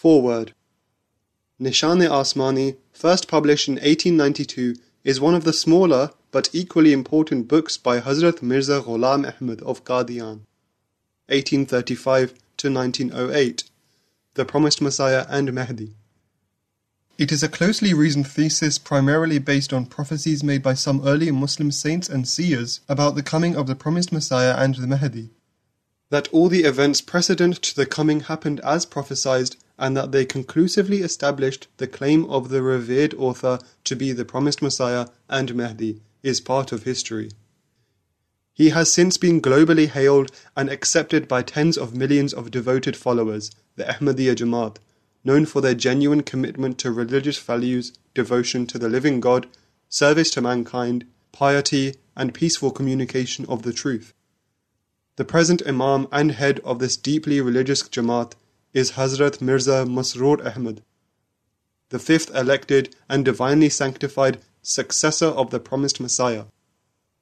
Foreword Nishan-e Asmani, first published in 1892, is one of the smaller but equally important books by Hazrat Mirza Ghulam Ahmad of Qadian, 1835 to 1908, The Promised Messiah and Mahdi. It is a closely reasoned thesis primarily based on prophecies made by some early Muslim saints and seers about the coming of the promised Messiah and the Mahdi. That all the events precedent to the coming happened as prophesied, and that they conclusively established the claim of the revered author to be the promised Messiah and Mahdi, is part of history. He has since been globally hailed and accepted by tens of millions of devoted followers, the Ahmadiyya Jamaat, known for their genuine commitment to religious values, devotion to the living God, service to mankind, piety, and peaceful communication of the truth. The present Imam and head of this deeply religious Jamaat is Hazrat Mirza Masroor Ahmad, the fifth elected and divinely sanctified successor of the promised Messiah.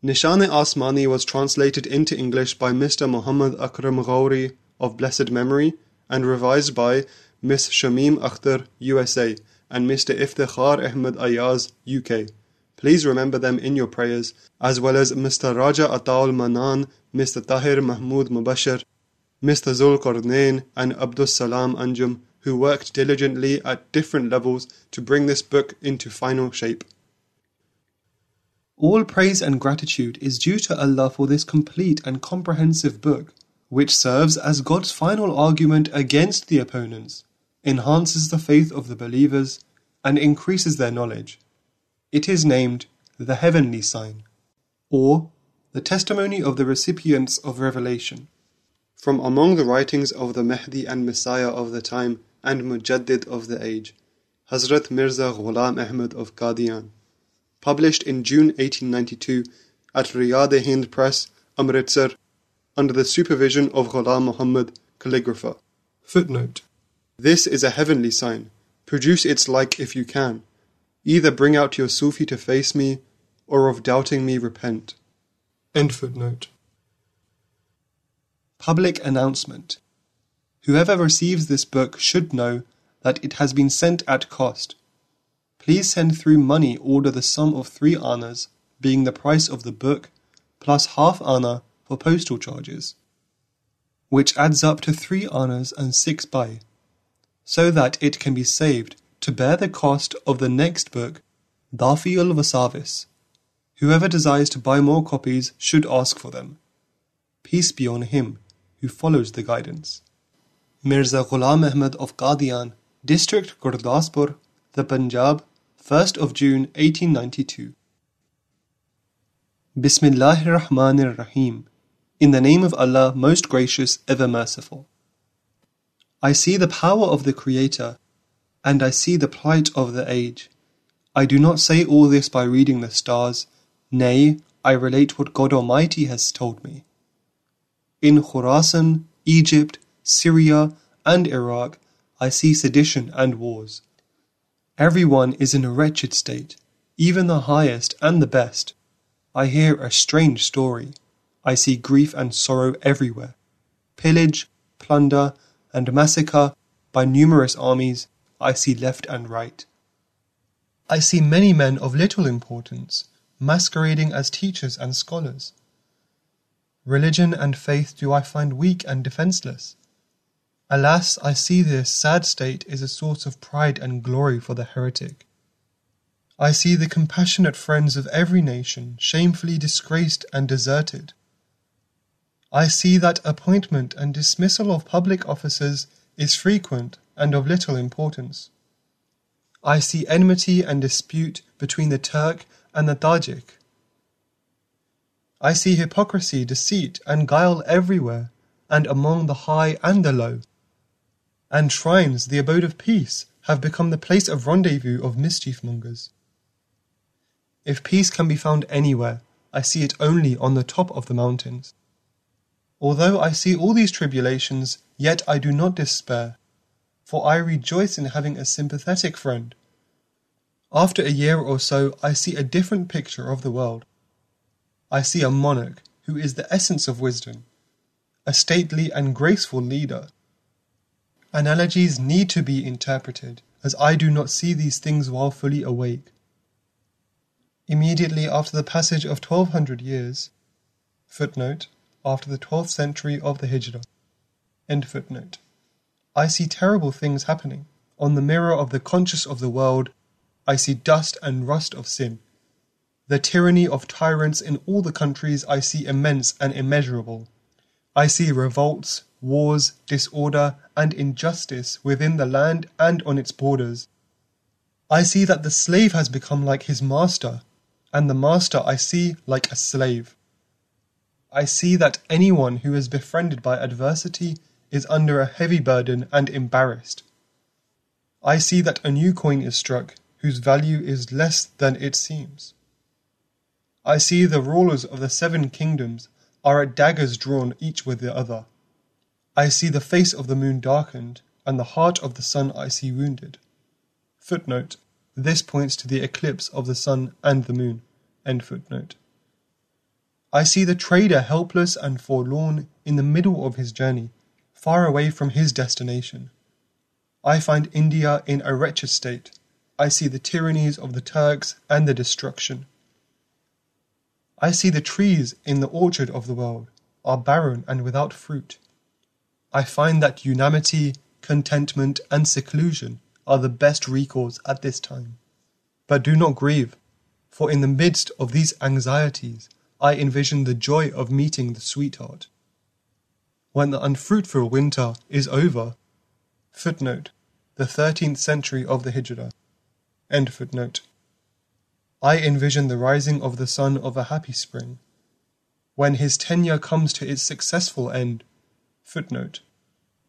Nishan-e Asmani was translated into English by Mr. Muhammad Akram Ghauri of blessed memory and revised by Miss Shamim Akhtar, USA, and Mr. Iftikhar Ahmed Ayaz, UK. Please remember them in your prayers, as well as Mr. Raja Ataul Manan, Mr. Tahir Mahmood Mubashir, Mr. Zul Qarnain, and Abdus Salam Anjum, who worked diligently at different levels to bring this book into final shape. All praise and gratitude is due to Allah for this complete and comprehensive book, which serves as God's final argument against the opponents, enhances the faith of the believers, and increases their knowledge. It is named the Heavenly Sign, or the Testimony of the Recipients of Revelation. From among the writings of the Mahdi and Messiah of the time and Mujaddid of the age, Hazrat Mirza Ghulam Ahmad of Qadian published in June 1892 at Riyad Hind Press, Amritsar, under the supervision of Ghulam Muhammad, calligrapher. Footnote This is a heavenly sign. Produce its like if you can. Either bring out your Sufi to face me, or of doubting me repent. End footnote. Public announcement. Whoever receives this book should know that it has been sent at cost Please send through money order the sum of three annas, being the price of the book, plus half anna for postal charges, which adds up to three annas and six pai, so that it can be saved to bear the cost of the next book, Dafi ul Wasavis. Whoever desires to buy more copies should ask for them. Peace be on him who follows the guidance. Mirza Ghulam Ahmad of Qadian, District Gurdaspur, the Punjab, 1st of June 1892. Bismillahir Rahmanir Rahim. In the name of Allah, most gracious, ever merciful. I see the power of the Creator, and I see the plight of the age. I do not say all this by reading the stars, nay, I relate what God Almighty has told me. In Khurasan, Egypt, Syria, and Iraq, I see sedition and wars. Everyone is in a wretched state, even the highest and the best. I hear a strange story. I see grief and sorrow everywhere. Pillage, plunder, and massacre by numerous armies I see left and right. I see many men of little importance masquerading as teachers and scholars. Religion and faith do I find weak and defenseless. Alas, I see this sad state is a source of pride and glory for the heretic. I see the compassionate friends of every nation shamefully disgraced and deserted. I see that appointment and dismissal of public officers is frequent and of little importance. I see enmity and dispute between the Turk and the Tajik. I see hypocrisy, deceit, and guile everywhere, and among the high and the low and shrines, the abode of peace, have become the place of rendezvous of mischief mongers. If peace can be found anywhere, I see it only on the top of the mountains. Although I see all these tribulations, yet I do not despair, for I rejoice in having a sympathetic friend. After a year or so, I see a different picture of the world. I see a monarch who is the essence of wisdom, a stately and graceful leader Analogies need to be interpreted, as I do not see these things while fully awake. Immediately after the passage of twelve hundred years, footnote, after the twelfth century of the Hijrah, end footnote, I see terrible things happening. On the mirror of the conscious of the world, I see dust and rust of sin. The tyranny of tyrants in all the countries I see immense and immeasurable. I see revolts, wars, disorder, and injustice within the land and on its borders. I see that the slave has become like his master, and the master I see like a slave. I see that anyone who is befriended by adversity is under a heavy burden and embarrassed. I see that a new coin is struck, whose value is less than it seems. I see the rulers of the seven kingdoms are at daggers drawn each with the other. I see the face of the moon darkened, and the heart of the sun I see wounded. Footnote. This points to the eclipse of the sun and the moon. I see the trader helpless and forlorn in the middle of his journey, far away from his destination. I find India in a wretched state. I see the tyrannies of the Turks and the destruction. I see the trees in the orchard of the world are barren and without fruit. I find that unanimity, contentment, and seclusion are the best recourse at this time. But do not grieve, for in the midst of these anxieties I envision the joy of meeting the sweetheart. When the unfruitful winter is over, footnote, the 13th century of the Hijrah, end footnote, I envision the rising of the sun of a happy spring. When his tenure comes to its successful end, footnote,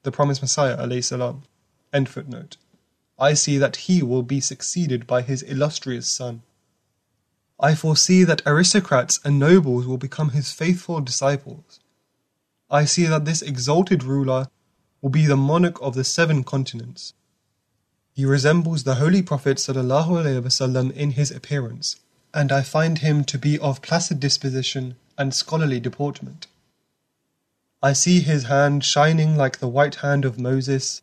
the promised Messiah, salam, end footnote, I see that he will be succeeded by his illustrious son. I foresee that aristocrats and nobles will become his faithful disciples. I see that this exalted ruler will be the monarch of the seven continents. He resembles the Holy Prophet ﷺ in his appearance, and I find him to be of placid disposition and scholarly deportment. I see his hand shining like the white hand of Moses,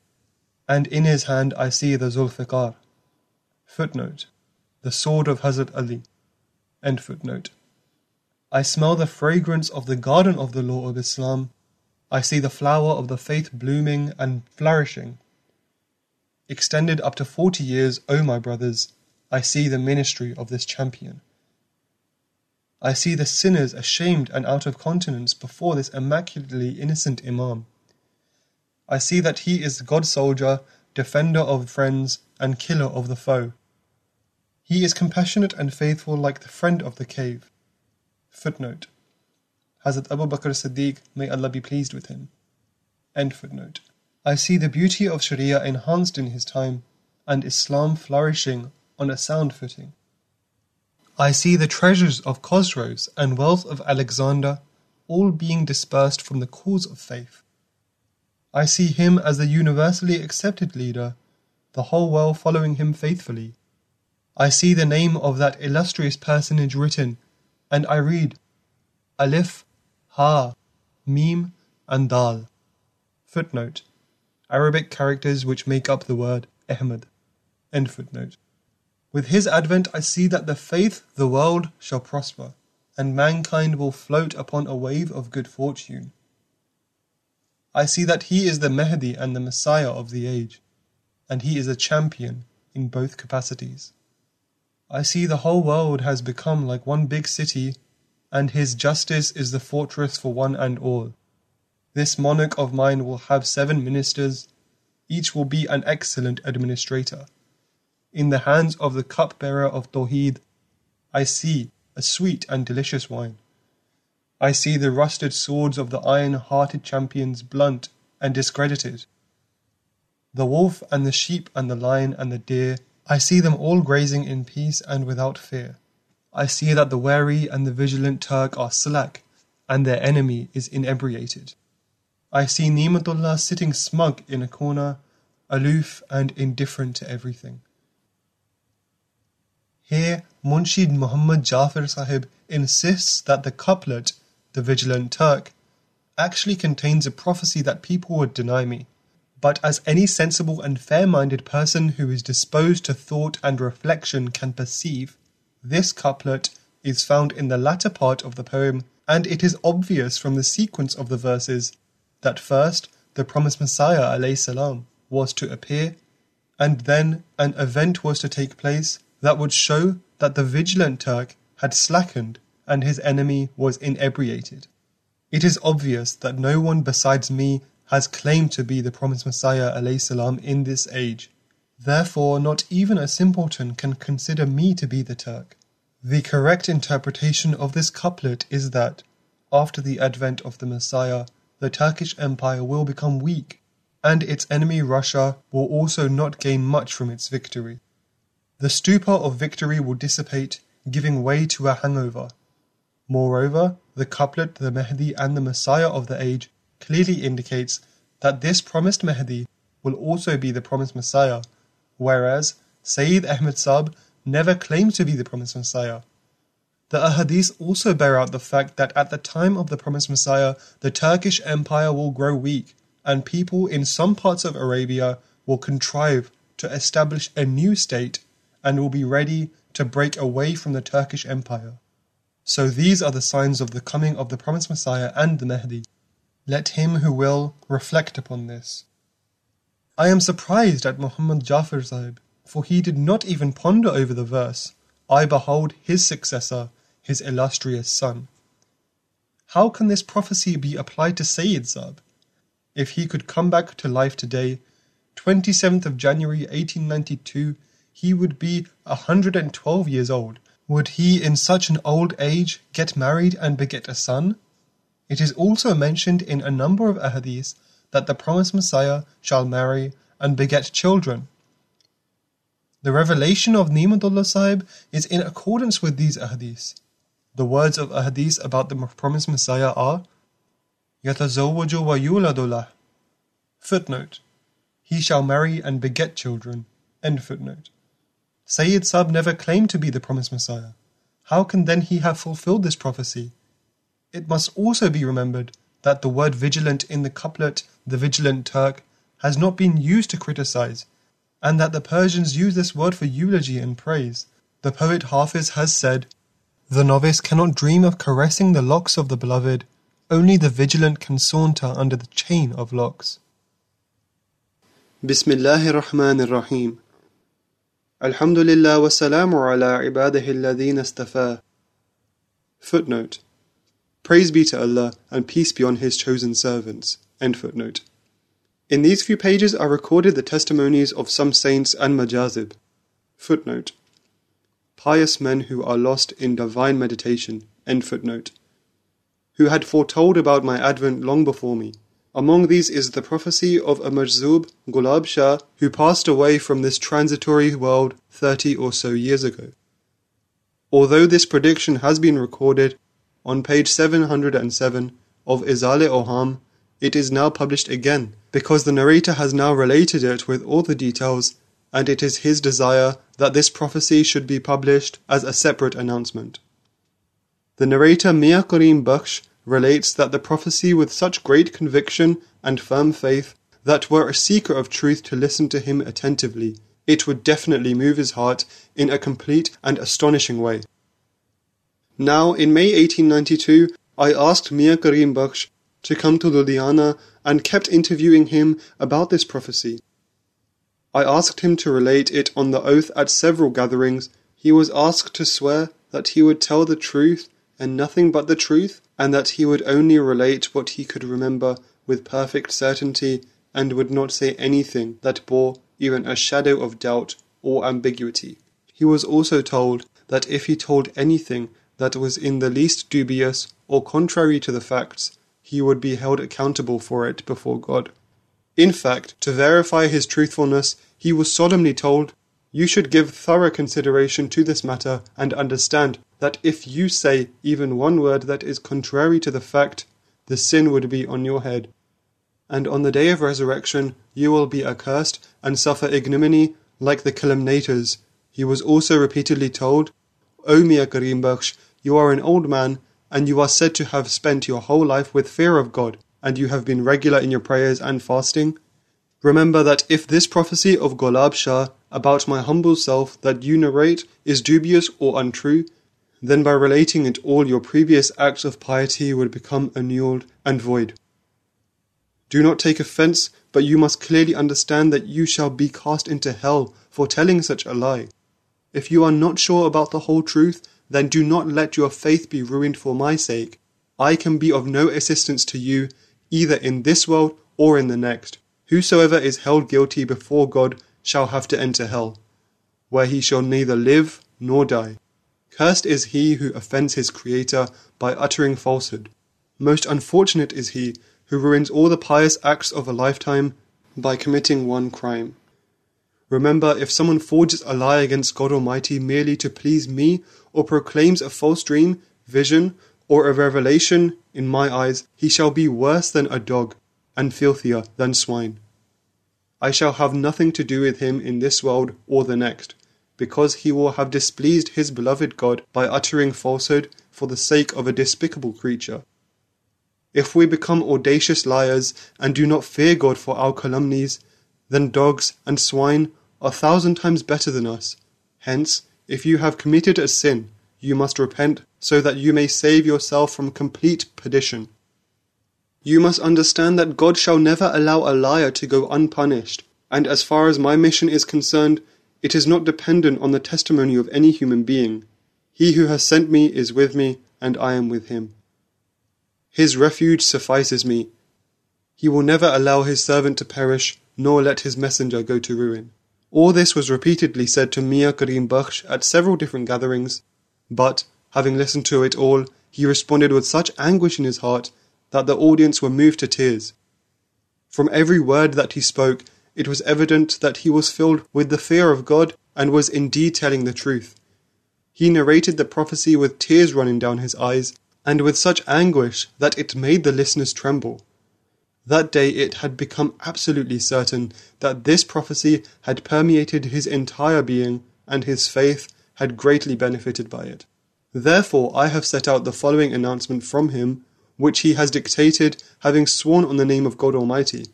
and in his hand I see the Zulfiqar. Footnote, the sword of Hazrat Ali. End footnote. I smell the fragrance of the garden of the law of Islam. I see the flower of the faith blooming and flourishing extended up to forty years, O my brothers, I see the ministry of this champion. I see the sinners ashamed and out of countenance before this immaculately innocent Imam. I see that he is the God soldier, defender of friends, and killer of the foe. He is compassionate and faithful like the friend of the cave. Footnote. Hazrat Abu Bakr Siddiq, may Allah be pleased with him. End footnote. I see the beauty of Sharia enhanced in his time, and Islam flourishing on a sound footing. I see the treasures of Khosrows and wealth of Alexander all being dispersed from the cause of faith. I see him as the universally accepted leader, the whole world following him faithfully. I see the name of that illustrious personage written, and I read Alif, Ha, Mim, and Dal. Footnote Arabic characters which make up the word Ahmad. With his advent, I see that the faith, the world, shall prosper, and mankind will float upon a wave of good fortune. I see that he is the Mahdi and the Messiah of the age, and he is a champion in both capacities. I see the whole world has become like one big city, and his justice is the fortress for one and all. This monarch of mine will have seven ministers, each will be an excellent administrator. In the hands of the cupbearer of Tawheed, I see a sweet and delicious wine. I see the rusted swords of the iron hearted champions blunt and discredited. The wolf and the sheep and the lion and the deer, I see them all grazing in peace and without fear. I see that the wary and the vigilant Turk are slack, and their enemy is inebriated. I see Ni'matullah sitting smug in a corner, aloof and indifferent to everything. Here, Munshi Muhammad Jafar Sahib insists that the couplet, The Vigilant Turk, actually contains a prophecy that people would deny me. But as any sensible and fair minded person who is disposed to thought and reflection can perceive, this couplet is found in the latter part of the poem, and it is obvious from the sequence of the verses that first the promised Messiah salam, was to appear, and then an event was to take place that would show that the vigilant Turk had slackened and his enemy was inebriated. It is obvious that no one besides me has claimed to be the promised Messiah salam, in this age. Therefore, not even a simpleton can consider me to be the Turk. The correct interpretation of this couplet is that, after the advent of the Messiah, the Turkish Empire will become weak, and its enemy Russia will also not gain much from its victory. The stupor of victory will dissipate, giving way to a hangover. Moreover, the couplet the Mahdi and the Messiah of the age clearly indicates that this promised Mahdi will also be the promised Messiah, whereas Sayyid Ahmed Sab never claimed to be the promised Messiah. The ahadith also bear out the fact that at the time of the promised Messiah, the Turkish Empire will grow weak, and people in some parts of Arabia will contrive to establish a new state and will be ready to break away from the Turkish Empire. So these are the signs of the coming of the promised Messiah and the Mahdi. Let him who will reflect upon this. I am surprised at Muhammad Jafar Sahib, for he did not even ponder over the verse, I behold his successor, his illustrious son. How can this prophecy be applied to Sayyid Sahib? If he could come back to life today, 27th of January 1892, he would be 112 years old. Would he in such an old age get married and beget a son? It is also mentioned in a number of ahadith that the promised Messiah shall marry and beget children. The revelation of Ni'matullah Sahib is in accordance with these ahadith. The words of ahadith about the promised Messiah are يَتَزَوَّجُ وَيُولَدُ لَهُ Footnote He shall marry and beget children. End footnote. Sayyid Sab never claimed to be the promised Messiah. How can then he have fulfilled this prophecy? It must also be remembered that the word vigilant in the couplet The Vigilant Turk has not been used to criticize, and that the Persians use this word for eulogy and praise. The poet Hafiz has said, The novice cannot dream of caressing the locks of the beloved, only the vigilant can saunter under the chain of locks. بسم الله الرحمن الرحيم الحمد لله والسلام على عباده الذين استفاه Footnote Praise be to Allah, and peace be on His chosen servants. End footnote. In these few pages are recorded the testimonies of some saints and majazib. Footnote. Pious men who are lost in divine meditation. Who had foretold about my advent long before me. Among these is the prophecy of a Majzub, Gulab Shah, who passed away from this transitory world thirty or so years ago. Although this prediction has been recorded on page 707 of Izale Oham, it is now published again because the narrator has now related it with all the details, and it is his desire that this prophecy should be published as a separate announcement. The narrator Mia Karim Bakhsh relates that the prophecy with such great conviction and firm faith that were a seeker of truth to listen to him attentively, it would definitely move his heart in a complete and astonishing way. Now, in May 1892, I asked Mir Karim Bakhsh to come to Ludhiana and kept interviewing him about this prophecy. I asked him to relate it on the oath at several gatherings. He was asked to swear that he would tell the truth and nothing but the truth, and that he would only relate what he could remember with perfect certainty and would not say anything that bore even a shadow of doubt or ambiguity. He was also told that if he told anything that was in the least dubious or contrary to the facts, he would be held accountable for it before God. In fact, to verify his truthfulness, he was solemnly told, You should give thorough consideration to this matter and understand that if you say even one word that is contrary to the fact, the sin would be on your head. And on the day of resurrection, you will be accursed and suffer ignominy like the calumniators. He was also repeatedly told, O Mia Karim you are an old man, and you are said to have spent your whole life with fear of God, and you have been regular in your prayers and fasting. Remember that if this prophecy of Gulab Shah about my humble self that you narrate is dubious or untrue, then by relating it all your previous acts of piety would become annulled and void. Do not take offense, but you must clearly understand that you shall be cast into hell for telling such a lie. If you are not sure about the whole truth, then do not let your faith be ruined for my sake. I can be of no assistance to you, either in this world or in the next. Whosoever is held guilty before God shall have to enter hell, where he shall neither live nor die. Cursed is he who offends his Creator by uttering falsehood. Most unfortunate is he who ruins all the pious acts of a lifetime by committing one crime. Remember, if someone forges a lie against God Almighty merely to please me, or proclaims a false dream, vision, or a revelation in my eyes, he shall be worse than a dog, and filthier than swine. I shall have nothing to do with him in this world or the next, because he will have displeased his beloved God by uttering falsehood for the sake of a despicable creature. If we become audacious liars and do not fear God for our calumnies, then dogs and swine are a thousand times better than us. Hence, if you have committed a sin, you must repent so that you may save yourself from complete perdition. You must understand that God shall never allow a liar to go unpunished, and as far as my mission is concerned, it is not dependent on the testimony of any human being. He who has sent me is with me, and I am with him. His refuge suffices me. He will never allow his servant to perish, nor let his messenger go to ruin. All this was repeatedly said to Mir Karim Bakhsh at several different gatherings, but, having listened to it all, he responded with such anguish in his heart that the audience were moved to tears. From every word that he spoke, it was evident that he was filled with the fear of God and was indeed telling the truth. He narrated the prophecy with tears running down his eyes and with such anguish that it made the listeners tremble. That day it had become absolutely certain that this prophecy had permeated his entire being, and his faith had greatly benefited by it. Therefore I have set out the following announcement from him, which he has dictated, having sworn on the name of God Almighty.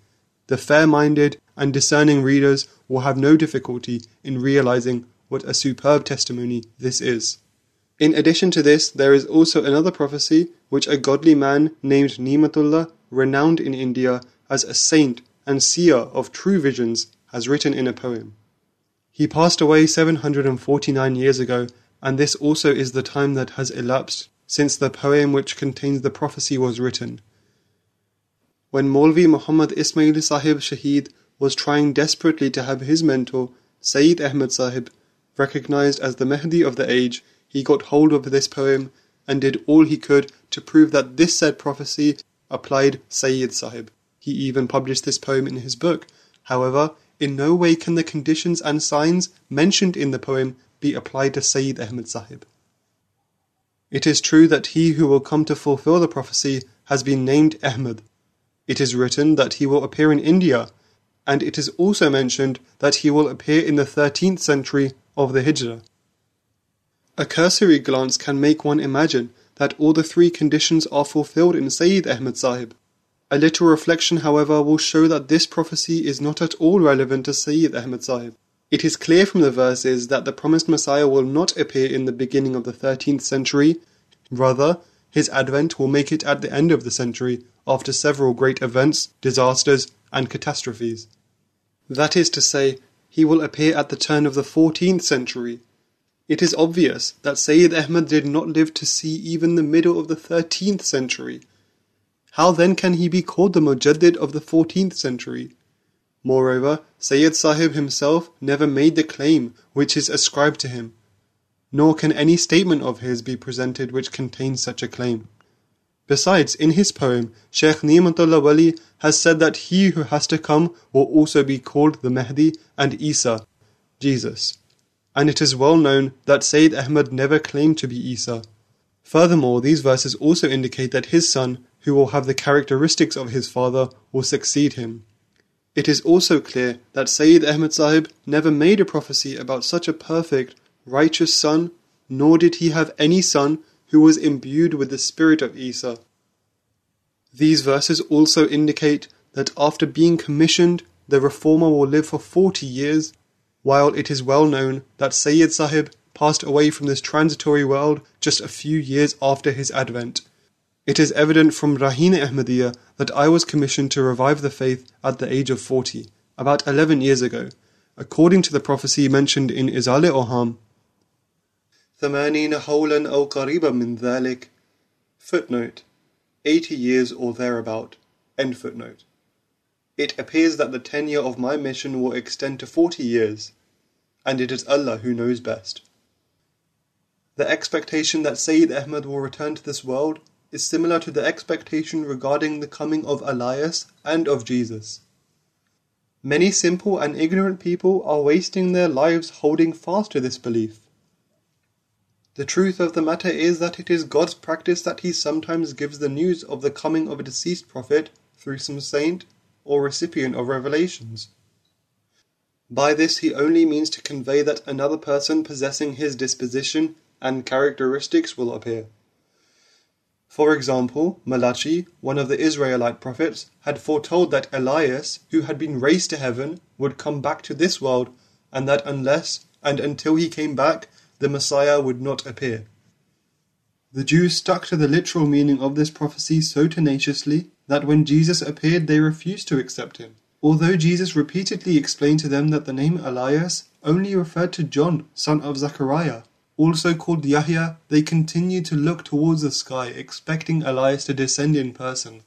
The fair minded and discerning readers will have no difficulty in realizing what a superb testimony this is. In addition to this, there is also another prophecy which a godly man named Nimatullah, renowned in India as a saint and seer of true visions, has written in a poem. He passed away 749 years ago, and this also is the time that has elapsed since the poem which contains the prophecy was written. When Maulvi Muhammad Ismail Sahib Shahid was trying desperately to have his mentor, Sayyid Ahmad Sahib, recognized as the Mahdi of the age, he got hold of this poem and did all he could to prove that this said prophecy applied Sayyid Sahib. He even published this poem in his book. However, in no way can the conditions and signs mentioned in the poem be applied to Sayyid Ahmed Sahib. It is true that he who will come to fulfill the prophecy has been named Ahmed. It is written that he will appear in India, and it is also mentioned that he will appear in the 13th century of the Hijrah. A cursory glance can make one imagine that all the three conditions are fulfilled in Sayyid Ahmed Sahib. A little reflection, however, will show that this prophecy is not at all relevant to Sayyid Ahmed Sahib. It is clear from the verses that the promised Messiah will not appear in the beginning of the 13th century. Rather, his advent will make it at the end of the century, after several great events, disasters, and catastrophes. That is to say, he will appear at the turn of the 14th century, it is obvious that Sayyid Ahmad did not live to see even the middle of the 13th century. How then can he be called the Mujaddid of the 14th century? Moreover, Sayyid Sahib himself never made the claim which is ascribed to him, nor can any statement of his be presented which contains such a claim. Besides, in his poem, Sheikh Ni'matullah Wali has said that he who has to come will also be called the Mahdi and Isa, Jesus and it is well known that Sayyid Ahmad never claimed to be Isa. Furthermore, these verses also indicate that his son, who will have the characteristics of his father, will succeed him. It is also clear that Sayyid Ahmad Sahib never made a prophecy about such a perfect, righteous son, nor did he have any son who was imbued with the spirit of Isa. These verses also indicate that after being commissioned the reformer will live for 40 years, while it is well known that Sayyid Sahib passed away from this transitory world just a few years after his advent. It is evident from Barahin-e Ahmadiyya that I was commissioned to revive the faith at the age of 40, about 11 years ago, according to the prophecy mentioned in Izale Oham. ثمانين حولا أو قريبا من ذلك Footnote 80 years or thereabout. End footnote. It appears that the tenure of my mission will extend to 40 years, and it is Allah who knows best. The expectation that Sayyid Ahmad will return to this world is similar to the expectation regarding the coming of Elias and of Jesus. Many simple and ignorant people are wasting their lives holding fast to this belief. The truth of the matter is that it is God's practice that He sometimes gives the news of the coming of a deceased prophet through some saint or recipient of revelations. By this, He only means to convey that another person possessing His disposition and characteristics will appear. For example, Malachi, one of the Israelite prophets, had foretold that Elias, who had been raised to heaven, would come back to this world, and that unless and until he came back, the Messiah would not appear. The Jews stuck to the literal meaning of this prophecy so tenaciously that when Jesus appeared they refused to accept him, although Jesus repeatedly explained to them that the name Elias only referred to John, son of Zechariah, also called Yahya, they continued to look towards the sky, expecting Elias to descend in person.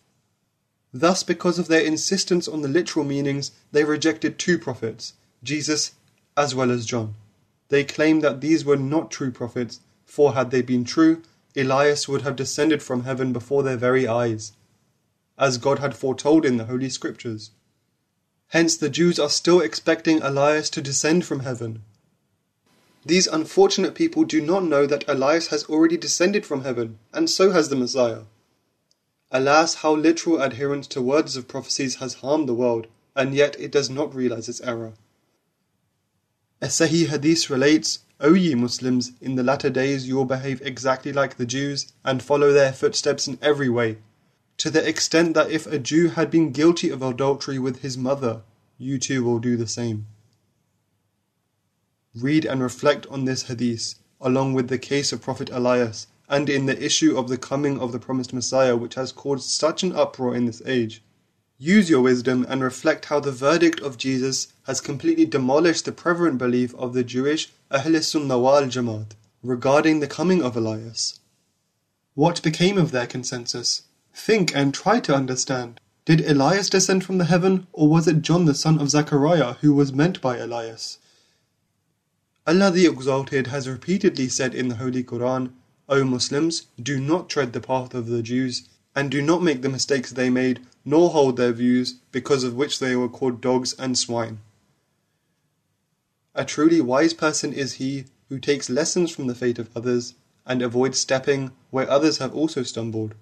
Thus, because of their insistence on the literal meanings, they rejected two prophets, Jesus as well as John. They claimed that these were not true prophets, for had they been true, Elias would have descended from heaven before their very eyes, as God had foretold in the Holy Scriptures. Hence, the Jews are still expecting Elias to descend from heaven, these unfortunate people do not know that Elias has already descended from heaven, and so has the Messiah. Alas, how literal adherence to words of prophecies has harmed the world, and yet it does not realize its error. A Sahih Hadith relates, O ye Muslims, in the latter days you will behave exactly like the Jews, and follow their footsteps in every way, to the extent that if a Jew had been guilty of adultery with his mother, you too will do the same. Read and reflect on this hadith, along with the case of Prophet Elias, and in the issue of the coming of the promised Messiah, which has caused such an uproar in this age. Use your wisdom and reflect how the verdict of Jesus has completely demolished the prevalent belief of the Jewish Ahl Sunnah wal Jamaat regarding the coming of Elias. What became of their consensus? Think and try to understand. Did Elias descend from the heaven, or was it John the son of Zechariah who was meant by Elias? Allah the Exalted has repeatedly said in the Holy Quran, O Muslims, do not tread the path of the Jews, and do not make the mistakes they made, nor hold their views, because of which they were called dogs and swine. A truly wise person is he who takes lessons from the fate of others, and avoids stepping where others have also stumbled.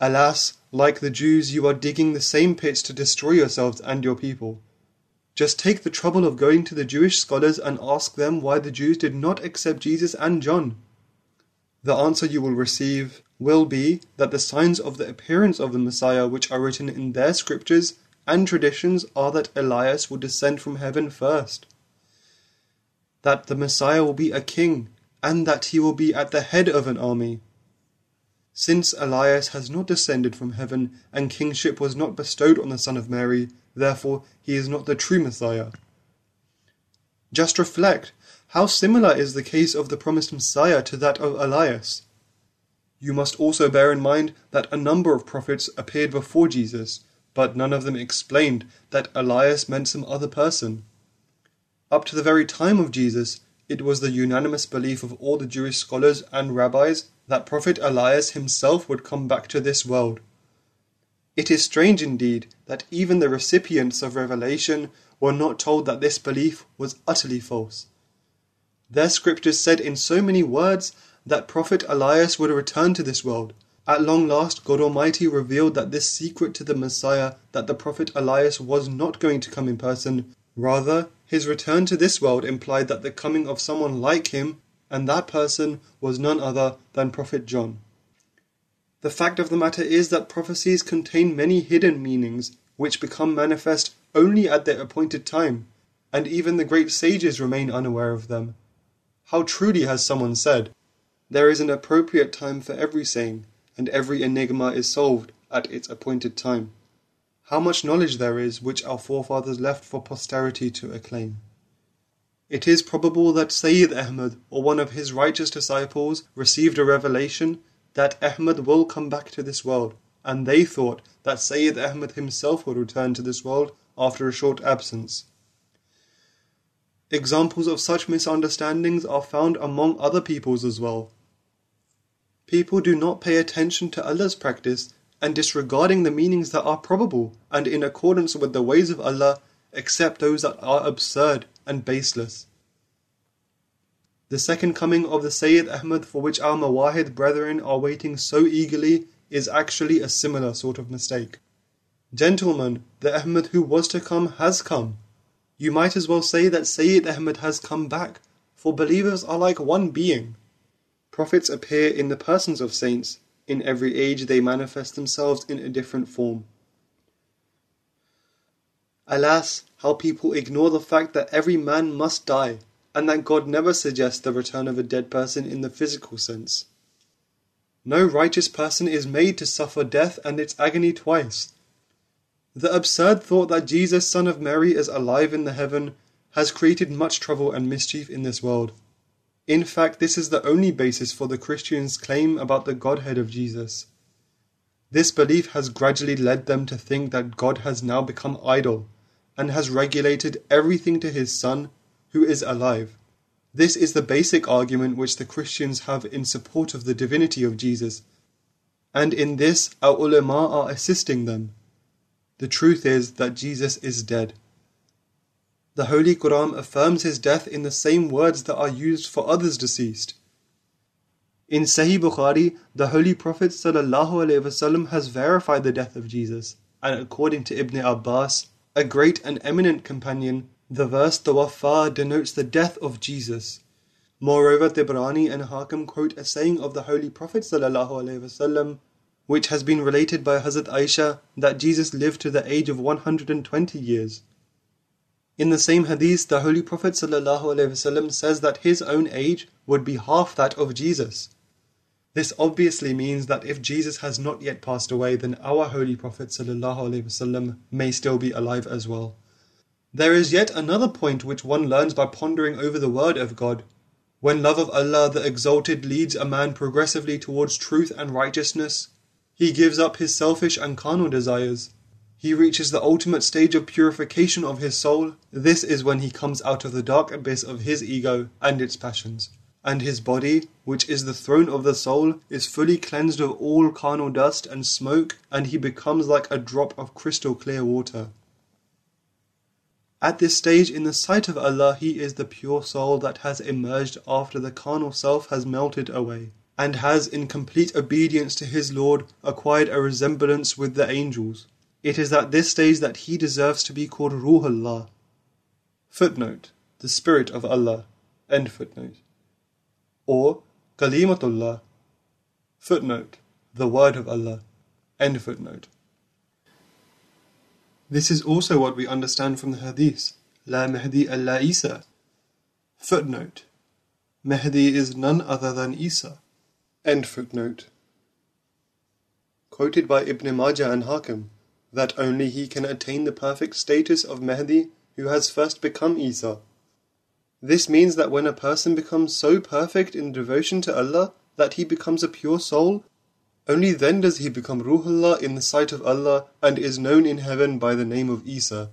Alas, like the Jews, you are digging the same pits to destroy yourselves and your people. Just take the trouble of going to the Jewish scholars and ask them why the Jews did not accept Jesus and John. The answer you will receive will be that the signs of the appearance of the Messiah, which are written in their scriptures and traditions, are that Elias will descend from heaven first, that the Messiah will be a king, and that he will be at the head of an army. Since Elias has not descended from heaven, and kingship was not bestowed on the Son of Mary, therefore he is not the true Messiah. Just reflect how similar is the case of the promised Messiah to that of Elias. You must also bear in mind that a number of prophets appeared before Jesus, but none of them explained that Elias meant some other person. Up to the very time of Jesus, it was the unanimous belief of all the Jewish scholars and rabbis that Prophet Elias himself would come back to this world. It is strange indeed that even the recipients of revelation were not told that this belief was utterly false. Their scriptures said in so many words that Prophet Elias would return to this world. At long last, God Almighty revealed that this secret to the Messiah, that the Prophet Elias was not going to come in person. Rather, his return to this world implied that the coming of someone like him and that person was none other than Prophet John. The fact of the matter is that prophecies contain many hidden meanings, which become manifest only at their appointed time, and even the great sages remain unaware of them. How truly has someone said, There is an appropriate time for every saying, and every enigma is solved at its appointed time. How much knowledge there is which our forefathers left for posterity to acclaim. It is probable that Sayyid Ahmad or one of his righteous disciples received a revelation that Ahmad will come back to this world, and they thought that Sayyid Ahmad himself would return to this world after a short absence. Examples of such misunderstandings are found among other peoples as well. People do not pay attention to Allah's practice and disregarding the meanings that are probable and in accordance with the ways of Allah except those that are absurd and baseless. The second coming of the Sayyid Ahmad for which our Mawahid brethren are waiting so eagerly is actually a similar sort of mistake. Gentlemen, the Ahmad who was to come has come. You might as well say that Sayyid Ahmad has come back, for believers are like one being. Prophets appear in the persons of saints, in every age they manifest themselves in a different form. Alas, how people ignore the fact that every man must die, and that God never suggests the return of a dead person in the physical sense. No righteous person is made to suffer death and its agony twice. The absurd thought that Jesus, son of Mary, is alive in the heaven has created much trouble and mischief in this world. In fact, this is the only basis for the Christians' claim about the Godhead of Jesus. This belief has gradually led them to think that God has now become idle and has regulated everything to his Son, who is alive. This is the basic argument which the Christians have in support of the divinity of Jesus, and in this our ulama are assisting them. The truth is that Jesus is dead. The Holy Quran affirms his death in the same words that are used for others deceased. In Sahih Bukhari, the Holy Prophet ﷺ has verified the death of Jesus, and according to Ibn Abbas, a great and eminent companion, the verse Tawaffa denotes the death of Jesus. Moreover, Tabarani and Hakim quote a saying of the Holy Prophet ﷺ, which has been related by Hazrat Aisha that Jesus lived to the age of 120 years. In the same hadith, the Holy Prophet ﷺ says that his own age would be half that of Jesus. This obviously means that if Jesus has not yet passed away, then our Holy Prophet ﷺ may still be alive as well. There is yet another point which one learns by pondering over the word of God. When love of Allah the Exalted leads a man progressively towards truth and righteousness, he gives up his selfish and carnal desires. He reaches the ultimate stage of purification of his soul. This is when he comes out of the dark abyss of his ego and its passions and his body, which is the throne of the soul, is fully cleansed of all carnal dust and smoke, and he becomes like a drop of crystal clear water. At this stage, in the sight of Allah, he is the pure soul that has emerged after the carnal self has melted away, and has, in complete obedience to his Lord, acquired a resemblance with the angels. It is at this stage that he deserves to be called Ruhullah. Footnote: The Spirit of Allah. End footnote or Kalimatullah. Footnote, the word of Allah. End footnote. This is also what we understand from the hadith. La Mahdi illa Isa. Footnote. Mahdi is none other than Isa. End footnote. Quoted by Ibn Majah and Hakim, that only he can attain the perfect status of Mehdi who has first become Isa. This means that when a person becomes so perfect in devotion to Allah that he becomes a pure soul, only then does he become Ruhullah in the sight of Allah and is known in heaven by the name of Isa.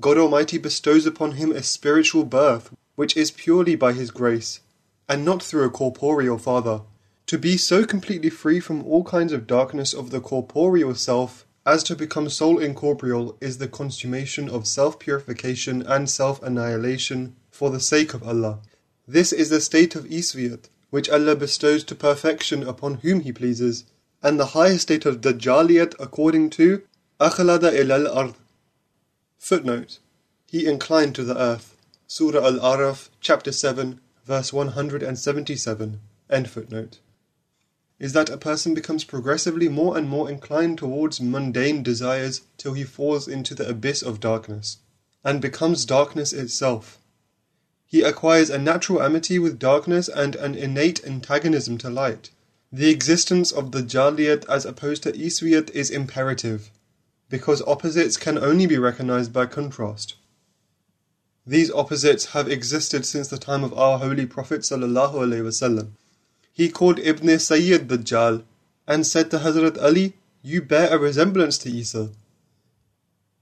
God Almighty bestows upon him a spiritual birth, which is purely by His grace, and not through a corporeal father. To be so completely free from all kinds of darkness of the corporeal self as to become soul incorporeal is the consummation of self purification and self annihilation for the sake of Allah. This is the state of Isviyat, which Allah bestows to perfection upon whom He pleases, and the highest state of Dajjaliyat according to Akhlada ilal ard. Footnote He inclined to the earth. Surah Al Araf, chapter 7, verse 177. End footnote. Is that a person becomes progressively more and more inclined towards mundane desires till he falls into the abyss of darkness and becomes darkness itself. He acquires a natural amity with darkness and an innate antagonism to light. The existence of Dajjaliyat as opposed to Iswiyat is imperative, because opposites can only be recognized by contrast. These opposites have existed since the time of our Holy Prophet sallallahu alaihi wasallam. He called Ibn Sayyid Dajjal and said to Hazrat Ali, You bear a resemblance to Isa.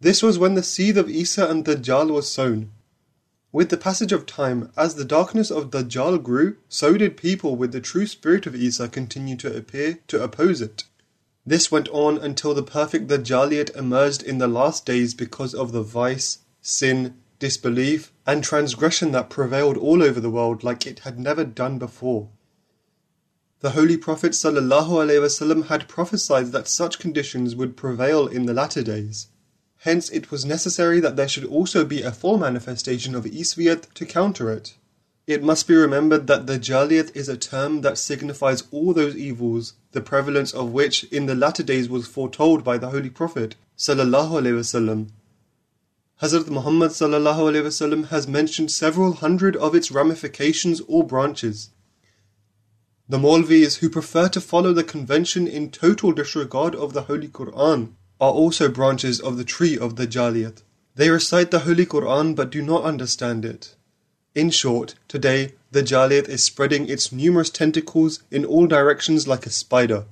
This was when the seed of Isa and Dajjal was sown. With the passage of time, as the darkness of Dajjal grew, so did people with the true spirit of Isa continue to appear to oppose it. This went on until the perfect Dajjaliyat emerged in the last days because of the vice, sin, disbelief, and transgression that prevailed all over the world like it had never done before. The Holy Prophet ﷺ had prophesied that such conditions would prevail in the latter days. Hence it was necessary that there should also be a full manifestation of Isviyat to counter it. It must be remembered that Dajjaliyat is a term that signifies all those evils, the prevalence of which in the latter days was foretold by the Holy Prophet ﷺ. Hazrat Muhammad ﷺ has mentioned several hundred of its ramifications or branches. The Maulvis who prefer to follow the convention in total disregard of the Holy Quran are also branches of the tree of Dajjaliyat. They recite the Holy Quran but do not understand it. In short, today Dajjaliyat is spreading its numerous tentacles in all directions like a spider.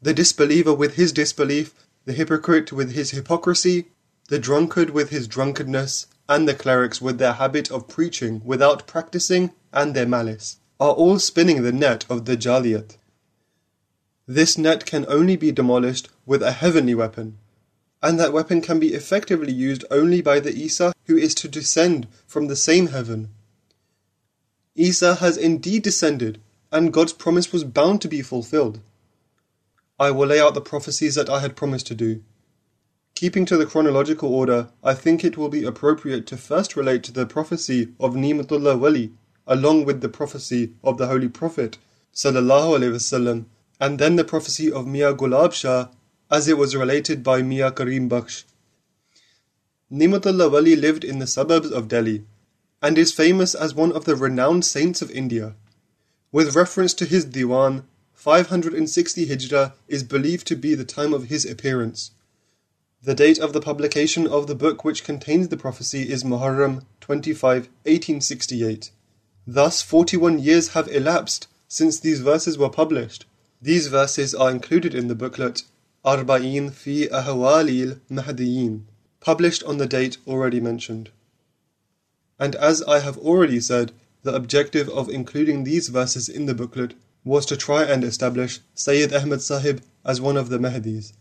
The disbeliever with his disbelief, the hypocrite with his hypocrisy, the drunkard with his drunkenness, and the clerics with their habit of preaching without practicing and their malice, are all spinning the net of Dajjaliyat. This net can only be demolished with a heavenly weapon, and that weapon can be effectively used only by the Isa who is to descend from the same heaven. Isa has indeed descended, and God's promise was bound to be fulfilled. I will lay out the prophecies that I had promised to do. Keeping to the chronological order, I think it will be appropriate to first relate to the prophecy of Ni'matullah Wali, along with the prophecy of the Holy Prophet, wasallam, and then the prophecy of Mia Gulab Shah, as it was related by Mia Karim Bakhsh. Ni'matullah Wali lived in the suburbs of Delhi, and is famous as one of the renowned saints of India. With reference to his Diwan, 560 Hijrah is believed to be the time of his appearance. The date of the publication of the book which contains the prophecy is Muharram 25, 1868. Thus, 41 years have elapsed since these verses were published. These verses are included in the booklet Arba'in fi Ahwalil Mahdiyin, published on the date already mentioned. And as I have already said, the objective of including these verses in the booklet was to try and establish Sayyid Ahmad Sahib as one of the Mahdis.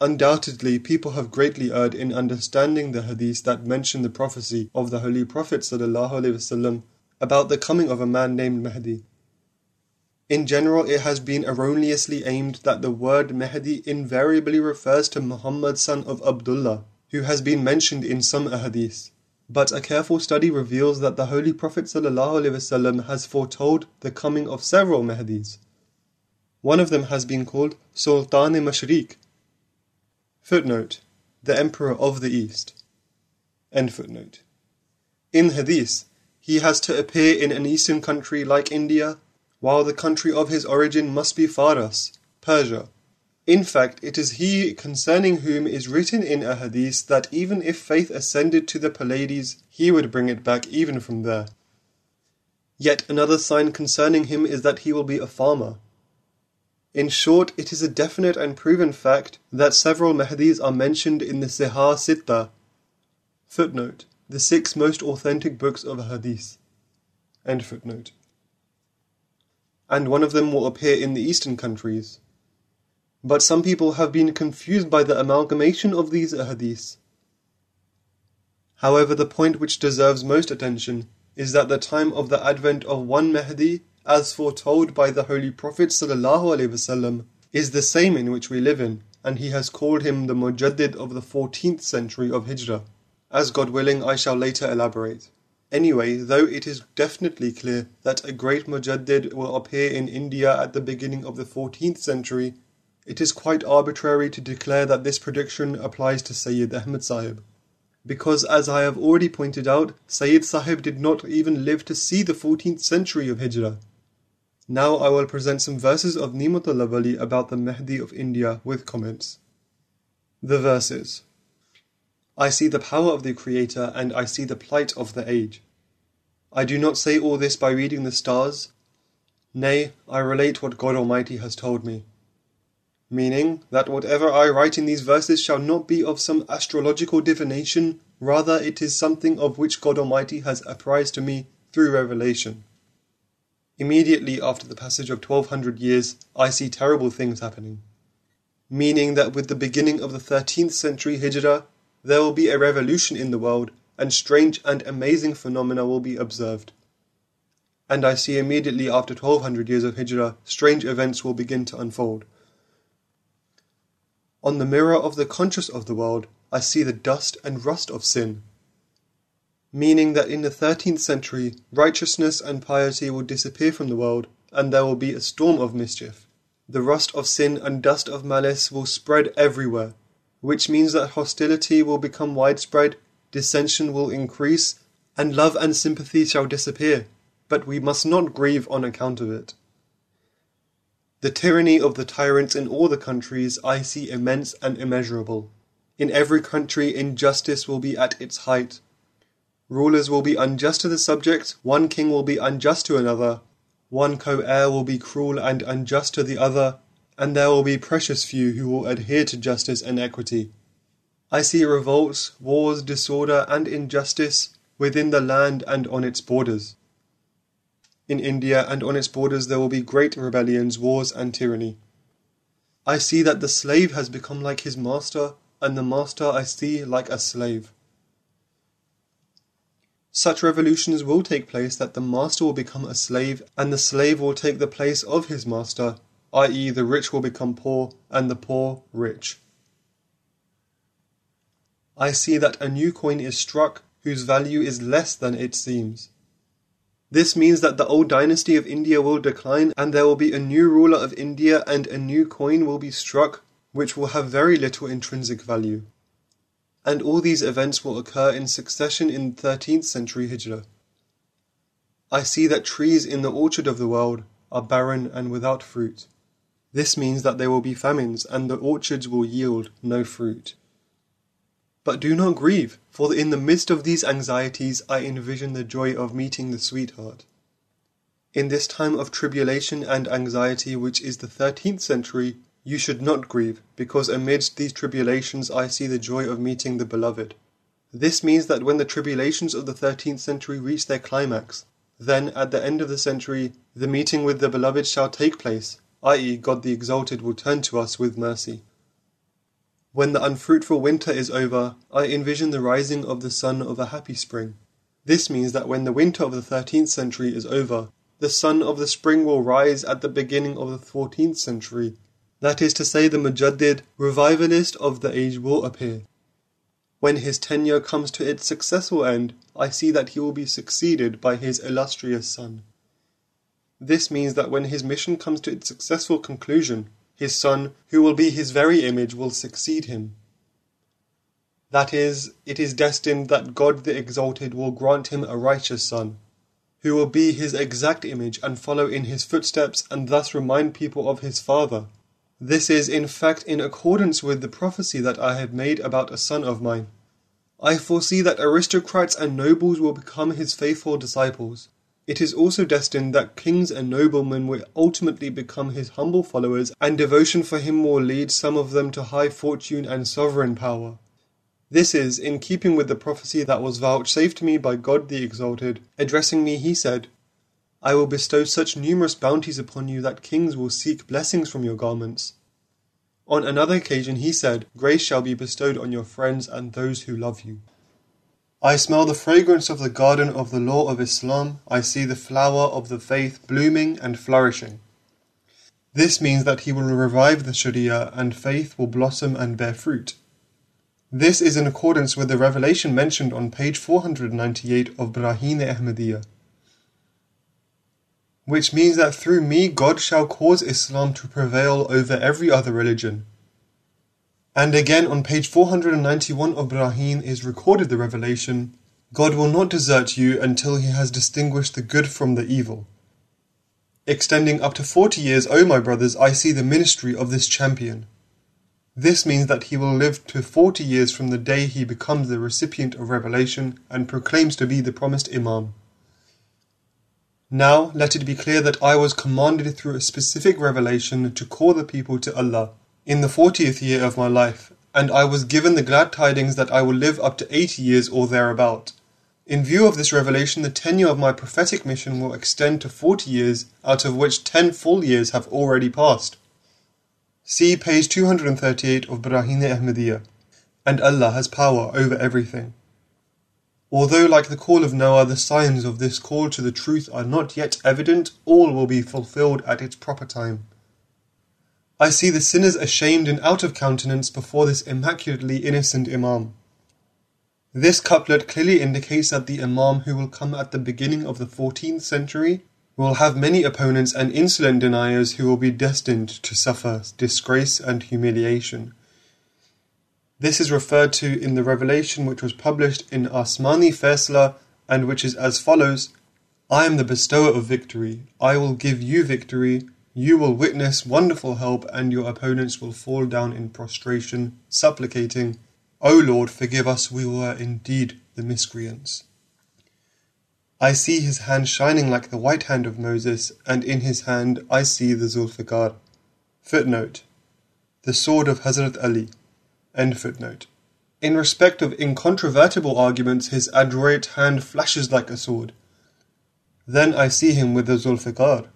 Undoubtedly, people have greatly erred in understanding the hadith that mention the prophecy of the Holy Prophet about the coming of a man named Mahdi. In general, it has been erroneously aimed that the word Mahdi invariably refers to Muhammad son of Abdullah, who has been mentioned in some ahadith. But a careful study reveals that the Holy Prophet ﷺ has foretold the coming of several Mahdis. One of them has been called Sultan Mashriq, Footnote: The Emperor of the East. End footnote. In Hadith, he has to appear in an eastern country like India, while the country of his origin must be Faras, Persia. In fact, it is he concerning whom is written in a hadith that even if faith ascended to the Pleiades, he would bring it back even from there. Yet another sign concerning him is that he will be a farmer. In short, it is a definite and proven fact that several Mahdis are mentioned in the Sihah Sitta. Footnote: The six most authentic books of Hadith. End footnote. And one of them will appear in the eastern countries. But some people have been confused by the amalgamation of these Hadiths. However, the point which deserves most attention is that the time of the advent of one Mahdi as foretold by the Holy Prophet ﷺ, is the same in which we live in, and he has called him the Mujaddid of the 14th century of Hijrah. As God willing, I shall later elaborate. Anyway, though it is definitely clear that a great Mujaddid will appear in India at the beginning of the 14th century, it is quite arbitrary to declare that this prediction applies to Sayyid Ahmad Sahib. Because, as I have already pointed out, Sayyid Sahib did not even live to see the 14th century of Hijrah. Now I will present some verses of Ni'matullah Wali about the Mahdi of India with comments. The verses I see the power of the Creator and I see the plight of the age. I do not say all this by reading the stars. Nay, I relate what God Almighty has told me. Meaning that whatever I write in these verses shall not be of some astrological divination, rather it is something of which God Almighty has apprised to me through revelation. Immediately after the passage of twelve hundred years, I see terrible things happening. Meaning that with the beginning of the thirteenth century Hijrah, there will be a revolution in the world, and strange and amazing phenomena will be observed. And I see immediately after 1200 years of Hijrah, strange events will begin to unfold. On the mirror of the conscious of the world, I see the dust and rust of sin. Meaning that in the 13th century, righteousness and piety will disappear from the world, and there will be a storm of mischief. The rust of sin and dust of malice will spread everywhere, which means that hostility will become widespread, dissension will increase, and love and sympathy shall disappear, but we must not grieve on account of it. The tyranny of the tyrants in all the countries I see immense and immeasurable. In every country injustice will be at its height. Rulers will be unjust to the subjects, one king will be unjust to another, one co-heir will be cruel and unjust to the other, and there will be precious few who will adhere to justice and equity. I see revolts, wars, disorder, and injustice within the land and on its borders. In India and on its borders there will be great rebellions, wars, and tyranny. I see that the slave has become like his master, and the master I see like a slave. Such revolutions will take place that the master will become a slave, and the slave will take the place of his master, i.e., the rich will become poor and the poor rich. I see that a new coin is struck whose value is less than it seems. This means that the old dynasty of India will decline and there will be a new ruler of India and a new coin will be struck which will have very little intrinsic value. And all these events will occur in succession in the 13th century Hijrah. I see that trees in the orchard of the world are barren and without fruit. This means that there will be famines, and the orchards will yield no fruit. But do not grieve, for in the midst of these anxieties I envision the joy of meeting the sweetheart. In this time of tribulation and anxiety, which is the thirteenth century, you should not grieve, because amidst these tribulations I see the joy of meeting the beloved. This means that when the tribulations of the thirteenth century reach their climax, then at the end of the century the meeting with the beloved shall take place, i.e., God the Exalted will turn to us with mercy. When the unfruitful winter is over, I envision the rising of the sun of a happy spring. This means that when the winter of the 13th century is over, the sun of the spring will rise at the beginning of the 14th century. That is to say, the Mujaddid, revivalist of the age, will appear. When his tenure comes to its successful end, I see that he will be succeeded by his illustrious son. This means that when his mission comes to its successful conclusion, his son, who will be his very image, will succeed him. That is, it is destined that God the Exalted will grant him a righteous son, who will be his exact image and follow in his footsteps and thus remind people of his father. This is in fact in accordance with the prophecy that I had made about a son of mine. I foresee that aristocrats and nobles will become his faithful disciples it is also destined that kings and noblemen will ultimately become his humble followers, and devotion for him will lead some of them to high fortune and sovereign power. This is in keeping with the prophecy that was vouchsafed to me by God the Exalted. Addressing me, he said, I will bestow such numerous bounties upon you that kings will seek blessings from your garments. On another occasion, he said, Grace shall be bestowed on your friends and those who love you. I smell the fragrance of the garden of the law of Islam. I see the flower of the faith blooming and flourishing. This means that he will revive the Sharia and faith will blossom and bear fruit. This is in accordance with the revelation mentioned on page 498 of Barahin-e Ahmadiyya, which means that through me God shall cause Islam to prevail over every other religion. And again on page 491 of Barahin is recorded the revelation God will not desert you until he has distinguished the good from the evil. Extending up to 40 years, O my brothers, I see the ministry of this champion. This means that he will live to 40 years from the day he becomes the recipient of revelation and proclaims to be the promised Imam. Now let it be clear that I was commanded through a specific revelation to call the people to Allah in the 40th year of my life, and I was given the glad tidings that I will live up to 80 years or thereabout. In view of this revelation, the tenure of my prophetic mission will extend to 40 years, out of which 10 full years have already passed. See page 238 of Barahin-e Ahmadiyya. And Allah has power over everything. Although, like the call of Noah, the signs of this call to the truth are not yet evident, all will be fulfilled at its proper time. I see the sinners ashamed and out of countenance before this immaculately innocent Imam. This couplet clearly indicates that the Imam who will come at the beginning of the 14th century will have many opponents and insolent deniers who will be destined to suffer disgrace and humiliation. This is referred to in the revelation which was published in Asmani Faisla and which is as follows I am the bestower of victory. I will give you victory. You will witness wonderful help, and your opponents will fall down in prostration, supplicating, O Lord, forgive us, we were indeed the miscreants. I see his hand shining like the white hand of Moses, and in his hand I see the Zulfiqar. Footnote The sword of Hazrat Ali. End footnote. In respect of incontrovertible arguments, his adroit hand flashes like a sword. Then I see him with the Zulfiqar.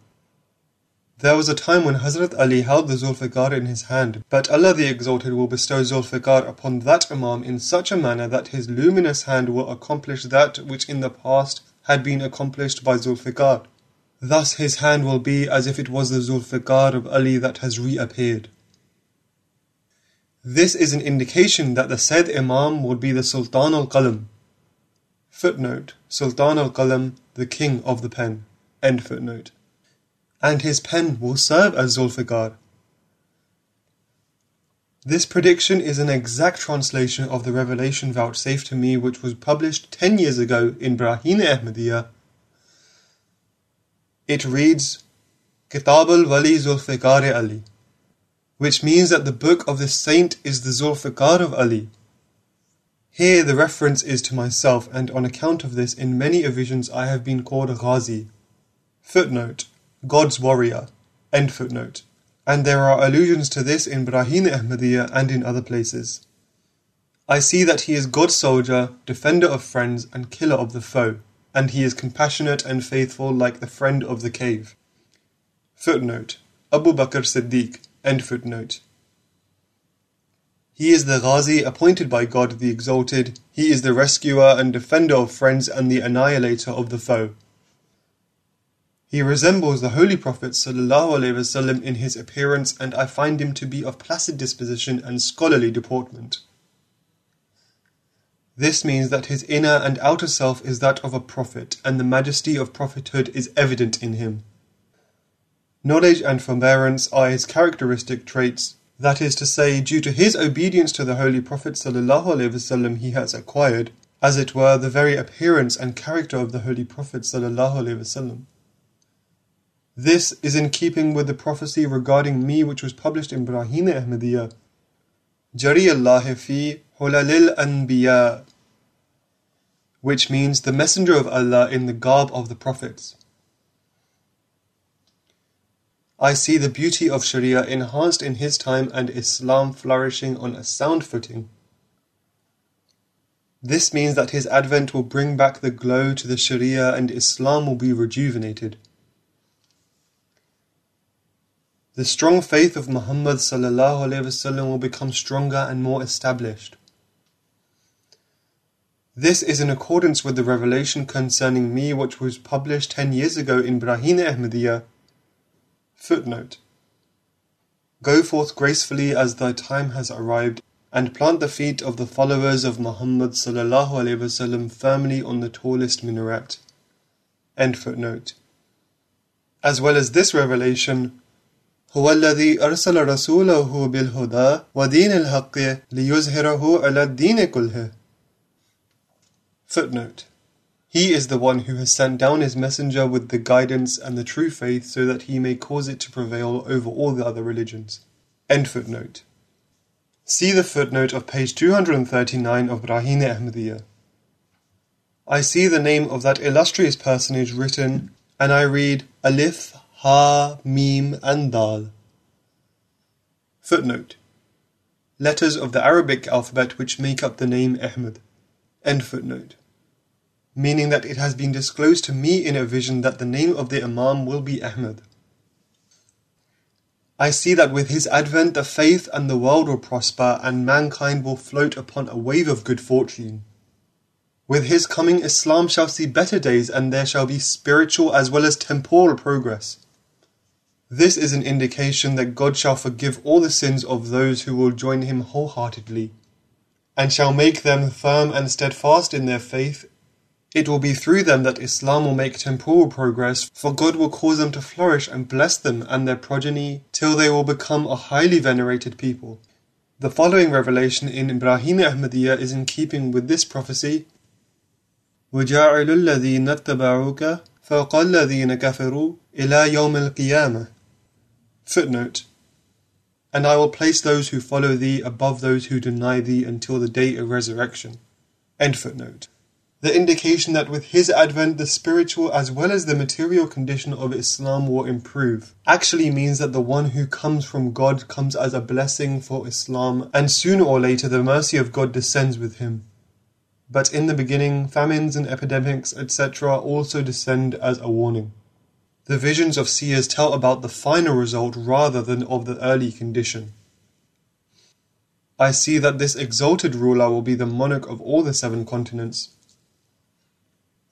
There was a time when Hazrat Ali held the Zulfiqar in his hand, but Allah the Exalted will bestow Zulfiqar upon that Imam in such a manner that his luminous hand will accomplish that which in the past had been accomplished by Zulfiqar. Thus his hand will be as if it was the Zulfiqar of Ali that has reappeared. This is an indication that the said Imam will be the Sultan al Qalam. Footnote Sultan al Qalam, the king of the pen. End footnote. And his pen will serve as Zulfiqar. This prediction is an exact translation of the revelation vouchsafed to me which was published 10 years ago in Barahin-e Ahmadiyya. It reads, Kitab al-Wali Zulfiqar Ali, which means that the book of the saint is the Zulfiqar of Ali. Here the reference is to myself, and on account of this in many visions I have been called Ghazi. Footnote, God's warrior. End footnote and there are allusions to this in Barahin-e Ahmadiyya and in other places. I see that he is God's soldier, defender of friends, and killer of the foe, and he is compassionate and faithful like the friend of the cave. Footnote Abu Bakr Siddiq. End footnote. He is the Ghazi appointed by God the Exalted. He is the rescuer and defender of friends and the annihilator of the foe. He resembles the Holy Prophet ﷺ in his appearance, and I find him to be of placid disposition and scholarly deportment. This means that his inner and outer self is that of a prophet, and the majesty of prophethood is evident in him. Knowledge and forbearance are his characteristic traits, that is to say, due to his obedience to the Holy Prophet ﷺ he has acquired, as it were, the very appearance and character of the Holy Prophet ﷺ. This is in keeping with the prophecy regarding me which was published in Barahin-e Ahmadiyya. Jari Allah fi Hulalil Anbiya, which means the messenger of Allah in the garb of the prophets. I see the beauty of Sharia enhanced in his time and Islam flourishing on a sound footing. This means that his advent will bring back the glow to the Sharia and Islam will be rejuvenated. The strong faith of Muhammad will become stronger and more established. This is in accordance with the revelation concerning me which was published ten years ago in Barahin-e Ahmadiyya. Footnote Go forth gracefully as thy time has arrived, and plant the feet of the followers of Muhammad wasallam firmly on the tallest minaret. End footnote. As well as this revelation, هو الذي أرسل رسوله بالهدى ودين الحق ليظهره على الدين كله. Footnote He is the one who has sent down his messenger with the guidance and the true faith so that he may cause it to prevail over all the other religions. End footnote. See the footnote of page 239 of Barahin-e Ahmadiyya. I see the name of that illustrious personage written, and I read Alif Ha, Mim, and Dal. Footnote. Letters of the Arabic alphabet which make up the name Ahmed. End footnote meaning that it has been disclosed to me in a vision that the name of the Imam will be Ahmed. I see that with his advent the faith and the world will prosper and mankind will float upon a wave of good fortune. With his coming Islam shall see better days and there shall be spiritual as well as temporal progress. This is an indication that God shall forgive all the sins of those who will join him wholeheartedly, and shall make them firm and steadfast in their faith. It will be through them that Islam will make temporal progress, for God will cause them to flourish and bless them and their progeny till they will become a highly venerated people. The following revelation in Barahin-e Ahmadiyya is in keeping with this prophecy. وَجَعَلُ الَّذِينَ اتَّبَعُوكَ فَوْقَ الَّذِينَ كَفَرُوا إِلَى يَوْمِ الْقِيَامَةِ Footnote And I will place those who follow thee above those who deny thee until the day of resurrection. End footnote the indication that with his advent the spiritual as well as the material condition of Islam will improve actually means that the one who comes from God comes as a blessing for Islam and sooner or later the mercy of God descends with him. But in the beginning, famines and epidemics, etc., also descend as a warning. The visions of seers tell about the final result rather than of the early condition. I see that this exalted ruler will be the monarch of all the seven continents.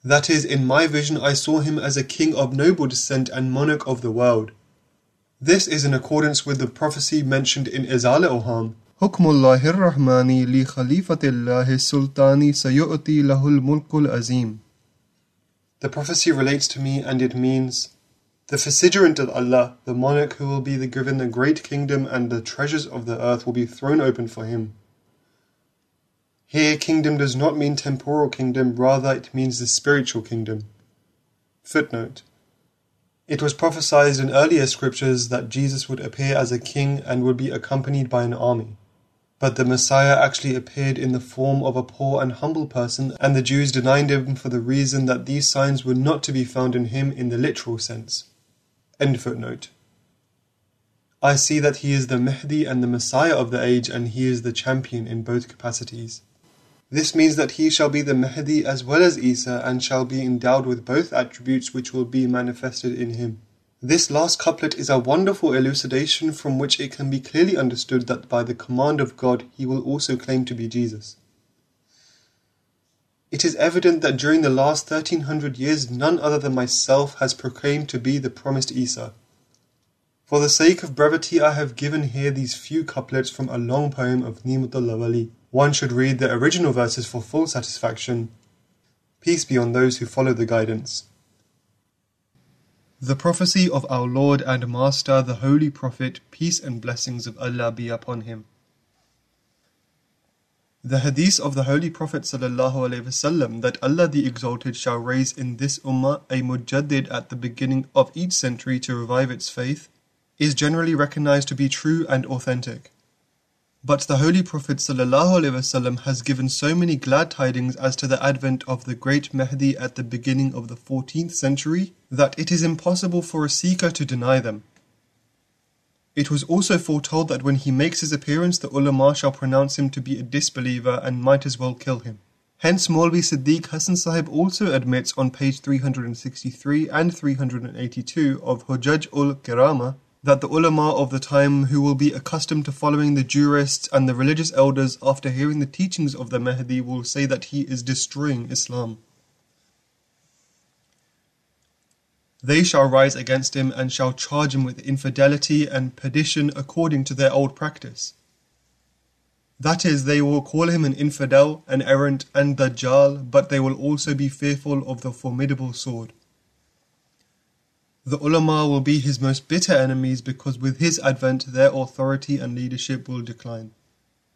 That is, in my vision I saw him as a king of noble descent and monarch of the world. This is in accordance with the prophecy mentioned in Izala-e-Oham. حكم الله الرحمن لخليفة الله السلطان سيؤتي The prophecy relates to me and it means the vicegerent of Allah, the monarch who will be given the great kingdom and the treasures of the earth will be thrown open for him. Here, kingdom does not mean temporal kingdom, rather, it means the spiritual kingdom. Footnote It was prophesied in earlier scriptures that Jesus would appear as a king and would be accompanied by an army. But the Messiah actually appeared in the form of a poor and humble person, and the Jews denied him for the reason that these signs were not to be found in him in the literal sense. End footnote. I see that he is the Mahdi and the Messiah of the age, and he is the champion in both capacities. This means that he shall be the Mahdi as well as Isa and shall be endowed with both attributes which will be manifested in him. This last couplet is a wonderful elucidation from which it can be clearly understood that by the command of God he will also claim to be Jesus. It is evident that during the last 1300 years none other than myself has proclaimed to be the promised Isa. For the sake of brevity I have given here these few couplets from a long poem of Ni'matullah Wali. One should read the original verses for full satisfaction. Peace be on those who follow the guidance. The prophecy of our Lord and Master, the Holy Prophet, peace and blessings of Allah be upon him. The hadith of the Holy Prophet وسلم, that Allah the Exalted shall raise in this ummah a mujaddid at the beginning of each century to revive its faith is generally recognized to be true and authentic. But the Holy Prophet ﷺ has given so many glad tidings as to the advent of the great Mahdi at the beginning of the 14th century that it is impossible for a seeker to deny them. It was also foretold that when he makes his appearance, the ulama shall pronounce him to be a disbeliever and might as well kill him. Hence, Maulvi Siddiq Hassan Sahib also admits on page 363 and 382 of Hujaj ul Kirama that the ulama of the time who will be accustomed to following the jurists and the religious elders after hearing the teachings of the Mahdi will say that he is destroying Islam. They shall rise against him and shall charge him with infidelity and perdition according to their old practice. That is, they will call him an infidel, an errant, and Dajjal, but they will also be fearful of the formidable sword. The ulama will be his most bitter enemies because with his advent their authority and leadership will decline.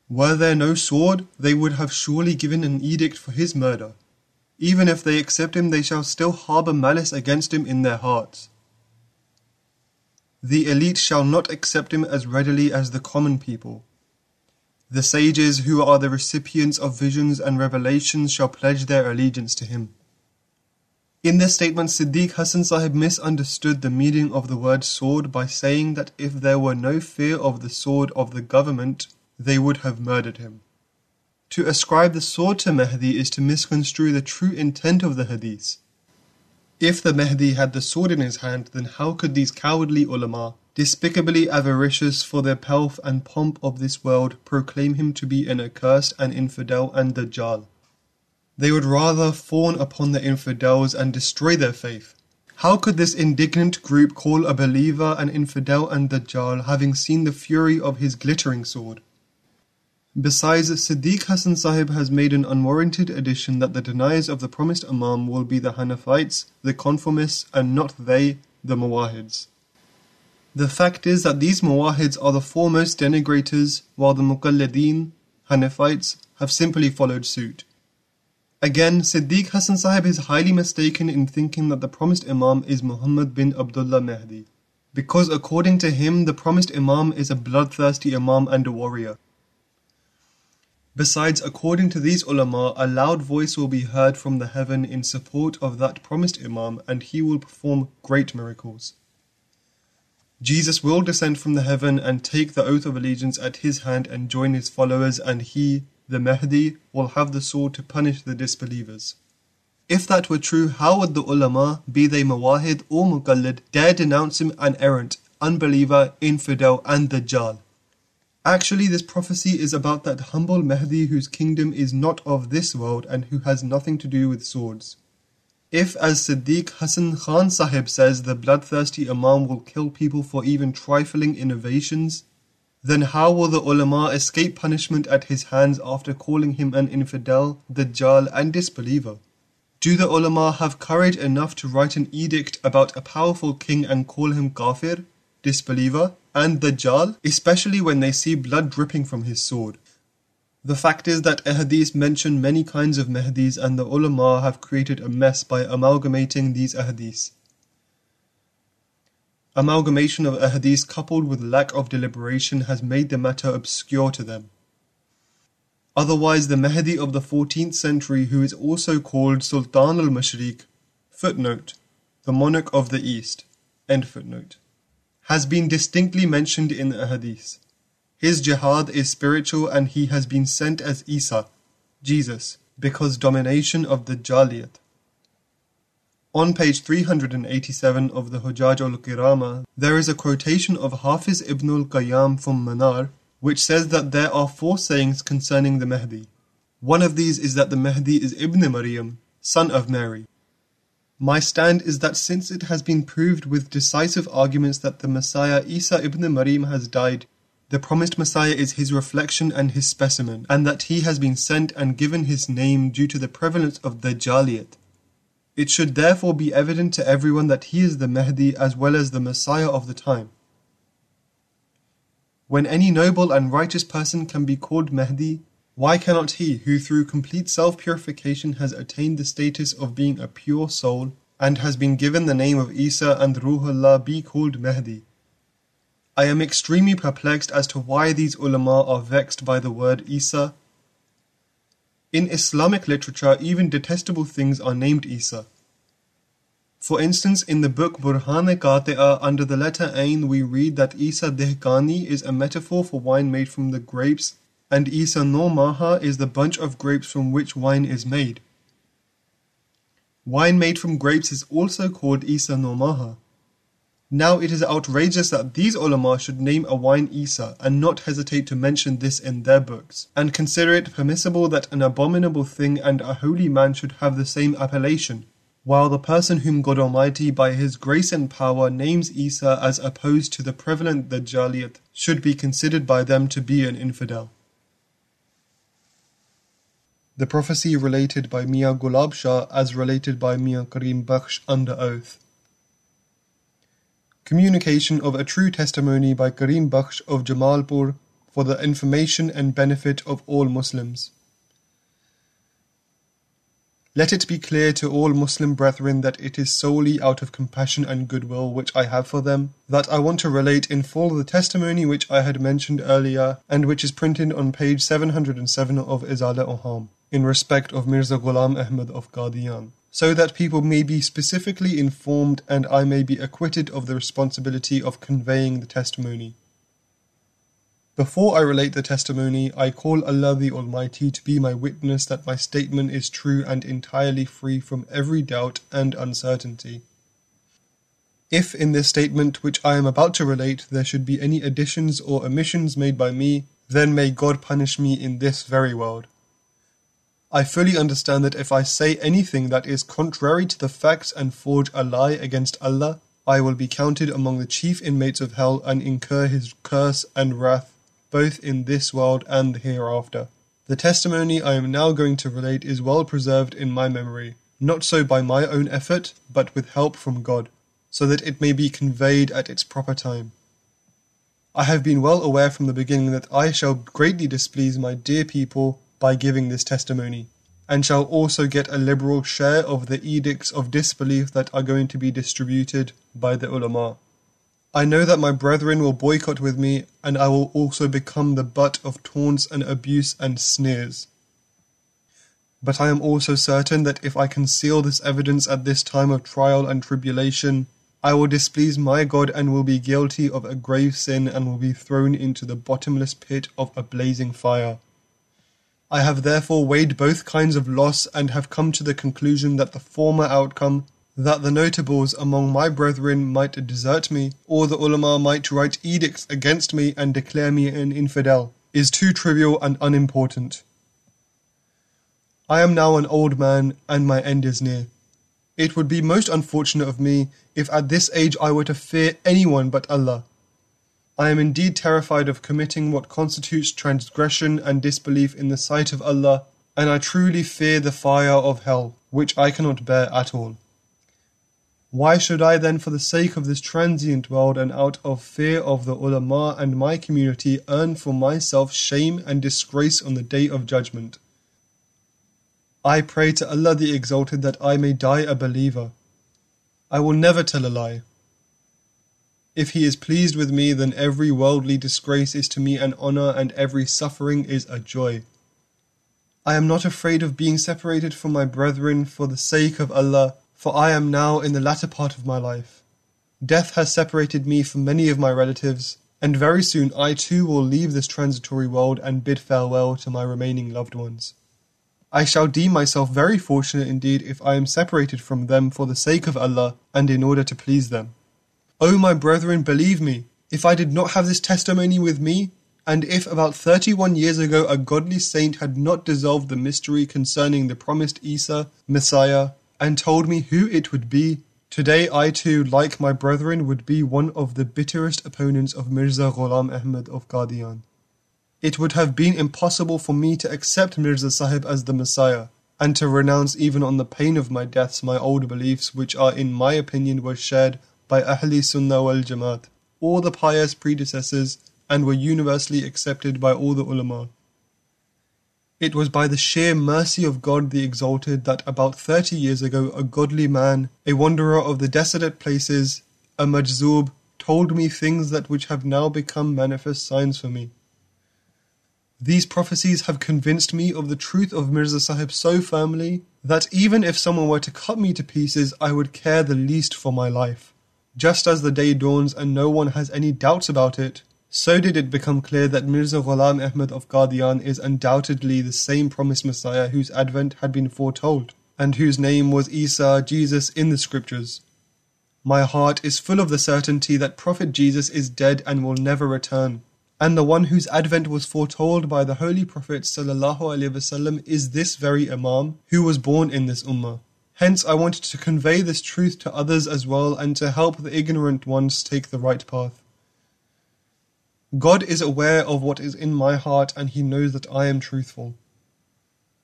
Were there no sword, they would have surely given an edict for his murder. Even if they accept him, they shall still harbour malice against him in their hearts. The elite shall not accept him as readily as the common people. The sages who are the recipients of visions and revelations shall pledge their allegiance to him. In this statement, Siddiq Hassan Sahib misunderstood the meaning of the word sword by saying that if there were no fear of the sword of the government, they would have murdered him. To ascribe the sword to Mahdi is to misconstrue the true intent of the hadith. If the Mahdi had the sword in his hand, then how could these cowardly ulama, despicably avaricious for their pelf and pomp of this world, proclaim him to be an accursed and infidel and dajjal? They would rather fawn upon the infidels and destroy their faith. How could this indignant group call a believer an infidel and dajjal, having seen the fury of his glittering sword? Besides, Siddiq Hassan Sahib has made an unwarranted addition that the deniers of the promised Imam will be the Hanafites, the conformists, and not they, the Muwahids. The fact is that these Muwahids are the foremost denigrators, while the Muqalladeen, Hanafites, have simply followed suit. Again, Siddiq Hassan Sahib is highly mistaken in thinking that the promised Imam is Muhammad bin Abdullah Mahdi, because according to him, the promised Imam is a bloodthirsty Imam and a warrior. Besides, according to these ulama, a loud voice will be heard from the heaven in support of that promised Imam, and he will perform great miracles. Jesus will descend from the heaven and take the oath of allegiance at his hand and join his followers, and he, the Mahdi, will have the sword to punish the disbelievers. If that were true, how would the ulama, be they Muwahid or Muqallid, dare denounce him an errant, unbeliever, infidel, and Dajjal? Actually, this prophecy is about that humble Mahdi whose kingdom is not of this world and who has nothing to do with swords. If, as Siddiq Hassan Khan Sahib says, the bloodthirsty Imam will kill people for even trifling innovations, then how will the ulama escape punishment at his hands after calling him an infidel, dajjal, and disbeliever? Do the ulama have courage enough to write an edict about a powerful king and call him kafir, disbeliever, and the Dajjal, especially when they see blood dripping from his sword. The fact is that ahadith mention many kinds of Mahdis and the ulama have created a mess by amalgamating these ahadith. Amalgamation of ahadith coupled with lack of deliberation has made the matter obscure to them. Otherwise, the Mahdi of the 14th century, who is also called Sultan al Mashriq, footnote, the monarch of the East, end footnote has been distinctly mentioned in the hadith. His jihad is spiritual and he has been sent as Isa, Jesus, because domination of Dajjaliyat. On page 387 of the Hujaj al-Kirama, there is a quotation of Hafiz ibn al-Qayyim from Manar, which says that there are four sayings concerning the Mahdi. One of these is that the Mahdi is Ibn Maryam, son of Mary. My stand is that since it has been proved with decisive arguments that the Messiah Isa ibn Maryam has died, the promised Messiah is his reflection and his specimen, and that he has been sent and given his name due to the prevalence of Dajjaliyat. It should therefore be evident to everyone that he is the Mahdi as well as the Messiah of the time. When any noble and righteous person can be called Mahdi, why cannot he, who through complete self purification has attained the status of being a pure soul, and has been given the name of Isa and Ruhullah, be called Mahdi? I am extremely perplexed as to why these ulama are vexed by the word Isa. In Islamic literature, even detestable things are named Isa. For instance, in the book Burhan Qati'a, under the letter Ain, we read that Isa Dehkani is a metaphor for wine made from the grapes and Isa Normaha is the bunch of grapes from which wine is made. Wine made from grapes is also called Isa Normaha. Now it is outrageous that these ulama should name a wine Isa and not hesitate to mention this in their books, and consider it permissible that an abominable thing and a holy man should have the same appellation, while the person whom God Almighty by His grace and power names Isa as opposed to the prevalent Dajjaliyat should be considered by them to be an infidel. The prophecy related by Mia Gulab Shah as related by Mia Karim Bakhsh under oath. Communication of a true testimony by Karim Bakhsh of Jamalpur for the information and benefit of all Muslims. Let it be clear to all Muslim brethren that it is solely out of compassion and goodwill which I have for them, that I want to relate in full the testimony which I had mentioned earlier and which is printed on page 707 of Izala-e-Oham, in respect of Mirza Ghulam Ahmad of Qadian, so that people may be specifically informed and I may be acquitted of the responsibility of conveying the testimony. Before I relate the testimony, I call Allah the Almighty to be my witness that my statement is true and entirely free from every doubt and uncertainty. If in this statement which I am about to relate there should be any additions or omissions made by me, then may God punish me in this very world. I fully understand that if I say anything that is contrary to the facts and forge a lie against Allah, I will be counted among the chief inmates of hell and incur his curse and wrath both in this world and the hereafter. The testimony I am now going to relate is well preserved in my memory, not so by my own effort, but with help from God, so that it may be conveyed at its proper time. I have been well aware from the beginning that I shall greatly displease my dear people by giving this testimony, and shall also get a liberal share of the edicts of disbelief that are going to be distributed by the ulama. I know that my brethren will boycott with me, and I will also become the butt of taunts and abuse and sneers. But I am also certain that if I conceal this evidence at this time of trial and tribulation, I will displease my God and will be guilty of a grave sin and will be thrown into the bottomless pit of a blazing fire. I have therefore weighed both kinds of loss and have come to the conclusion that the former outcome that the notables among my brethren might desert me, or the ulama might write edicts against me and declare me an infidel, is too trivial and unimportant. I am now an old man, and my end is near. It would be most unfortunate of me if at this age I were to fear anyone but Allah. I am indeed terrified of committing what constitutes transgression and disbelief in the sight of Allah, and I truly fear the fire of hell, which I cannot bear at all. Why should I then, for the sake of this transient world and out of fear of the ulama and my community, earn for myself shame and disgrace on the day of judgment? I pray to Allah the Exalted that I may die a believer. I will never tell a lie. If He is pleased with me, then every worldly disgrace is to me an honor and every suffering is a joy. I am not afraid of being separated from my brethren for the sake of Allah for I am now in the latter part of my life. Death has separated me from many of my relatives, and very soon I too will leave this transitory world and bid farewell to my remaining loved ones. I shall deem myself very fortunate indeed if I am separated from them for the sake of Allah and in order to please them. O my brethren, believe me, if I did not have this testimony with me, and if about thirty one years ago a godly saint had not dissolved the mystery concerning the promised Isa, Messiah, and told me who it would be, today I too, like my brethren, would be one of the bitterest opponents of Mirza Ghulam Ahmad of Qadian. It would have been impossible for me to accept Mirza Sahib as the Messiah, and to renounce even on the pain of my deaths my old beliefs which are in my opinion were shared by Ahli Sunnah wal Jamaat, all the pious predecessors, and were universally accepted by all the ulama. It was by the sheer mercy of God the Exalted that about thirty years ago a godly man, a wanderer of the desolate places, a majzub, told me things that which have now become manifest signs for me. These prophecies have convinced me of the truth of Mirza Sahib so firmly that even if someone were to cut me to pieces, I would care the least for my life. Just as the day dawns and no one has any doubts about it, so did it become clear that Mirza Ghulam Ahmad of Qadian is undoubtedly the same promised Messiah whose advent had been foretold, and whose name was Isa, Jesus, in the scriptures. My heart is full of the certainty that Prophet Jesus is dead and will never return, and the one whose advent was foretold by the Holy Prophet ﷺ is this very Imam who was born in this Ummah. Hence, I wanted to convey this truth to others as well and to help the ignorant ones take the right path. God is aware of what is in my heart and He knows that I am truthful.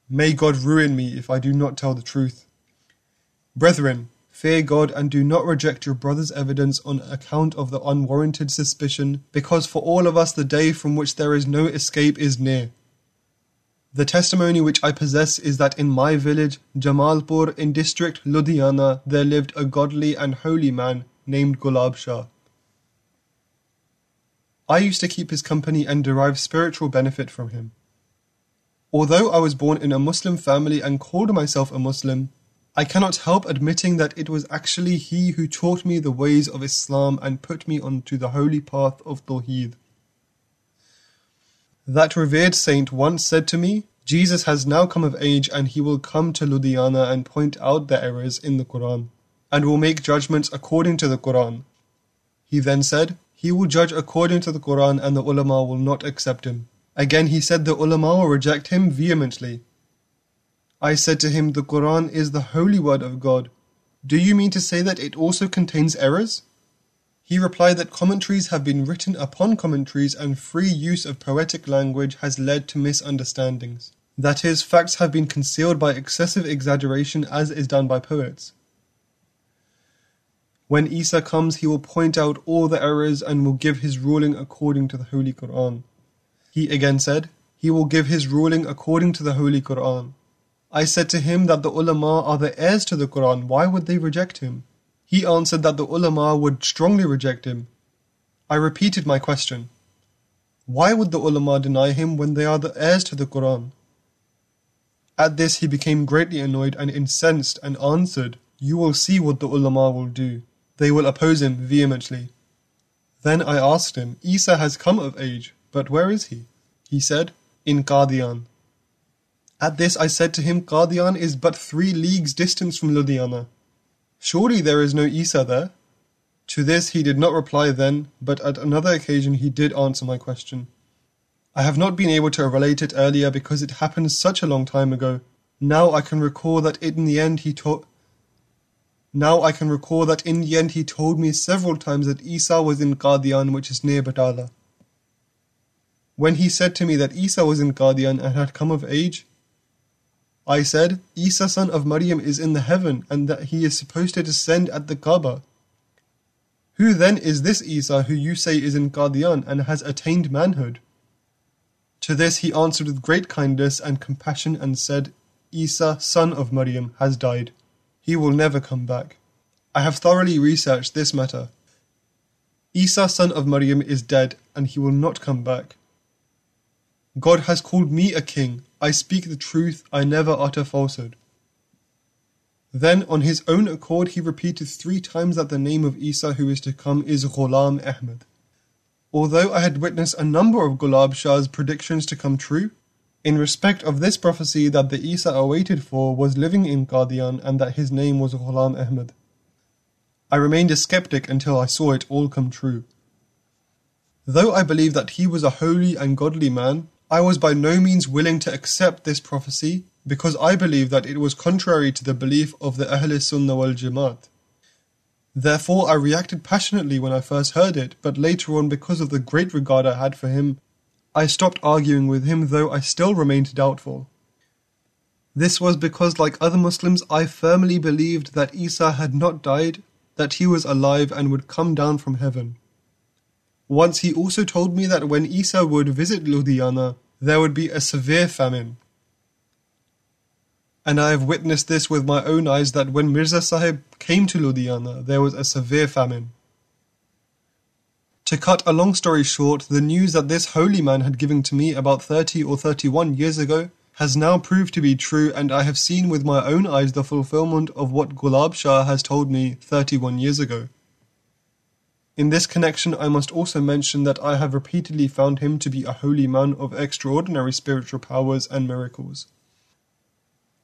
May God ruin me if I do not tell the truth. Brethren, fear God and do not reject your brother's evidence on account of the unwarranted suspicion, because for all of us the day from which there is no escape is near. The testimony which I possess is that in my village, Jamalpur, in district Ludhiana, there lived a godly and holy man named Gulab Shah. I used to keep his company and derive spiritual benefit from him. Although I was born in a Muslim family and called myself a Muslim, I cannot help admitting that it was actually he who taught me the ways of Islam and put me onto the holy path of Tawheed. That revered saint once said to me, Jesus has now come of age and he will come to Ludhiana and point out the errors in the Quran and will make judgments according to the Quran. He then said, He will judge according to the Quran and the ulama will not accept him. Again he said the ulama will reject him vehemently. I said to him, The Quran is the holy word of God. Do you mean to say that it also contains errors? He replied that commentaries have been written upon commentaries and free use of poetic language has led to misunderstandings. That is, facts have been concealed by excessive exaggeration as is done by poets. When Isa comes, he will point out all the errors and will give his ruling according to the Holy Quran. He again said, He will give his ruling according to the Holy Quran. I said to him that the ulama are the heirs to the Quran, why would they reject him? He answered that the ulama would strongly reject him. I repeated my question. Why would the ulama deny him when they are the heirs to the Quran? At this he became greatly annoyed and incensed and answered, You will see what the ulama will do. They will oppose him vehemently. Then I asked him, Isa has come of age, but where is he? He said, In Qadian. At this I said to him, Qadian is but three leagues distance from Ludhiana. Surely there is no Isa there? To this he did not reply then, but at another occasion he did answer my question. I have not been able to relate it earlier because it happened such a long time ago. Now I can recall that in the end he taught now I can recall that in the end he told me several times that Isa was in Qadian, which is near Batala. When he said to me that Isa was in Qadian and had come of age, I said, Isa son of Maryam is in the heaven and that he is supposed to descend at the Kaaba. Who then is this Isa who you say is in Qadian and has attained manhood? To this he answered with great kindness and compassion and said, Isa son of Maryam has died. He will never come back. I have thoroughly researched this matter. Isa son of Maryam is dead and he will not come back. God has called me a king. I speak the truth. I never utter falsehood. Then, on his own accord, he repeated three times that the name of Isa who is to come is Ghulam Ahmed. Although I had witnessed a number of Gulab Shah's predictions to come true, in respect of this prophecy that the Isa awaited for was living in Qadian and that his name was Ghulam Ahmed. I remained a skeptic until I saw it all come true. Though I believe that he was a holy and godly man, I was by no means willing to accept this prophecy because I believed that it was contrary to the belief of the Ahl Sunnah wal Jamaat. Therefore, I reacted passionately when I first heard it, but later on, because of the great regard I had for him, I stopped arguing with him, though I still remained doubtful. This was because, like other Muslims, I firmly believed that Isa had not died, that he was alive and would come down from heaven. Once he also told me that when Isa would visit Ludhiana, there would be a severe famine. And I have witnessed this with my own eyes that when Mirza Sahib came to Ludhiana, there was a severe famine. To cut a long story short, the news that this holy man had given to me about 30 or 31 years ago has now proved to be true, and I have seen with my own eyes the fulfillment of what Gulab Shah has told me 31 years ago. In this connection, I must also mention that I have repeatedly found him to be a holy man of extraordinary spiritual powers and miracles.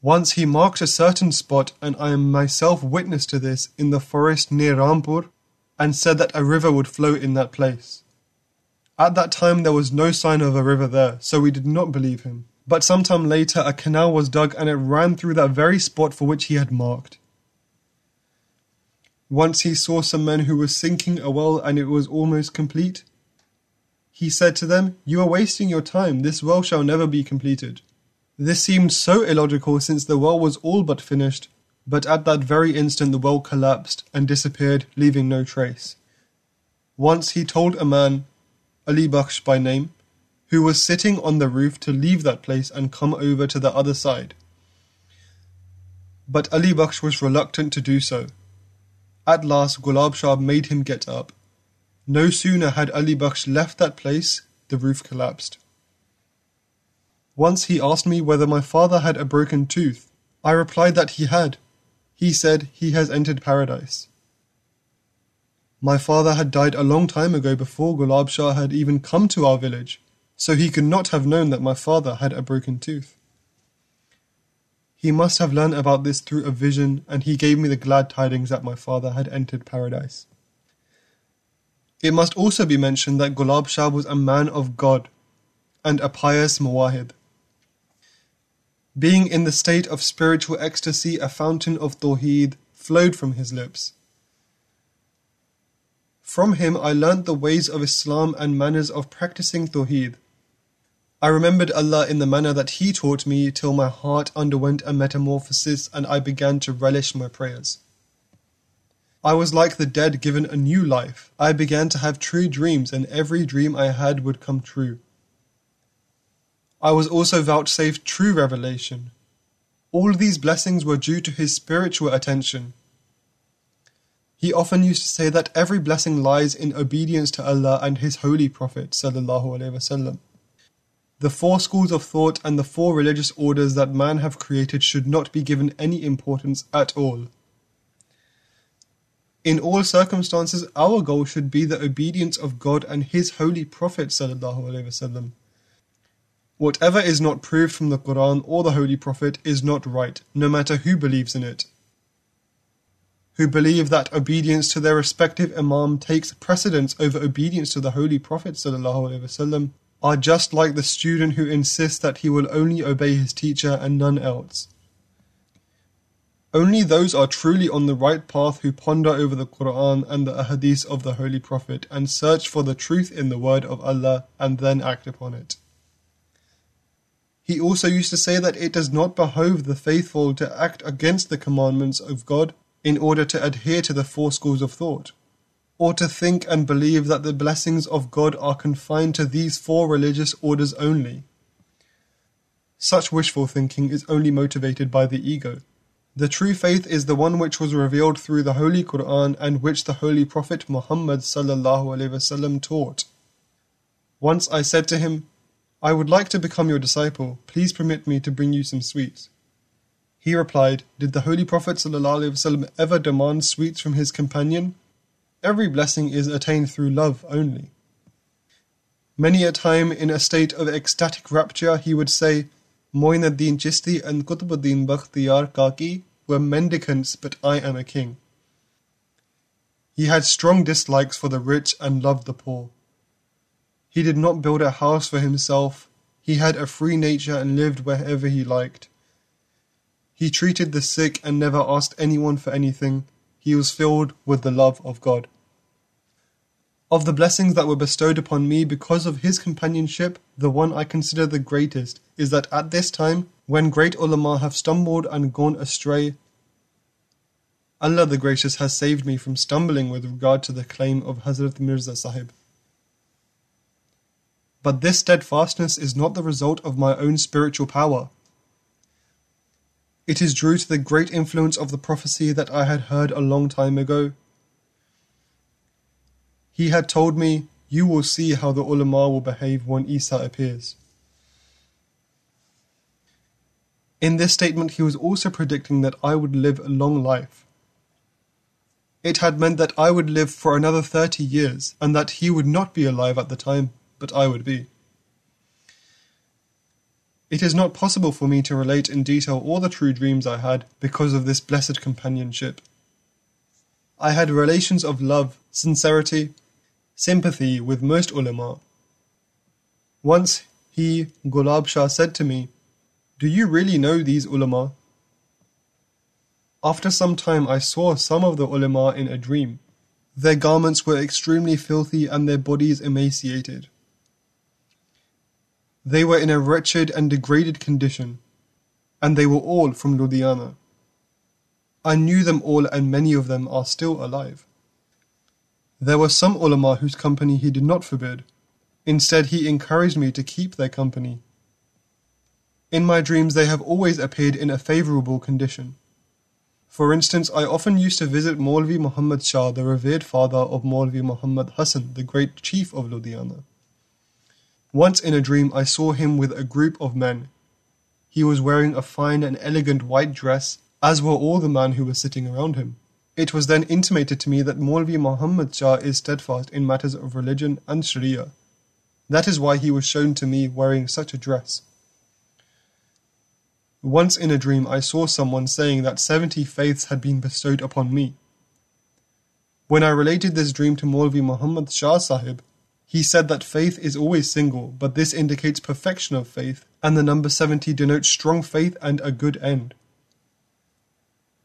Once he marked a certain spot, and I am myself witness to this, in the forest near Rampur, and said that a river would flow in that place. At that time there was no sign of a river there, so we did not believe him. But some time later a canal was dug and it ran through that very spot for which he had marked. Once he saw some men who were sinking a well and it was almost complete. He said to them, You are wasting your time, this well shall never be completed. This seemed so illogical since the well was all but finished, but at that very instant the well collapsed and disappeared, leaving no trace. Once he told a man, Ali Bakhsh by name, who was sitting on the roof to leave that place and come over to the other side. But Ali Bakhsh was reluctant to do so. At last Gulab Shah made him get up. No sooner had Ali Bakhsh left that place, the roof collapsed. Once he asked me whether my father had a broken tooth. I replied that he had. He said he has entered paradise. My father had died a long time ago before Gulab Shah had even come to our village, so he could not have known that my father had a broken tooth. He must have learned about this through a vision, and he gave me the glad tidings that my father had entered paradise. It must also be mentioned that Gulab Shah was a man of God and a pious muwahid. Being in the state of spiritual ecstasy, a fountain of Tawheed flowed from his lips. From him I learnt the ways of Islam and manners of practicing Tawheed. I remembered Allah in the manner that He taught me till my heart underwent a metamorphosis and I began to relish my prayers. I was like the dead given a new life. I began to have true dreams and every dream I had would come true. I was also vouchsafed true revelation. All these blessings were due to his spiritual attention. He often used to say that every blessing lies in obedience to Allah and His Holy Prophet. The four schools of thought and the four religious orders that man have created should not be given any importance at all. In all circumstances, our goal should be the obedience of God and His Holy Prophet. Whatever is not proved from the Quran or the Holy Prophet is not right, no matter who believes in it. Who believe that obedience to their respective Imam takes precedence over obedience to the Holy Prophet are just like the student who insists that he will only obey his teacher and none else. Only those are truly on the right path who ponder over the Quran and the Ahadith of the Holy Prophet and search for the truth in the word of Allah and then act upon it. He also used to say that it does not behove the faithful to act against the commandments of God in order to adhere to the four schools of thought, or to think and believe that the blessings of God are confined to these four religious orders only. Such wishful thinking is only motivated by the ego. The true faith is the one which was revealed through the Holy Quran and which the Holy Prophet Muhammad taught. Once I said to him, I would like to become your disciple. Please permit me to bring you some sweets. He replied, Did the Holy Prophet ever demand sweets from his companion? Every blessing is attained through love only. Many a time, in a state of ecstatic rapture, he would say, Moinuddin Chishti and Qutbuddin Bakhtiyar Kaki were mendicants, but I am a king. He had strong dislikes for the rich and loved the poor. He did not build a house for himself. He had a free nature and lived wherever he liked. He treated the sick and never asked anyone for anything. He was filled with the love of God. Of the blessings that were bestowed upon me because of his companionship, the one I consider the greatest is that at this time, when great ulama have stumbled and gone astray, Allah the Gracious has saved me from stumbling with regard to the claim of Hazrat Mirza Sahib. But this steadfastness is not the result of my own spiritual power. It is due to the great influence of the prophecy that I had heard a long time ago. He had told me, You will see how the ulama will behave when Isa appears. In this statement, he was also predicting that I would live a long life. It had meant that I would live for another 30 years and that he would not be alive at the time but I would be. It is not possible for me to relate in detail all the true dreams I had because of this blessed companionship. I had relations of love, sincerity, sympathy with most ulama. Once he, Gulab Shah, said to me, Do you really know these ulama? After some time I saw some of the ulama in a dream. Their garments were extremely filthy and their bodies emaciated. They were in a wretched and degraded condition. and they were all from Ludhiana. I knew them all, and many of them are still alive. There were some ulama whose company he did not forbid. Instead, he encouraged me to keep their company. In my dreams, they have always appeared in a favorable condition. For instance, I often used to visit Maulvi Muhammad Shah, the revered father of Maulvi Muhammad Hassan, the great chief of Ludhiana. Once in a dream, I saw him with a group of men. He was wearing a fine and elegant white dress, as were all the men who were sitting around him. It was then intimated to me that Maulvi Muhammad Shah is steadfast in matters of religion and Sharia. That is why he was shown to me wearing such a dress. Once in a dream I saw someone saying that seventy faiths had been bestowed upon me. When I related this dream to Maulvi Muhammad Shah Sahib, he said that faith is always single, but this indicates perfection of faith, and the number 70 denotes strong faith and a good end.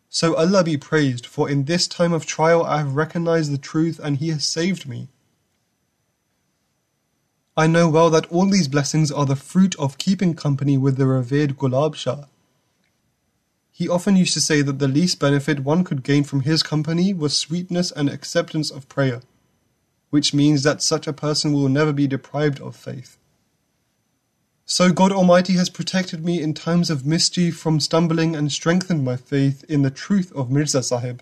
So Allah be praised, for in this time of trial I have recognized the truth and He has saved me. I know well that all these blessings are the fruit of keeping company with the revered Gulab Shah. He often used to say that the least benefit one could gain from his company was sweetness and acceptance of prayer, which means that such a person will never be deprived of faith. So God Almighty has protected me in times of mischief from stumbling and strengthened my faith in the truth of Mirza Sahib.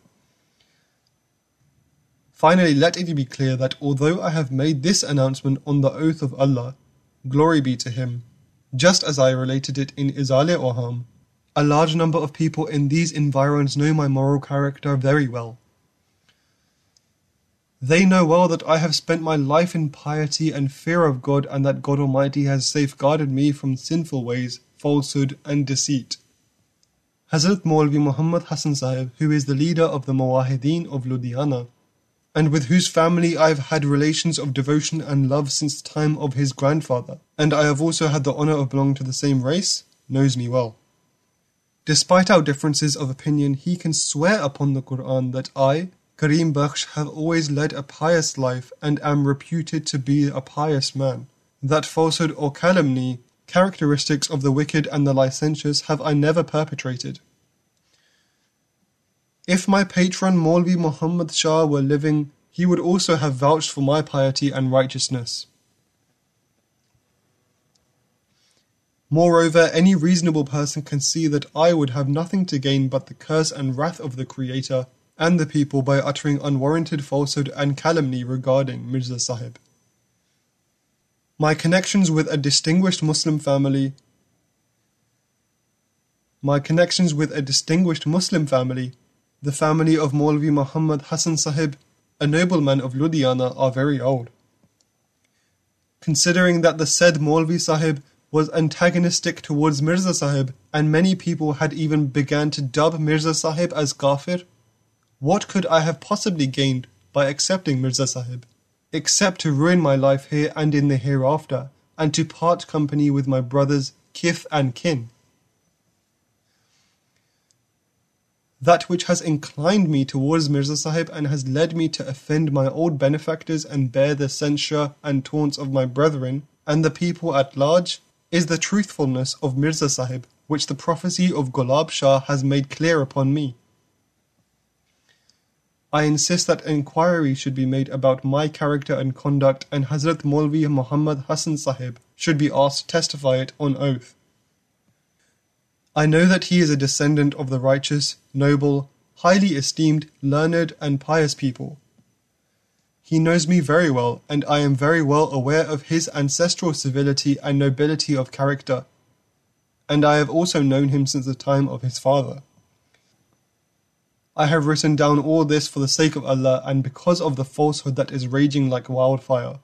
Finally, let it be clear that although I have made this announcement on the oath of Allah, glory be to Him, just as I related it in Izala-e-Oham, a large number of people in these environs know my moral character very well. They know well that I have spent my life in piety and fear of God and that God Almighty has safeguarded me from sinful ways, falsehood, and deceit. Hazrat Maulvi Muhammad Hassan Sahib, who is the leader of the Muwahideen of Ludhiana, and with whose family I have had relations of devotion and love since the time of his grandfather, and I have also had the honour of belonging to the same race, knows me well. Despite our differences of opinion, he can swear upon the Quran that I, Karim Bakhsh have always led a pious life and am reputed to be a pious man. That falsehood or calumny, characteristics of the wicked and the licentious, have I never perpetrated. If my patron Maulvi Muhammad Shah were living, he would also have vouched for my piety and righteousness. Moreover, any reasonable person can see that I would have nothing to gain but the curse and wrath of the Creator and the people by uttering unwarranted falsehood and calumny regarding Mirza Sahib. My connections with a distinguished Muslim family my connections with a distinguished Muslim family, the family of Maulvi Muhammad Hassan Sahib, a nobleman of Ludhiana, are very old. Considering that the said Maulvi Sahib was antagonistic towards Mirza Sahib, and many people had even begun to dub Mirza Sahib as Kafir, what could I have possibly gained by accepting Mirza Sahib, except to ruin my life here and in the hereafter, and to part company with my brothers, kith, and kin? That which has inclined me towards Mirza Sahib and has led me to offend my old benefactors and bear the censure and taunts of my brethren and the people at large is the truthfulness of Mirza Sahib, which the prophecy of Gulab Shah has made clear upon me. I insist that inquiry should be made about my character and conduct, and Hazrat Maulvi Muhammad Hassan Sahib should be asked to testify it on oath. I know that he is a descendant of the righteous, noble, highly esteemed, learned, and pious people. He knows me very well, and I am very well aware of his ancestral civility and nobility of character, and I have also known him since the time of his father. I have written down all this for the sake of Allah and because of the falsehood that is raging like wildfire.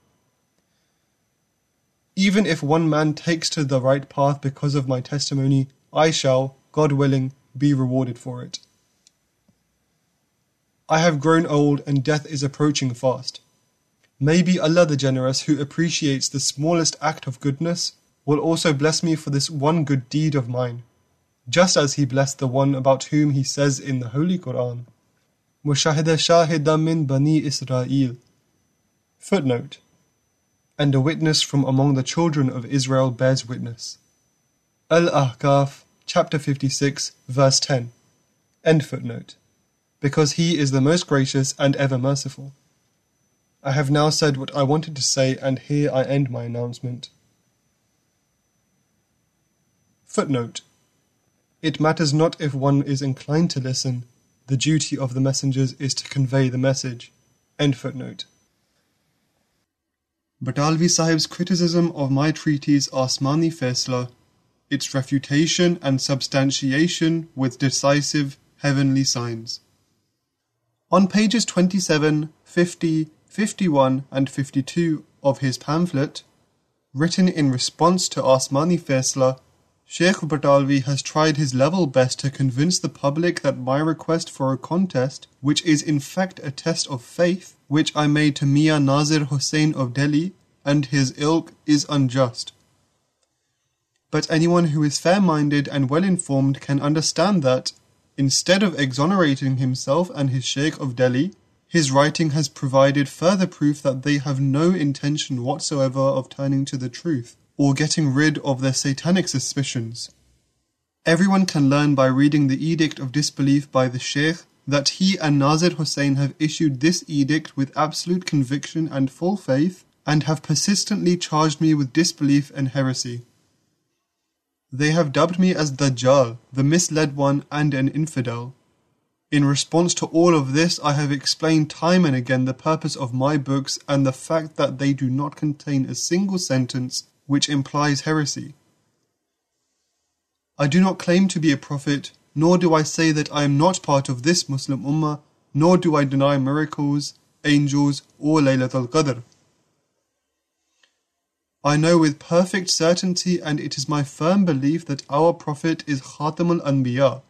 Even if one man takes to the right path because of my testimony, I shall, God willing, be rewarded for it. I have grown old and death is approaching fast. Maybe Allah the Generous, who appreciates the smallest act of goodness, will also bless me for this one good deed of mine just as he blessed the one about whom he says in the Holy Quran, وَشَهِدَ شَاهِدًا مِّن بَنِي إِسْرَائِيلَ Footnote And a witness from among the children of Israel bears witness. Al-Ahqaf chapter 56, verse 10. End footnote. Because he is the most gracious and ever merciful. I have now said what I wanted to say, and here I end my announcement. Footnote. it matters not if one is inclined to listen, the duty of the messengers is to convey the message. Footnote. Batalvi Sahib's criticism of my treatise Asmani Faisla, its refutation and substantiation with decisive heavenly signs. On pages 27, 50, 51, and 52 of his pamphlet, written in response to Asmani Faisla, Sheikh Batalvi has tried his level best to convince the public that my request for a contest, which is in fact a test of faith, which I made to Mian Nazir Hussain of Delhi and his ilk, is unjust. But anyone who is fair minded and well informed can understand that, instead of exonerating himself and his Sheikh of Delhi, his writing has provided further proof that they have no intention whatsoever of turning to the truth or getting rid of their satanic suspicions. Everyone can learn by reading the Edict of Disbelief by the Sheikh that he and Nazir Hussain have issued this edict with absolute conviction and full faith and have persistently charged me with disbelief and heresy. They have dubbed me as Dajjal, the misled one and an infidel. In response to all of this, I have explained time and again the purpose of my books and the fact that they do not contain a single sentence which implies heresy. I do not claim to be a prophet, nor do I say that I am not part of this Muslim Ummah, nor do I deny miracles, angels, or Laylatul Qadr. I know with perfect certainty, and it is my firm belief that our Prophet is Khatamul Anbiya.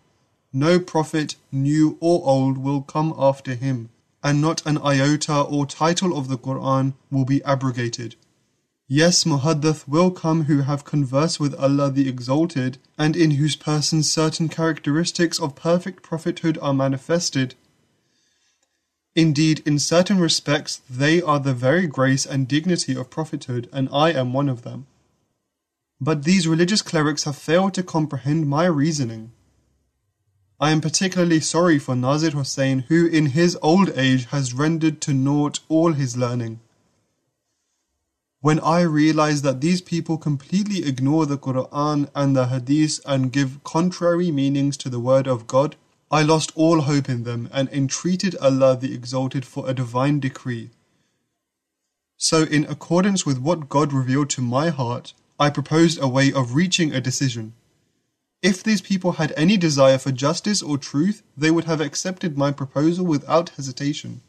No prophet, new or old, will come after him, and not an iota or title of the Quran will be abrogated. Yes, Muhaddath will come who have conversed with Allah the Exalted, and in whose person certain characteristics of perfect prophethood are manifested. Indeed, in certain respects, they are the very grace and dignity of prophethood, and I am one of them. But these religious clerics have failed to comprehend my reasoning. I am particularly sorry for Nazir Hussain, who in his old age has rendered to naught all his learning. When I realized that these people completely ignore the Quran and the Hadith and give contrary meanings to the word of God, I lost all hope in them and entreated Allah the Exalted for a divine decree. So, in accordance with what God revealed to my heart, I proposed a way of reaching a decision. If these people had any desire for justice or truth, they would have accepted my proposal without hesitation.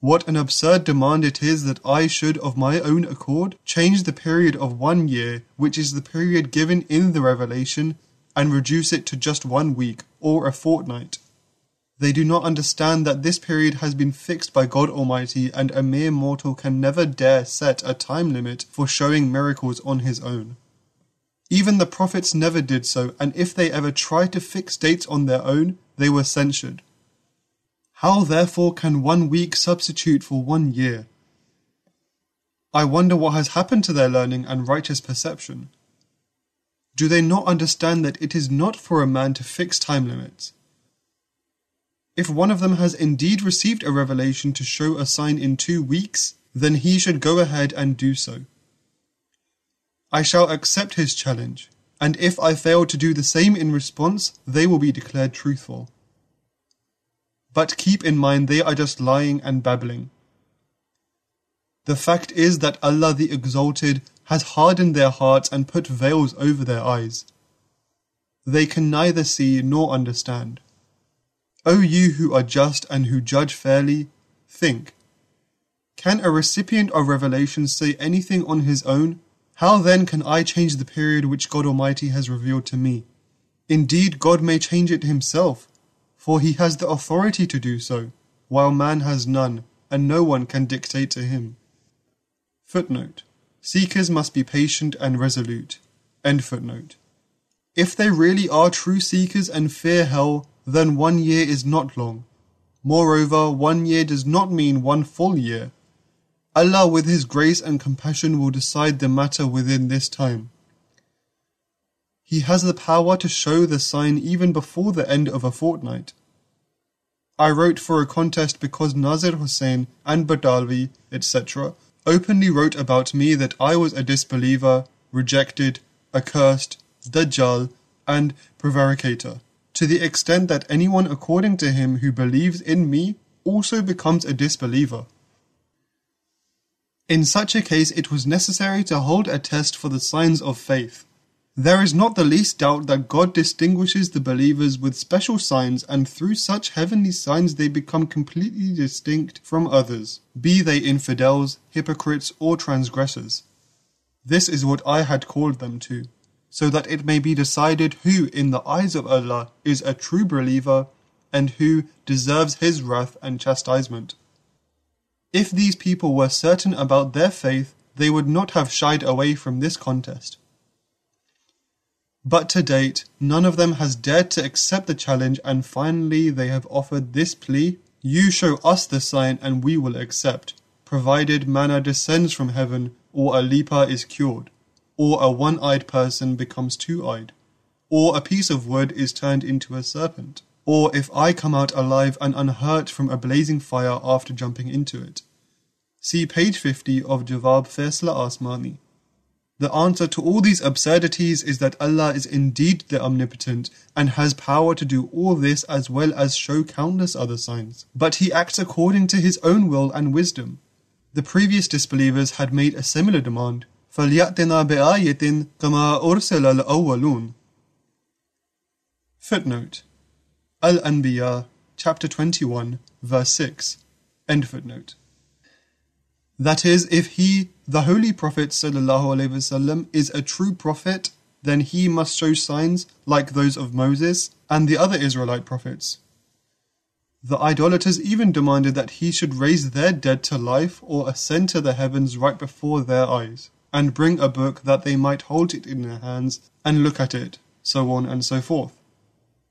What an absurd demand it is that I should, of my own accord, change the period of one year, which is the period given in the Revelation, and reduce it to just one week, or a fortnight. They do not understand that this period has been fixed by God Almighty, and a mere mortal can never dare set a time limit for showing miracles on his own. Even the prophets never did so, and if they ever tried to fix dates on their own, they were censured. How therefore can one week substitute for one year? I wonder what has happened to their learning and righteous perception. Do they not understand that it is not for a man to fix time limits? If one of them has indeed received a revelation to show a sign in two weeks, then he should go ahead and do so. I shall accept his challenge, and if I fail to do the same in response, they will be declared truthful. But keep in mind they are just lying and babbling. The fact is that Allah the Exalted has hardened their hearts and put veils over their eyes. They can neither see nor understand. O you who are just and who judge fairly, think. Can a recipient of revelation say anything on his own? How then can I change the period which God Almighty has revealed to me? Indeed, God may change it himself, for he has the authority to do so, while man has none, and no one can dictate to him. Footnote. Seekers must be patient and resolute. End footnote. If they really are true seekers and fear hell, then one year is not long. Moreover, one year does not mean one full year. Allah, with His grace and compassion, will decide the matter within this time. He has the power to show the sign even before the end of a fortnight. I wrote for a contest because Nazir Hussain and Batalvi, etc., openly wrote about me that I was a disbeliever, rejected, accursed, Dajjal, and prevaricator, to the extent that anyone according to him who believes in me also becomes a disbeliever. In such a case, it was necessary to hold a test for the signs of faith. There is not the least doubt that God distinguishes the believers with special signs, and through such heavenly signs they become completely distinct from others, be they infidels, hypocrites, or transgressors. This is what I had called them to, so that it may be decided who, in the eyes of Allah, is a true believer and who deserves His wrath and chastisement. If these people were certain about their faith, they would not have shied away from this contest. But to date, none of them has dared to accept the challenge, and finally they have offered this plea You show us the sign, and we will accept, provided manna descends from heaven, or a leper is cured, or a one eyed person becomes two eyed, or a piece of wood is turned into a serpent, or if I come out alive and unhurt from a blazing fire after jumping into it. See page 50 of Jawab Faisla Asmani. The answer to all these absurdities is that Allah is indeed the Omnipotent and has power to do all this as well as show countless other signs. But He acts according to His own will and wisdom. The previous disbelievers had made a similar demand. فَلْيَأْتِنَا بِآيَةٍ كَمَا أُرْسِلَ الْأَوَّلُونَ Footnote Al-Anbiya, chapter 21, verse 6. End footnote. That is, if he, the Holy Prophet وسلم, is a true prophet, then he must show signs like those of Moses and the other Israelite prophets. The idolaters even demanded that he should raise their dead to life or ascend to the heavens right before their eyes, and bring a book that they might hold it in their hands and look at it, so on and so forth.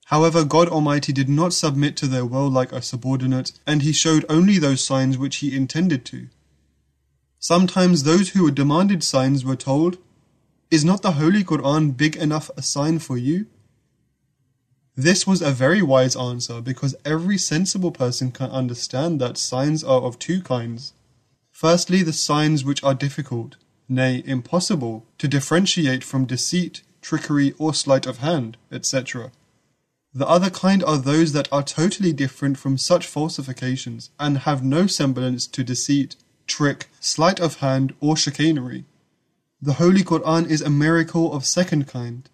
However, God Almighty did not submit to their will like a subordinate, and He showed only those signs which He intended to. Sometimes those who demanded signs were told, Is not the Holy Quran big enough a sign for you? This was a very wise answer because every sensible person can understand that signs are of two kinds. Firstly, the signs which are difficult, nay, impossible, to differentiate from deceit, trickery, or sleight of hand, etc. The other kind are those that are totally different from such falsifications and have no semblance to deceit, trick, sleight of hand, or chicanery. The Holy Quran is a miracle of second kind.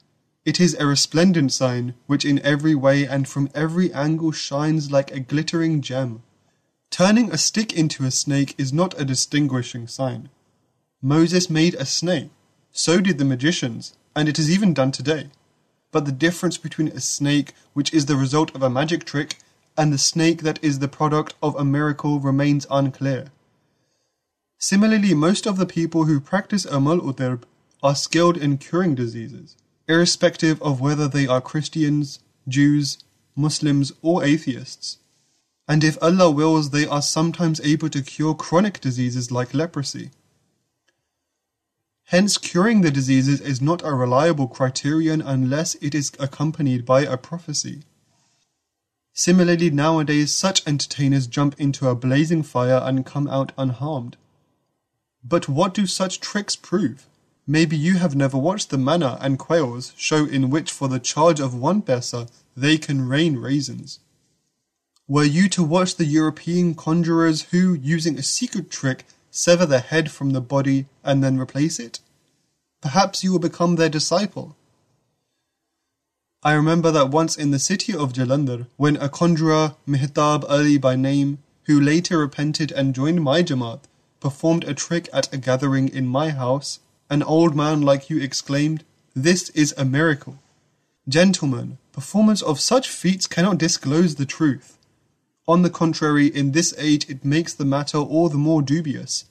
It is a resplendent sign which in every way and from every angle shines like a glittering gem. Turning a stick into a snake is not a distinguishing sign. Moses made a snake, so did the magicians, and it is even done today. But the difference between a snake which is the result of a magic trick and the snake that is the product of a miracle remains unclear. Similarly, most of the people who practice Amal Utirb are skilled in curing diseases, irrespective of whether they are Christians, Jews, Muslims, or atheists. And if Allah wills, they are sometimes able to cure chronic diseases like leprosy. Hence, curing the diseases is not a reliable criterion unless it is accompanied by a prophecy. Similarly, nowadays, such entertainers jump into a blazing fire and come out unharmed. But what do such tricks prove? Maybe you have never watched the manna and quails show in which for the charge of one paisa they can rain raisins. Were you to watch the European conjurers who, using a secret trick, sever the head from the body and then replace it? Perhaps you will become their disciple. I remember that once in the city of Jalandhar, when a conjurer, Mehtab Ali by name, who later repented and joined my Jamaat, performed a trick at a gathering in my house, an old man like you exclaimed, This is a miracle. Gentlemen, performance of such feats cannot disclose the truth. On the contrary, in this age it makes the matter all the more dubious.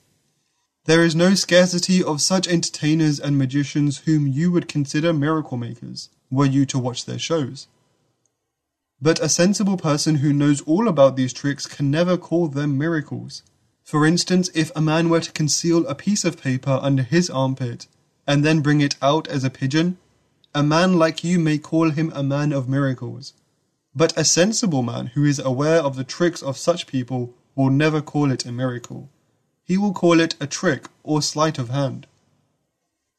There is no scarcity of such entertainers and magicians whom you would consider miracle makers, were you to watch their shows. But a sensible person who knows all about these tricks can never call them miracles. For instance, if a man were to conceal a piece of paper under his armpit and then bring it out as a pigeon, a man like you may call him a man of miracles. But a sensible man who is aware of the tricks of such people will never call it a miracle. He will call it a trick or sleight of hand.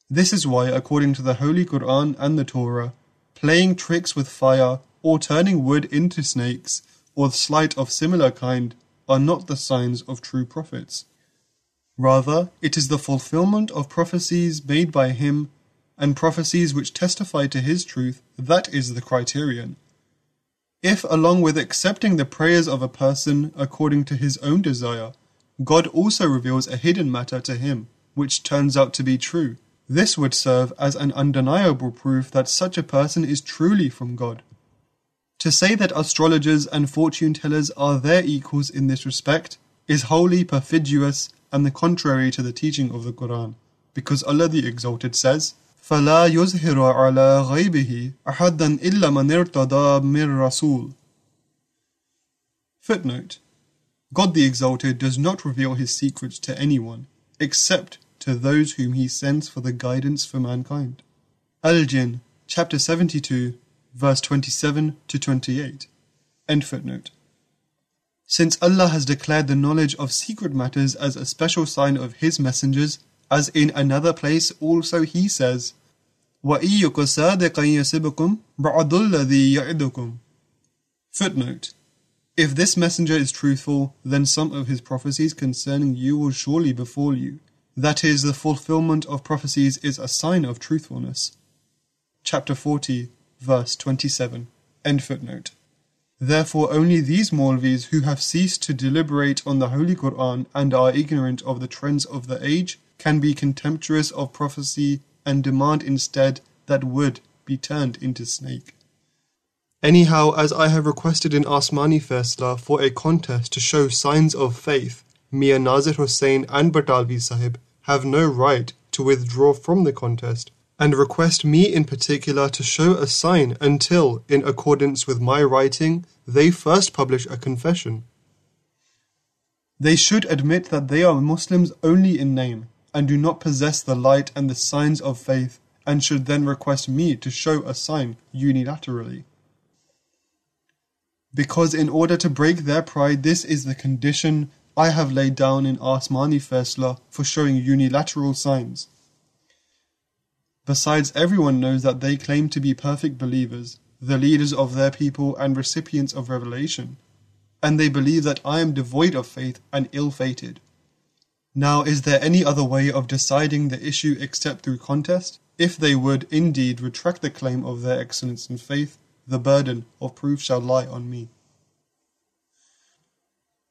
This is why, according to the Holy Quran and the Torah, playing tricks with fire or turning wood into snakes or sleight of similar kind are not the signs of true prophets. Rather, it is the fulfillment of prophecies made by him and prophecies which testify to his truth that is the criterion. If, along with accepting the prayers of a person according to his own desire, God also reveals a hidden matter to him, which turns out to be true, this would serve as an undeniable proof that such a person is truly from God. To say that astrologers and fortune tellers are their equals in this respect is wholly perfidious and the contrary to the teaching of the Quran, because Allah the Exalted says, فَلَا يُظْهِرُ عَلَى غَيْبِهِ أَحَدًا إِلَّا مَنْ ارْتَضَى مِنْ رَسُولٍ Footnote God the Exalted does not reveal his secrets to anyone, except to those whom he sends for the guidance for mankind. Al-Jinn, chapter 72, verse 27 to 28. End footnote. Since Allah has declared the knowledge of secret matters as a special sign of His messengers, as in another place also He says, Footnote If this messenger is truthful, then some of his prophecies concerning you will surely befall you. That is, the fulfillment of prophecies is a sign of truthfulness. Chapter 40 verse 27. End footnote. Therefore, only these Maulvis who have ceased to deliberate on the Holy Quran and are ignorant of the trends of the age can be contemptuous of prophecy and demand instead that wood be turned into snake. Anyhow, as I have requested in Asmani Faisla for a contest to show signs of faith, Mir Nazir Hussain and Batalvi Sahib have no right to withdraw from the contest and request me in particular to show a sign until, in accordance with my writing, they first publish a confession. They should admit that they are Muslims only in name and do not possess the light and the signs of faith and should then request me to show a sign unilaterally. Because in order to break their pride, this is the condition I have laid down in Asmani Faisla for showing unilateral signs. Besides, everyone knows that they claim to be perfect believers, the leaders of their people and recipients of revelation, and they believe that I am devoid of faith and ill fated. Now, is there any other way of deciding the issue except through contest? If they would indeed retract the claim of their excellence in faith, the burden of proof shall lie on me.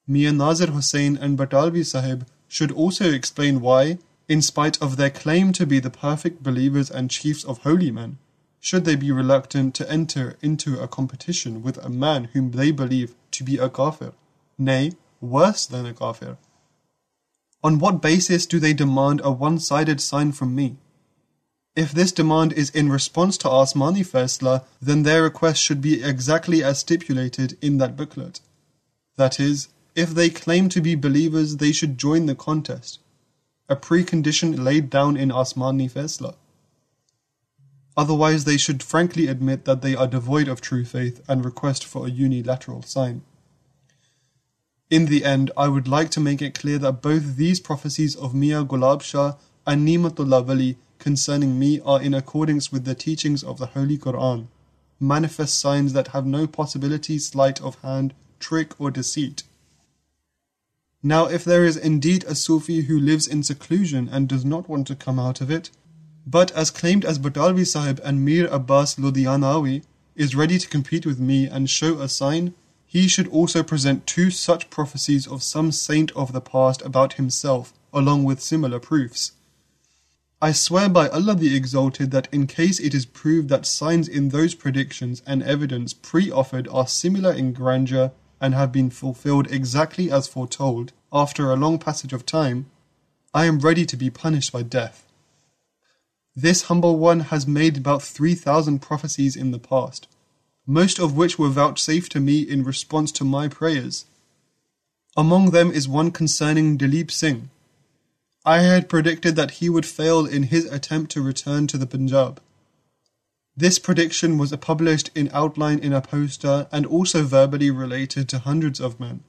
Mir Nazir Hussain and Batalvi Sahib should also explain why, in spite of their claim to be the perfect believers and chiefs of holy men, should they be reluctant to enter into a competition with a man whom they believe to be a kafir, nay, worse than a kafir? On what basis do they demand a one-sided sign from me? If this demand is in response to Asmani Faisla, then their request should be exactly as stipulated in that booklet. That is, if they claim to be believers, they should join the contest, a precondition laid down in Asmani Faisla. Otherwise, they should frankly admit that they are devoid of true faith and request for a unilateral sign. In the end, I would like to make it clear that both these prophecies of Mia Gulab Shah and Nimatullah Wali concerning me are in accordance with the teachings of the Holy Quran, manifest signs that have no possibility, sleight of hand, trick, or deceit. Now, if there is indeed a Sufi who lives in seclusion and does not want to come out of it, but as claimed as Batalvi Sahib and Mir Abbas Ludhianawi is ready to compete with me and show a sign, he should also present two such prophecies of some saint of the past about himself, along with similar proofs. I swear by Allah the Exalted that in case it is proved that signs in those predictions and evidence pre offered are similar in grandeur and have been fulfilled exactly as foretold, after a long passage of time, I am ready to be punished by death. This humble one has made about 3,000 prophecies in the past, most of which were vouchsafed to me in response to my prayers. Among them is one concerning Dilip Singh. I had predicted that he would fail in his attempt to return to the Punjab. This prediction was published in outline in a poster and also verbally related to hundreds of men.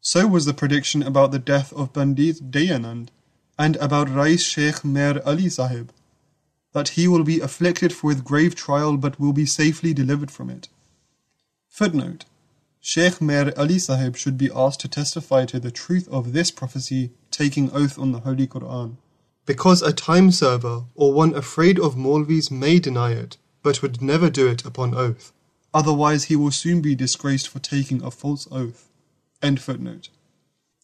So was the prediction about the death of Pandit Dayanand and about Rais Sheikh Mehr Ali Sahib, that he will be afflicted with grave trial but will be safely delivered from it. Footnote Sheikh Mehr Ali Sahib should be asked to testify to the truth of this prophecy, taking oath on the Holy Quran. Because a time server or one afraid of Maulvis may deny it, but would never do it upon oath. Otherwise, he will soon be disgraced for taking a false oath. End footnote.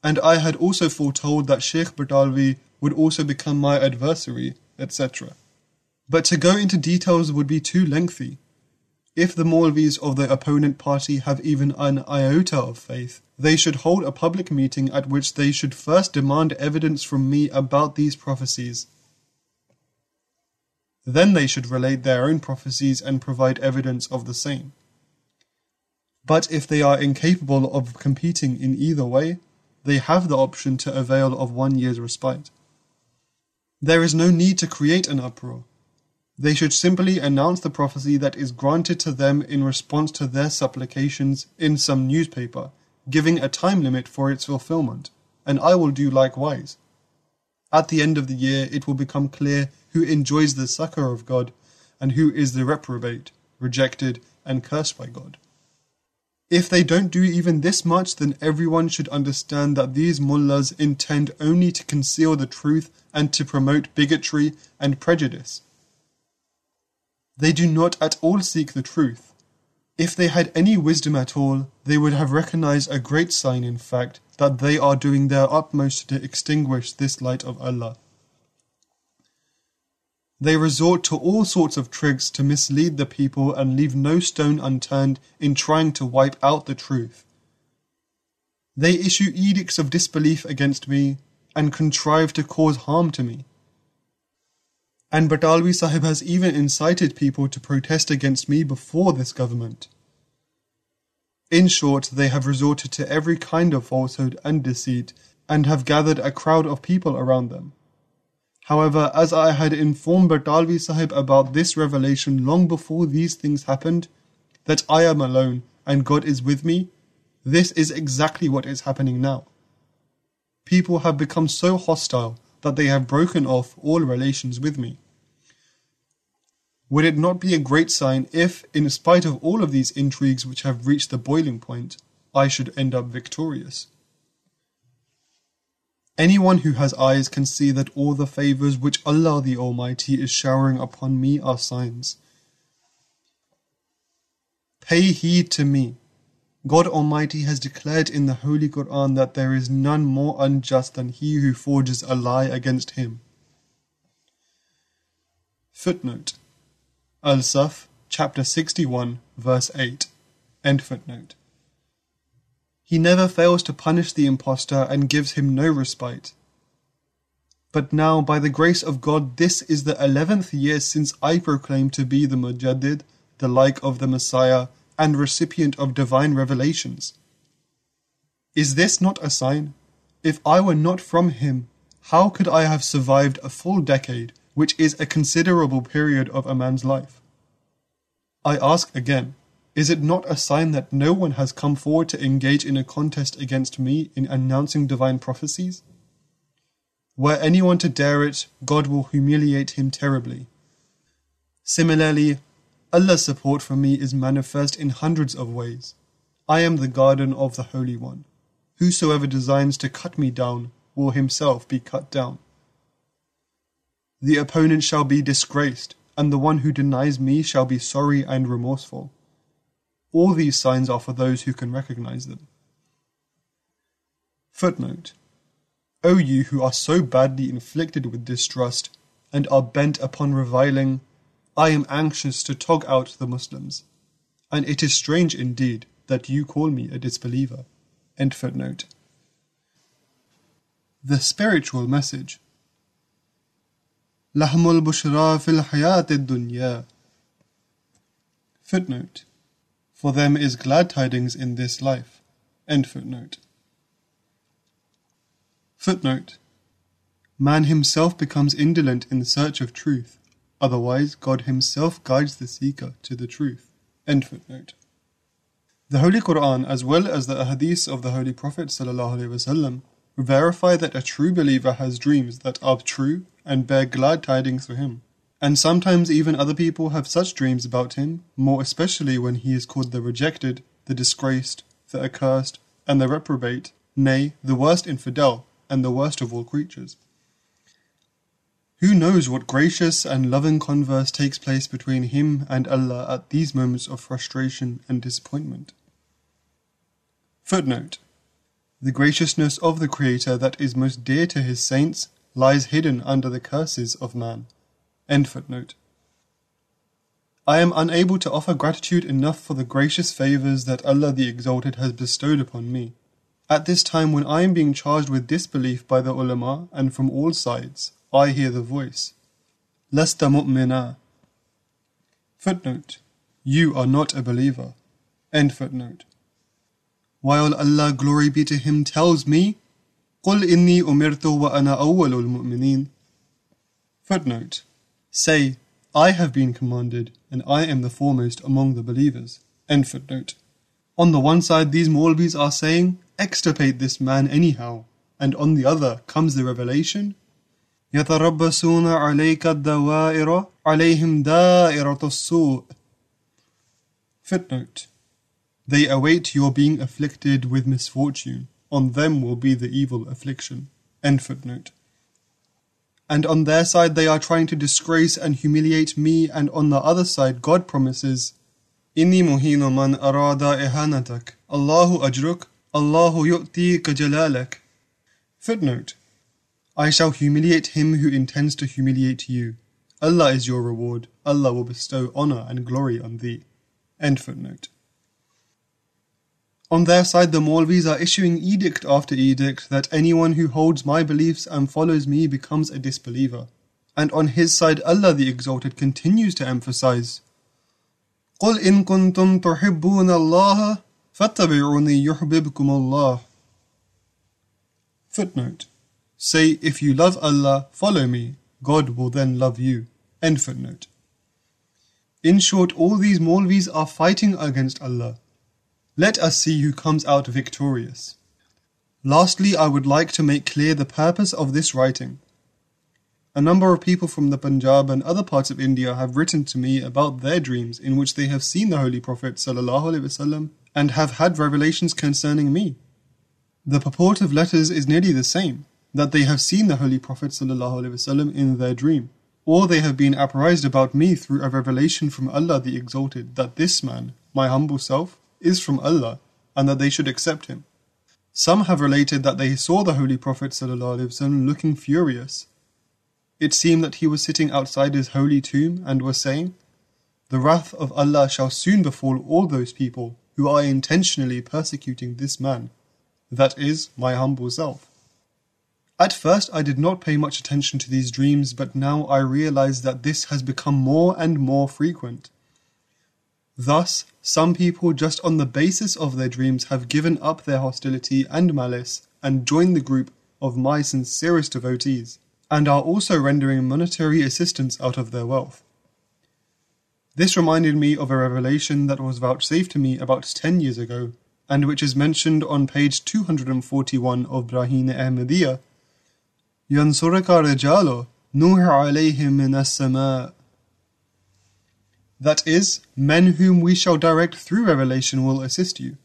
And I had also foretold that Sheikh Batalvi would also become my adversary, etc. But to go into details would be too lengthy. If the Maulvis of the opponent party have even an iota of faith, they should hold a public meeting at which they should first demand evidence from me about these prophecies. Then they should relate their own prophecies and provide evidence of the same. But if they are incapable of competing in either way, they have the option to avail of one year's respite. There is no need to create an uproar. They should simply announce the prophecy that is granted to them in response to their supplications in some newspaper, giving a time limit for its fulfillment, and I will do likewise. At the end of the year, it will become clear who enjoys the succor of God and who is the reprobate, rejected, and cursed by God. If they don't do even this much, then everyone should understand that these mullahs intend only to conceal the truth and to promote bigotry and prejudice. They do not at all seek the truth. If they had any wisdom at all, they would have recognized a great sign, in fact, that they are doing their utmost to extinguish this light of Allah. They resort to all sorts of tricks to mislead the people and leave no stone unturned in trying to wipe out the truth. They issue edicts of disbelief against me and contrive to cause harm to me. And Batalvi Sahib has even incited people to protest against me before this government. In short, they have resorted to every kind of falsehood and deceit and have gathered a crowd of people around them. However, as I had informed Batalvi Sahib about this revelation long before these things happened, that I am alone and God is with me, this is exactly what is happening now. People have become so hostile that they have broken off all relations with me. Would it not be a great sign if, in spite of all of these intrigues which have reached the boiling point, I should end up victorious? Anyone who has eyes can see that all the favors which Allah the Almighty is showering upon me are signs. Pay heed to me. God Almighty has declared in the Holy Quran that there is none more unjust than he who forges a lie against him. Footnote Al Saf, chapter 61, verse 8. End footnote. He never fails to punish the impostor and gives him no respite. But now, by the grace of God, this is the eleventh year since I proclaim to be the Mujaddid, the like of the Messiah, and recipient of divine revelations. Is this not a sign? If I were not from him, how could I have survived a full decade, which is a considerable period of a man's life? I ask again, is it not a sign that no one has come forward to engage in a contest against me in announcing divine prophecies? Were anyone to dare it, God will humiliate him terribly. Similarly, Allah's support for me is manifest in hundreds of ways. I am the garden of the Holy One. Whosoever designs to cut me down will himself be cut down. The opponent shall be disgraced, and the one who denies me shall be sorry and remorseful. All these signs are for those who can recognize them. Footnote O you who are so badly inflicted with distrust and are bent upon reviling, I am anxious to tog out the Muslims, and it is strange indeed that you call me a disbeliever. End footnote. The spiritual message. لحم البشرى في الحياة الدنيا. Footnote for them is glad tidings in this life. End footnote. Footnote. Man himself becomes indolent in search of truth. Otherwise, God Himself guides the seeker to the truth. End footnote. The Holy Quran, as well as the Ahadith of the Holy Prophet ﷺ, verify that a true believer has dreams that are true and bear glad tidings for him. And sometimes even other people have such dreams about him, more especially when he is called the rejected, the disgraced, the accursed, and the reprobate, nay, the worst infidel, and the worst of all creatures. Who knows what gracious and loving converse takes place between him and Allah at these moments of frustration and disappointment? Footnote The graciousness of the Creator that is most dear to His saints lies hidden under the curses of man. I am unable to offer gratitude enough for the gracious favours that Allah the Exalted has bestowed upon me. At this time when I am being charged with disbelief by the ulama and from all sides, I hear the voice. Lasta mu'mina. Footnote. You are not a believer. End footnote While Allah, glory be to Him, tells me, قُلْ إِنِّي أُمِرْتُ وَأَنَا أَوَّلُ الْمُؤْمِنِينَ Footnote. Say, I have been commanded, and I am the foremost among the believers. End footnote. On the one side, these Maulvis are saying, extirpate this man anyhow, and on the other comes the revelation, يتربصون عليك الدوائر عليهم دائرة السوء Footnote They await your being afflicted with misfortune. On them will be the evil affliction. End footnote. And on their side they are trying to disgrace and humiliate me, and on the other side God promises, إني مهين من أراد إهانتك الله أجرك الله يؤتيك جلالك Footnote I shall humiliate him who intends to humiliate you. Allah is your reward. Allah will bestow honor and glory on thee. End footnote. On their side, the Maulvis are issuing edict after edict that anyone who holds my beliefs and follows me becomes a disbeliever. And on his side, Allah the Exalted continues to emphasize, قُلْ إِن كُنْتُمْ تُحِبُّونَ اللَّهَ فَاتَّبِعُونِي يُحْبِبْكُمُ اللَّهُ Footnote. Say, if you love Allah, follow me. God will then love you. End footnote. In short, all these Maulvis are fighting against Allah. let us see who comes out victorious. Lastly, I would like to make clear the purpose of this writing. A number of people from the Punjab and other parts of India have written to me about their dreams in which they have seen the Holy Prophet ﷺ and have had revelations concerning me. The purport of letters is nearly the same that they have seen the Holy Prophet ﷺ in their dream, or they have been apprised about me through a revelation from Allah the Exalted that this man, my humble self, is from Allah and that they should accept him. Some have related that they saw the Holy Prophet looking furious. It seemed that he was sitting outside his holy tomb and was saying, The wrath of Allah shall soon befall all those people who are intentionally persecuting this man, that is, my humble self. At first, I did not pay much attention to these dreams, but now I realize that this has become more and more frequent. Thus, some people just on the basis of their dreams have given up their hostility and malice and joined the group of my sincerest devotees, and are also rendering monetary assistance out of their wealth. This reminded me of a revelation that was vouchsafed to me about 10 years ago, and which is mentioned on page 241 of Barahin-e Ahmadiyya. ينصرك رجال نوح عليهم من That is, men whom we shall direct through revelation will assist you.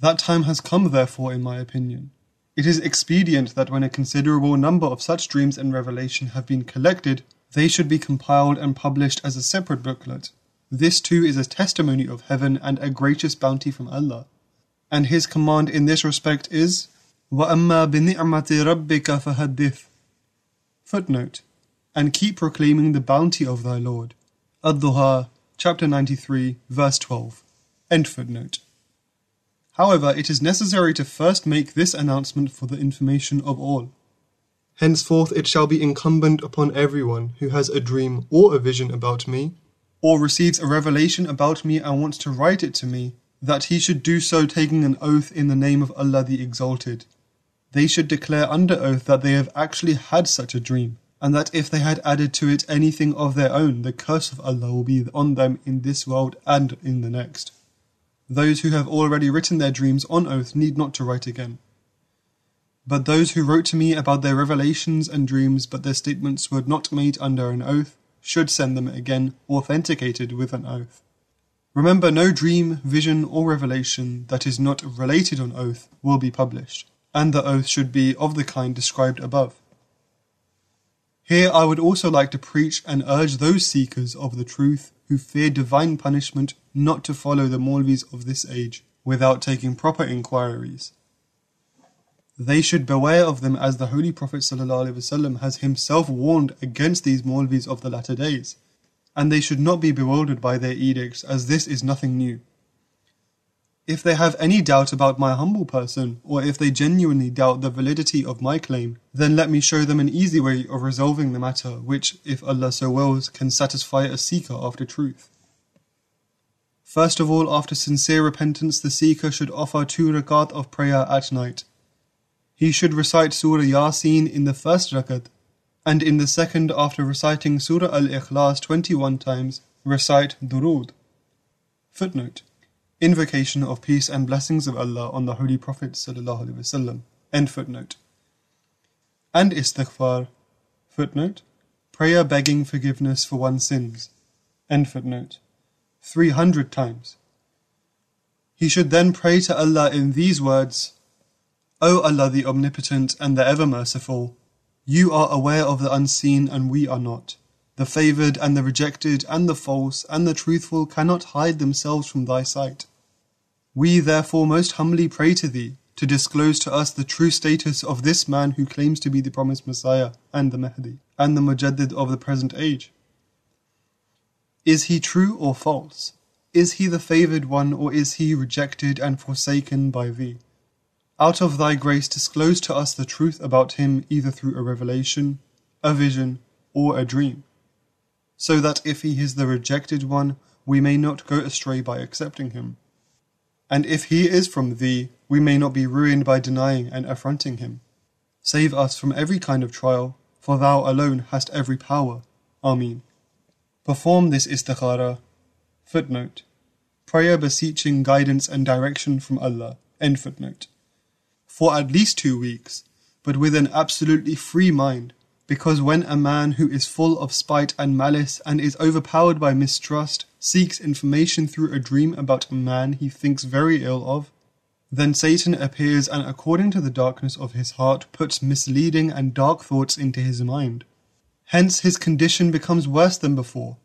That time has come, therefore, in my opinion. It is expedient that when a considerable number of such dreams and revelation have been collected, they should be compiled and published as a separate booklet. This too is a testimony of heaven and a gracious bounty from Allah. And His command in this respect is, وَأَمَّا بِنِعْمَةِ رَبِّكَ فَحَدِّثْ Footnote, and keep proclaiming the bounty of thy Lord. Ad-Duha, chapter 93, verse 12. End footnote. However, it is necessary to first make this announcement for the information of all. Henceforth it shall be incumbent upon everyone who has a dream or a vision about me, or receives a revelation about me and wants to write it to me, that he should do so taking an oath in the name of Allah the Exalted, they should declare under oath that they have actually had such a dream, and that if they had added to it anything of their own, the curse of Allah will be on them in this world and in the next. Those who have already written their dreams on oath need not to write again. But those who wrote to me about their revelations and dreams, but their statements were not made under an oath, should send them again authenticated with an oath. Remember, no dream, vision, or revelation that is not related on oath will be published, and the oath should be of the kind described above. Here I would also like to preach and urge those seekers of the truth who fear divine punishment not to follow the Maulvis of this age without taking proper inquiries. They should beware of them as the Holy Prophet has himself warned against these Maulvis of the latter days, and they should not be bewildered by their edicts as this is nothing new. If they have any doubt about my humble person, or if they genuinely doubt the validity of my claim, then let me show them an easy way of resolving the matter, which, if Allah so wills, can satisfy a seeker after truth. First of all, after sincere repentance, the seeker should offer two rakat of prayer at night. He should recite Surah Yasin in the first rakat, and in the second, after reciting Surah Al Ikhlas 21 times, recite Durud. Footnote Invocation of peace and blessings of Allah on the Holy Prophet ﷺ. End footnote. And istighfar. Footnote. Prayer begging forgiveness for one's sins. End footnote. 300 times. He should then pray to Allah in these words O Allah the Omnipotent and the Ever Merciful, you are aware of the unseen and we are not. The favoured and the rejected and the false and the truthful cannot hide themselves from thy sight. We therefore most humbly pray to thee to disclose to us the true status of this man who claims to be the promised Messiah and the Mahdi and the Mujaddid of the present age. Is he true or false? Is he the favoured one or is he rejected and forsaken by thee? Out of thy grace disclose to us the truth about him either through a revelation, a vision, or a dream, so that if he is the rejected one, we may not go astray by accepting him and if he is from thee, we may not be ruined by denying and affronting him. Save us from every kind of trial, for thou alone hast every power. Amin. Perform this istikhara. Footnote. Prayer beseeching guidance and direction from Allah. End footnote. For at least two weeks, but with an absolutely free mind, because when a man who is full of spite and malice and is overpowered by mistrust seeks information through a dream about a man he thinks very ill of, then Satan appears and, according to the darkness of his heart, puts misleading and dark thoughts into his mind. Hence, his condition becomes worse than before.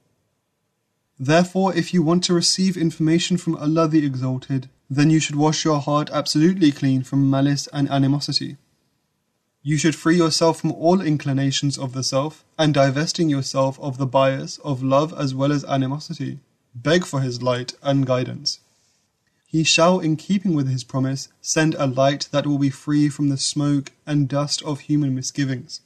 Therefore, if you want to receive information from Allah the Exalted, then you should wash your heart absolutely clean from malice and animosity. You should free yourself from all inclinations of the self, and divesting yourself of the bias of love as well as animosity, beg for his light and guidance. He shall, in keeping with his promise, send a light that will be free from the smoke and dust of human misgivings.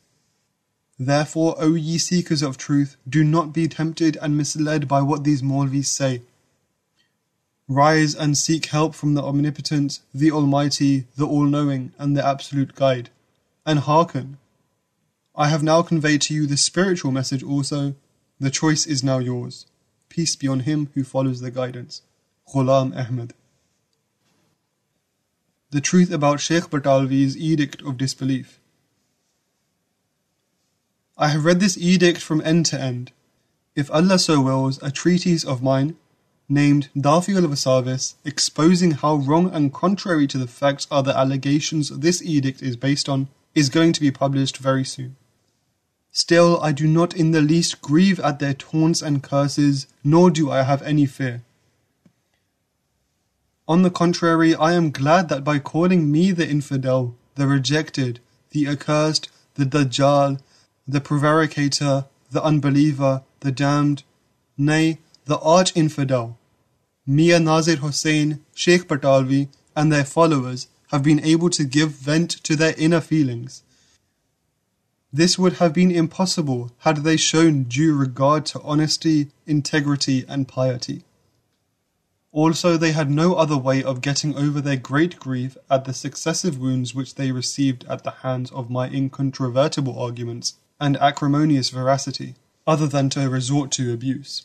Therefore, O ye seekers of truth, do not be tempted and misled by what these Maulvis say. Rise and seek help from the Omnipotent, the Almighty, the All Knowing, and the Absolute Guide and hearken. I have now conveyed to you the spiritual message also. The choice is now yours. Peace be on him who follows the guidance. Ghulam Ahmed. The truth about Sheikh Batalvi's edict of disbelief. I have read this edict from end to end. If Allah so wills, a treatise of mine, named Dafi al Wasavis, exposing how wrong and contrary to the facts are the allegations this edict is based on, is going to be published very soon. Still, I do not in the least grieve at their taunts and curses, nor do I have any fear. On the contrary, I am glad that by calling me the infidel, the rejected, the accursed, the Dajjal, the prevaricator, the unbeliever, the damned, nay, the arch infidel, Mian Nazir Hussain, Sheikh Batalvi, and their followers have been able to give vent to their inner feelings. This would have been impossible had they shown due regard to honesty, integrity, and piety. Also, they had no other way of getting over their great grief at the successive wounds which they received at the hands of my incontrovertible arguments and acrimonious veracity, other than to resort to abuse.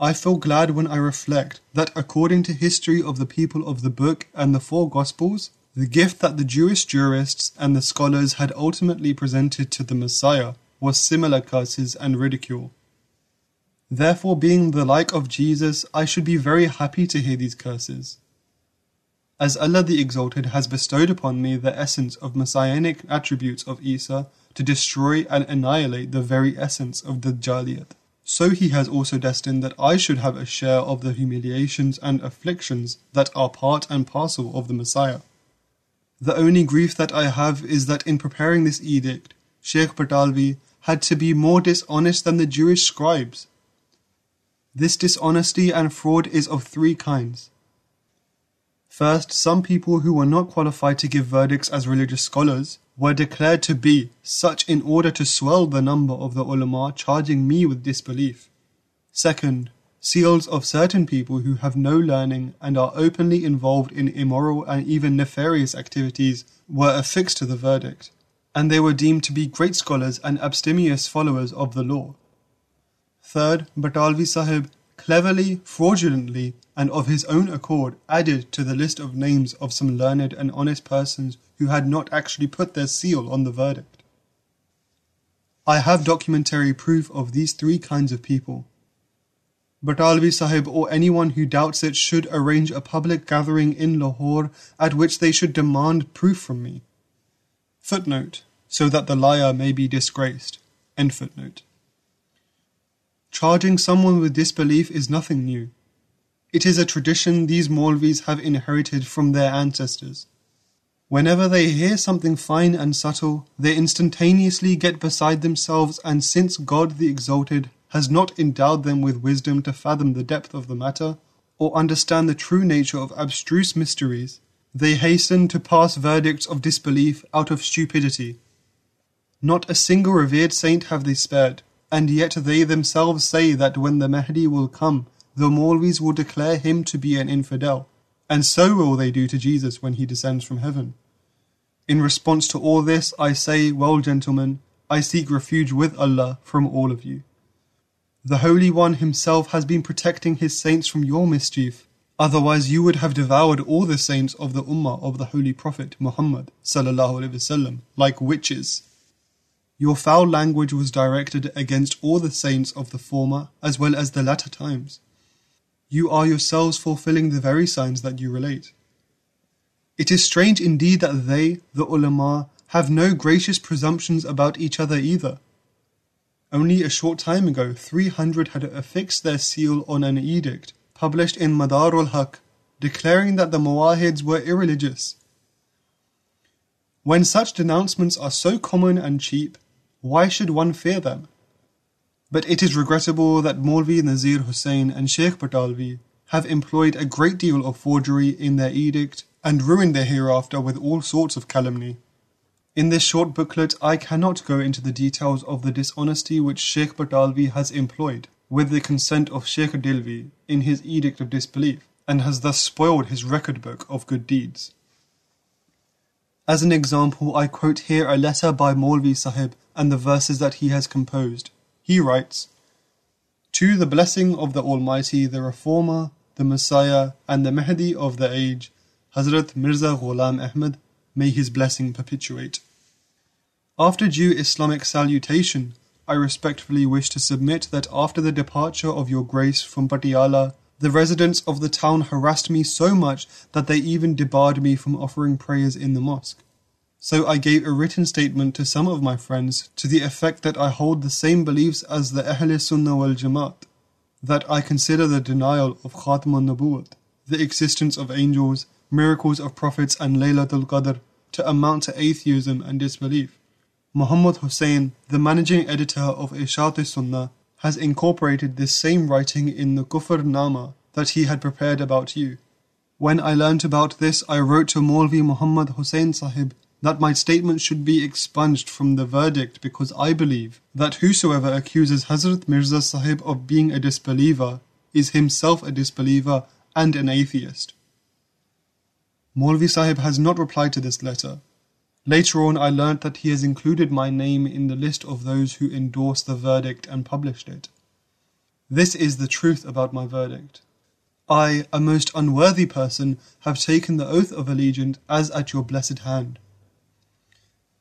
I feel glad when I reflect that according to history of the people of the book and the four gospels, the gift that the Jewish jurists and the scholars had ultimately presented to the Messiah was similar curses and ridicule. Therefore, being the like of Jesus, I should be very happy to hear these curses. As Allah the Exalted has bestowed upon me the essence of messianic attributes of Isa to destroy and annihilate the very essence of Dajjaliyat, so He has also destined that I should have a share of the humiliations and afflictions that are part and parcel of the Messiah. The only grief that I have is that in preparing this edict, Sheikh Batalvi had to be more dishonest than the Jewish scribes this dishonesty and fraud is of three kinds. First, some people who were not qualified to give verdicts as religious scholars were declared to be such in order to swell the number of the ulama charging me with disbelief. Second, seals of certain people who have no learning and are openly involved in immoral and even nefarious activities were affixed to the verdict, and they were deemed to be great scholars and abstemious followers of the law. Third, Batalvi Sahib cleverly, fraudulently, and of his own accord added to the list of names of some learned and honest persons who had not actually put their seal on the verdict. I have documentary proof of these three kinds of people. Batalvi Sahib or anyone who doubts it should arrange a public gathering in Lahore at which they should demand proof from me. Footnote, so that the liar may be disgraced. End footnote. Charging someone with disbelief is nothing new. It is a tradition these Maulvis have inherited from their ancestors. Whenever they hear something fine and subtle, they instantaneously get beside themselves, and since God the Exalted has not endowed them with wisdom to fathom the depth of the matter, or understand the true nature of abstruse mysteries, they hasten to pass verdicts of disbelief out of stupidity. Not a single revered saint have they spared, and yet they themselves say that when the Mahdi will come, the Maulvis will declare him to be an infidel, and so will they do to Jesus when he descends from heaven. In response to all this, I say, Well, gentlemen, I seek refuge with Allah from all of you. The Holy One Himself has been protecting His saints from your mischief. Otherwise, you would have devoured all the saints of the Ummah of the Holy Prophet Muhammad وسلم, like witches. Your foul language was directed against all the saints of the former as well as the latter times. You are yourselves fulfilling the very signs that you relate. It is strange indeed that they, the ulama, have no gracious presumptions about each other either. Only a short time ago, 300 had affixed their seal on an edict published in Madarul Haq declaring that the Muwahids were irreligious. When such denouncements are so common and cheap, why should one fear them? But it is regrettable that Maulvi Nazir Hussain and Sheikh Batalvi have employed a great deal of forgery in their edict and ruined their hereafter with all sorts of calumny. In this short booklet, I cannot go into the details of the dishonesty which Sheikh Batalvi has employed, with the consent of Sheikh Dehlvi, in his edict of disbelief, and has thus spoiled his record book of good deeds. As an example, I quote here a letter by Maulvi Sahib and the verses that he has composed. He writes, To the blessing of the Almighty, the Reformer, the Messiah, and the Mahdi of the age, Hazrat Mirza Ghulam Ahmad, may his blessing perpetuate. After due Islamic salutation, I respectfully wish to submit that after the departure of your grace from Patiala, the residents of the town harassed me so much that they even debarred me from offering prayers in the mosque. So I gave a written statement to some of my friends to the effect that I hold the same beliefs as the Ahl Sunnah wal Jamaat, that I consider the denial of Khatam al the existence of angels, miracles of prophets, and Laylatul Qadr to amount to atheism and disbelief. Muhammad Hussain, the managing editor of Ishat Sunnah, has incorporated this same writing in the Kufr Nama that he had prepared about you. When I learnt about this, I wrote to Maulvi Muhammad Hussain Sahib that my statement should be expunged from the verdict because I believe that whosoever accuses Hazrat Mirza Sahib of being a disbeliever is himself a disbeliever and an atheist. Maulvi Sahib has not replied to this letter. Later on, I learnt that he has included my name in the list of those who endorsed the verdict and published it. This is the truth about my verdict. I, a most unworthy person, have taken the oath of allegiance as at your blessed hand.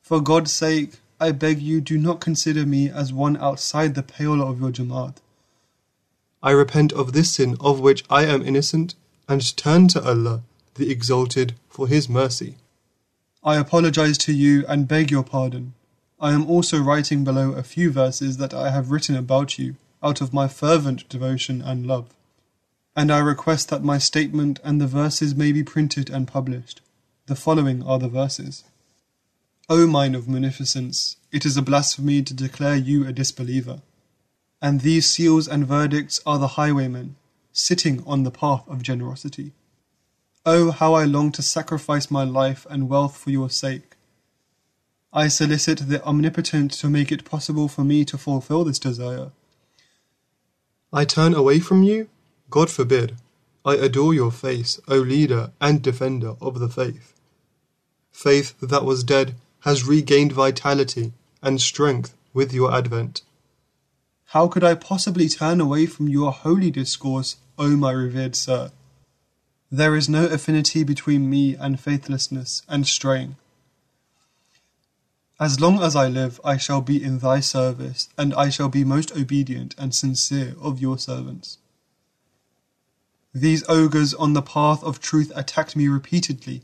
For God's sake, I beg you do not consider me as one outside the pale of your Jamaat. I repent of this sin of which I am innocent and turn to Allah, the Exalted, for His mercy. I apologize to you and beg your pardon. I am also writing below a few verses that I have written about you out of my fervent devotion and love. And I request that my statement and the verses may be printed and published. The following are the verses. O mine of munificence, it is a blasphemy to declare you a disbeliever. And these seals and verdicts are the highwaymen, sitting on the path of generosity. Oh, how I long to sacrifice my life and wealth for your sake. I solicit the Omnipotent to make it possible for me to fulfill this desire. I turn away from you? God forbid. I adore your face, O leader and defender of the faith. Faith that was dead has regained vitality and strength with your advent. How could I possibly turn away from your holy discourse, O my revered sir? There is no affinity between me and faithlessness and straying. As long as I live, I shall be in thy service, and I shall be most obedient and sincere of your servants. These ogres on the path of truth attacked me repeatedly.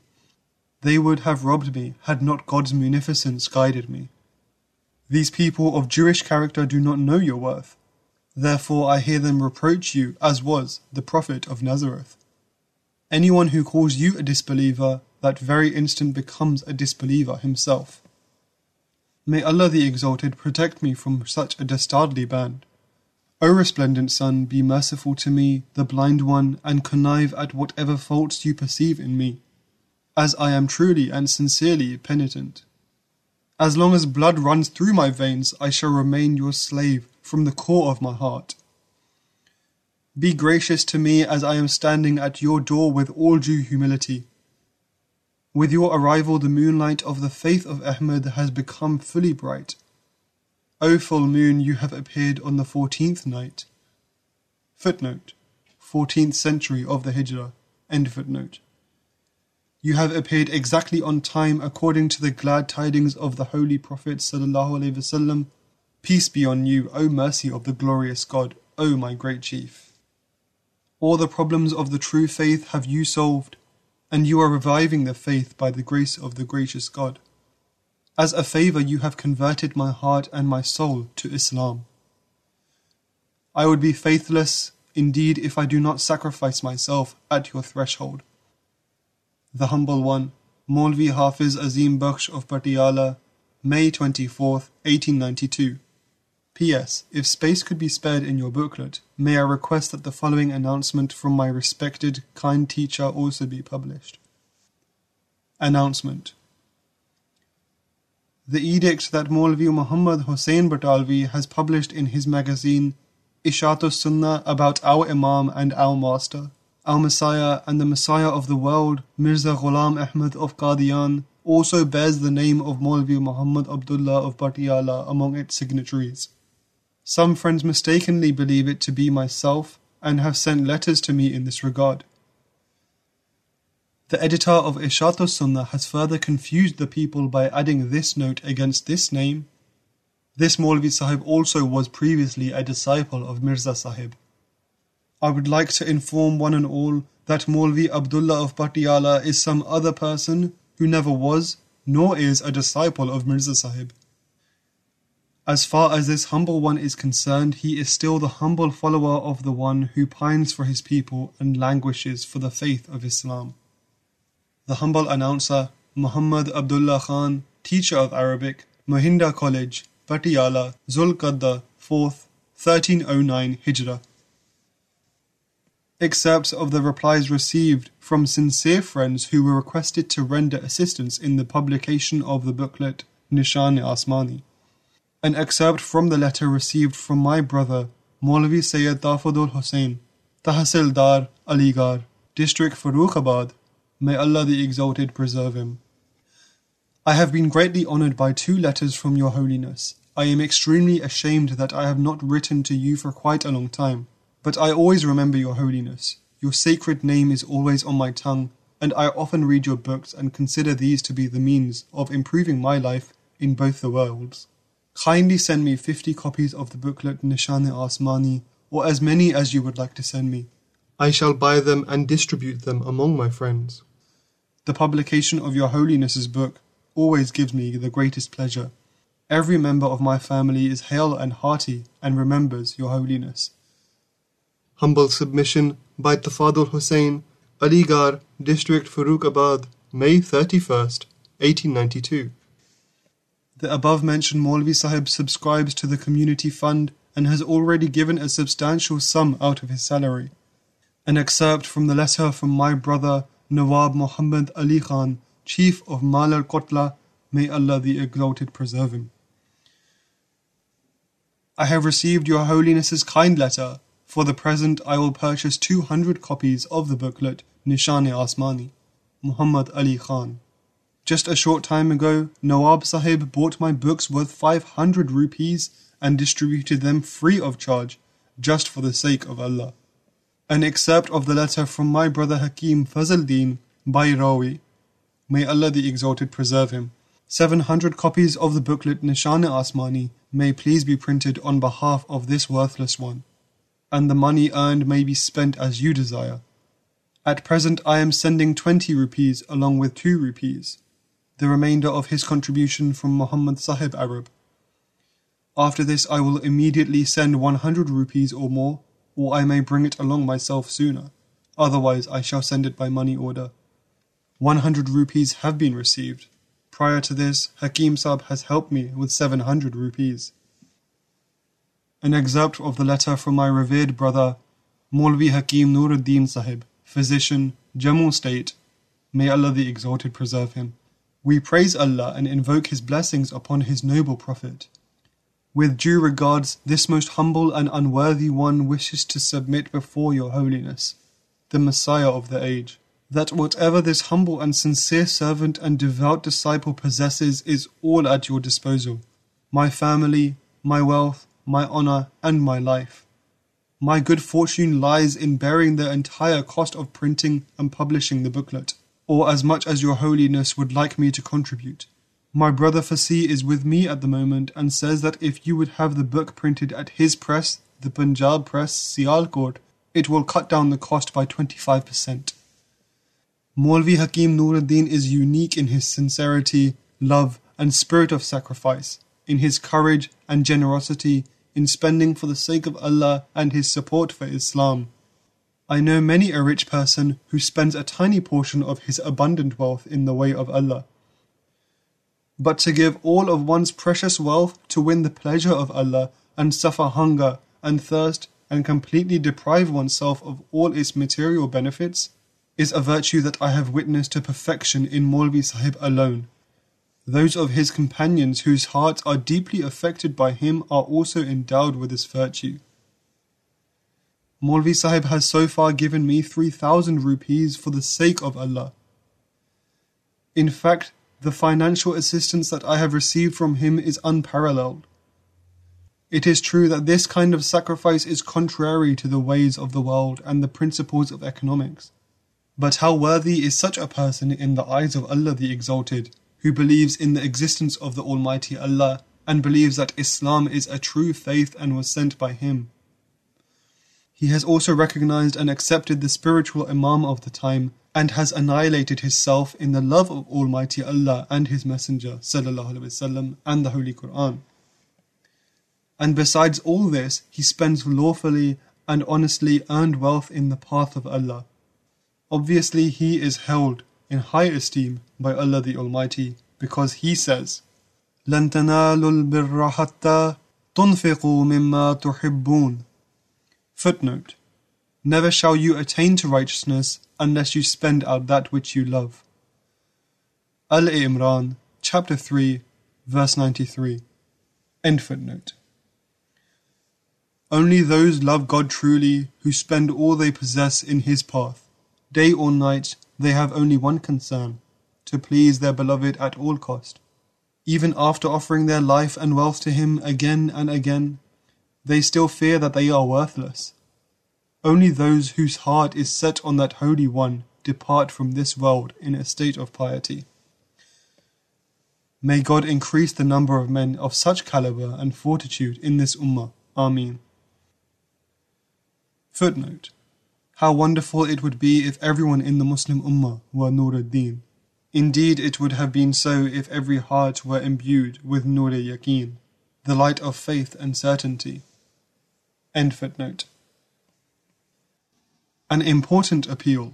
They would have robbed me had not God's munificence guided me. These people of Jewish character do not know your worth. Therefore I hear them reproach you, as was the Prophet of Nazareth. Anyone who calls you a disbeliever, that very instant becomes a disbeliever himself. May Allah the Exalted protect me from such a dastardly band. O resplendent Sun, be merciful to me, the blind one, and connive at whatever faults you perceive in me, as I am truly and sincerely penitent. As long as blood runs through my veins, I shall remain your slave from the core of my heart. Be gracious to me as I am standing at your door with all due humility. With your arrival, the moonlight of the faith of Ahmed has become fully bright. O full moon, you have appeared on the fourteenth night. Footnote 14th century of the Hijrah. End footnote. You have appeared exactly on time according to the glad tidings of the Holy Prophet sallallahu Peace be on you, O mercy of the glorious God, O my great chief. All the problems of the true faith have you solved, and you are reviving the faith by the grace of the gracious God. As a favor you have converted my heart and my soul to Islam. I would be faithless indeed if I do not sacrifice myself at your threshold the humble one, Maulvi Hafiz Azim Bakhsh of Patiala, May 24th, 1892. P.S. If space could be spared in your booklet, may I request that the following announcement from my respected, kind teacher also be published. Announcement The edict that Maulvi Muhammad Hussain Batalvi has published in his magazine Ishatus Sunnah about our Imam and our Master our Messiah and the Messiah of the world, Mirza Ghulam Ahmad of Qadian, also bears the name of Maulvi Muhammad Abdullah of Patiala among its signatories. Some friends mistakenly believe it to be myself and have sent letters to me in this regard. The editor of Ishatus Sunnah has further confused the people by adding this note against this name. This Maulvi Sahib also was previously a disciple of Mirza Sahib. I would like to inform one and all that Maulvi Abdullah of Patiala is some other person who never was nor is a disciple of Mirza Sahib. As far as this humble one is concerned, he is still the humble follower of the one who pines for his people and languishes for the faith of Islam. The humble announcer, Muhammad Abdullah Khan, teacher of Arabic, Mohindra College, Patiala, Zulqadda, 4th, 1309 Hijrah. Excerpts of the replies received from sincere friends who were requested to render assistance in the publication of the booklet Nishan Asmani. An excerpt from the letter received from my brother Maulvi Sayyid Tafadul Hussain, Tahsildar Aligarh, District Farrukhabad. May Allah the Exalted preserve him. I have been greatly honored by two letters from Your Holiness. I am extremely ashamed that I have not written to you for quite a long time. But I always remember Your Holiness. Your sacred name is always on my tongue, and I often read your books and consider these to be the means of improving my life in both the worlds. Kindly send me 50 copies of the booklet Nishan Asmani, or as many as you would like to send me. I shall buy them and distribute them among my friends. The publication of Your Holiness's book always gives me the greatest pleasure. Every member of my family is hale and hearty and remembers Your Holiness. Humble submission by Tafadul Hussain, Aligarh, District Farrukhabad, May 31st, 1892. The above mentioned Maulvi Sahib subscribes to the community fund and has already given a substantial sum out of his salary. An excerpt from the letter from my brother Nawab Muhammad Ali Khan chief of Mal Kotla, may Allah the Exalted preserve him. I have received your Holiness's kind letter. For the present, I will purchase 200 copies of the booklet Nishan Asmani, Muhammad Ali Khan. Just a short time ago, Nawab Sahib bought my books worth 500 rupees and distributed them free of charge, just for the sake of Allah. An excerpt of the letter from my brother Hakim Fazaldeen Bayrawi May Allah the Exalted preserve him. 700 copies of the booklet Nishan Asmani may please be printed on behalf of this worthless one, and the money earned may be spent as you desire. At present I am sending 20 rupees along with 2 rupees, the remainder of his contribution from Muhammad Sahib Arab. After this I will immediately send 100 rupees or more, or I may bring it along myself sooner, otherwise I shall send it by money order. 100 rupees have been received. Prior to this, Hakim Sahib has helped me with 700 rupees. An excerpt of the letter from my revered brother, Maulvi Hakim Nuruddin Sahib, physician, Jammu State. May Allah the Exalted preserve him. We praise Allah and invoke His blessings upon His noble Prophet. With due regards, this most humble and unworthy one wishes to submit before Your Holiness, the Messiah of the age that whatever this humble and sincere servant and devout disciple possesses is all at your disposal my family, my wealth, my honor, and my life. My good fortune lies in bearing the entire cost of printing and publishing the booklet, or as much as your holiness would like me to contribute. My brother Fasi is with me at the moment and says that if you would have the book printed at his press, the Punjab press, Sialkot, it will cut down the cost by 25%. Maulvi Hakim Nuruddin is unique in his sincerity, love, and spirit of sacrifice, in his courage and generosity in spending for the sake of Allah and his support for Islam. I know many a rich person who spends a tiny portion of his abundant wealth in the way of Allah. But to give all of one's precious wealth to win the pleasure of Allah and suffer hunger and thirst and completely deprive oneself of all its material benefits is a virtue that I have witnessed to perfection in Maulvi Sahib alone. Those of his companions whose hearts are deeply affected by him are also endowed with this virtue. Maulvi Sahib has so far given me 3,000 rupees for the sake of Allah. In fact, the financial assistance that I have received from him is unparalleled. It is true that this kind of sacrifice is contrary to the ways of the world and the principles of economics. But how worthy is such a person in the eyes of Allah the Exalted, who believes in the existence of the Almighty Allah and believes that Islam is a true faith and was sent by Him. He has also recognized and accepted the spiritual Imam of the time and has annihilated himself in the love of Almighty Allah and His Messenger وسلم, and the Holy Quran. And besides all this, he spends lawfully and honestly earned wealth in the path of Allah. Obviously, he is held in high esteem by Allah the Almighty because he says, لن تنالوا البر حتى تنفقوا مما تحبون. Footnote Never shall you attain to righteousness unless you spend out that which you love. Al Imran, chapter 3, verse 93. End footnote. Only those love God truly who spend all they possess in His path. Day or night, they have only one concern to please their beloved at all cost. Even after offering their life and wealth to him again and again, they still fear that they are worthless. Only those whose heart is set on that Holy One depart from this world in a state of piety. May God increase the number of men of such caliber and fortitude in this Ummah. Ameen. Footnote How wonderful it would be if everyone in the Muslim Ummah were Nuruddin. Indeed, it would have been so if every heart were imbued with Nur Yaqeen, the light of faith and certainty. End footnote. An important appeal.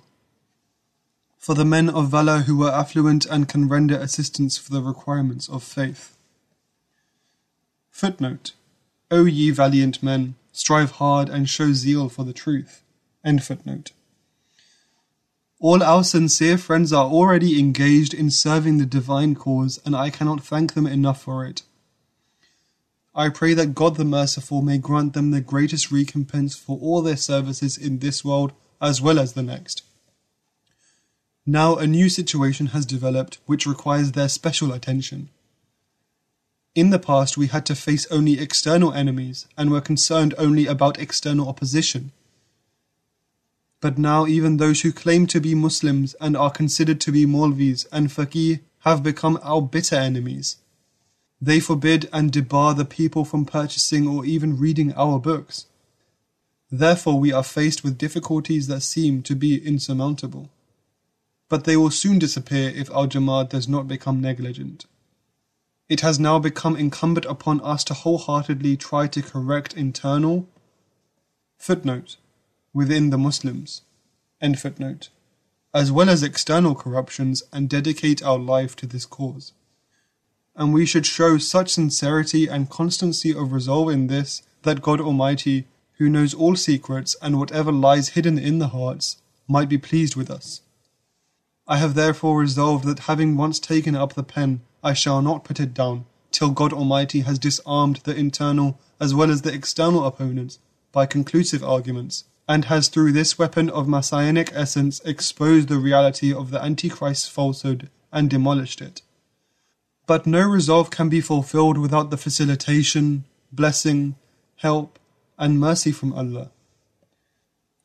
For the men of valor who are affluent and can render assistance for the requirements of faith. Footnote O ye valiant men, strive hard and show zeal for the truth. End footnote. All our sincere friends are already engaged in serving the divine cause, and I cannot thank them enough for it. I pray that God the Merciful may grant them the greatest recompense for all their services in this world as well as the next. Now a new situation has developed which requires their special attention. In the past, we had to face only external enemies and were concerned only about external opposition. But now even those who claim to be Muslims and are considered to be Maulvis and Faqih have become our bitter enemies. They forbid and debar the people from purchasing or even reading our books. Therefore, we are faced with difficulties that seem to be insurmountable. But they will soon disappear if Al Jamaat does not become negligent. It has now become incumbent upon us to wholeheartedly try to correct internal footnote within the Muslims, end footnote, as well as external corruptions and dedicate our life to this cause. And we should show such sincerity and constancy of resolve in this that God Almighty, who knows all secrets and whatever lies hidden in the hearts, might be pleased with us. I have therefore resolved that having once taken up the pen, I shall not put it down till God Almighty has disarmed the internal as well as the external opponents by conclusive arguments and has through this weapon of messianic essence exposed the reality of the Antichrist's falsehood and demolished it. But no resolve can be fulfilled without the facilitation, blessing, help, and mercy from Allah.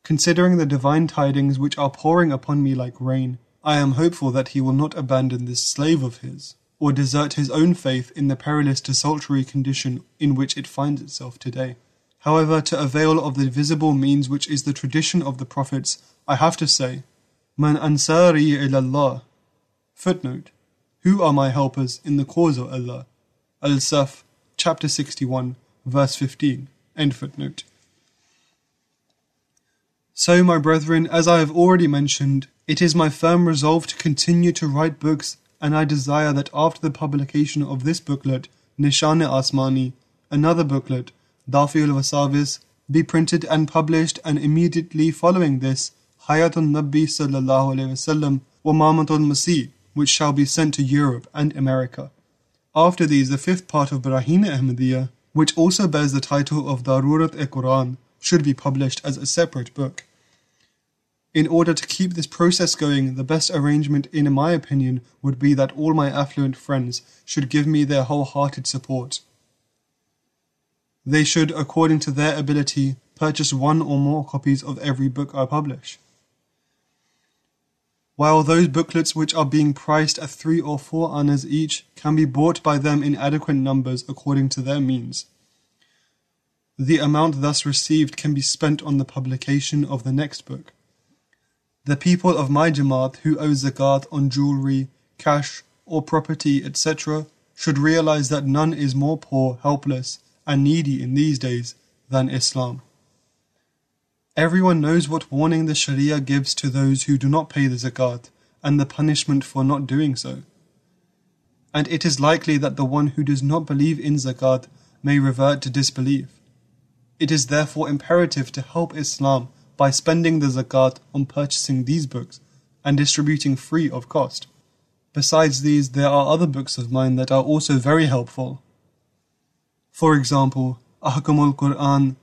Considering the divine tidings which are pouring upon me like rain, I am hopeful that He will not abandon this slave of His, or desert His own faith in the perilous desultory condition in which it finds itself today. However, to avail of the visible means which is the tradition of the prophets, I have to say, Man ansari ilallah. Footnote. Who are my helpers in the cause of Allah? Al-Saf, chapter 61, verse 15. End footnote. So, my brethren, as I have already mentioned, it is my firm resolve to continue to write books, and I desire that after the publication of this booklet, Nishan Asmani, another booklet, Dafiul Wasavis, be printed and published, and immediately following this, Hayatun Nabi sallallahu alayhi wasallam wa Mamatul Masih, which shall be sent to Europe and America. After these, the fifth part of Barahin-e Ahmadiyya, which also bears the title of Darurat-e-Quran, should be published as a separate book. In order to keep this process going, the best arrangement, in my opinion, would be that all my affluent friends should give me their wholehearted support. They should, according to their ability, purchase one or more copies of every book I publish. While those booklets which are being priced at three or four annas each can be bought by them in adequate numbers according to their means. The amount thus received can be spent on the publication of the next book. The people of my Jamaat who owe zakat on jewelry, cash, or property, etc., should realize that none is more poor, helpless, and needy in these days than Islam. Everyone knows what warning the Sharia gives to those who do not pay the zakat and the punishment for not doing so. And it is likely that the one who does not believe in zakat may revert to disbelief. It is therefore imperative to help Islam by spending the zakat on purchasing these books and distributing free of cost. Besides these, there are other books of mine that are also very helpful for example, Ahkamul Quran,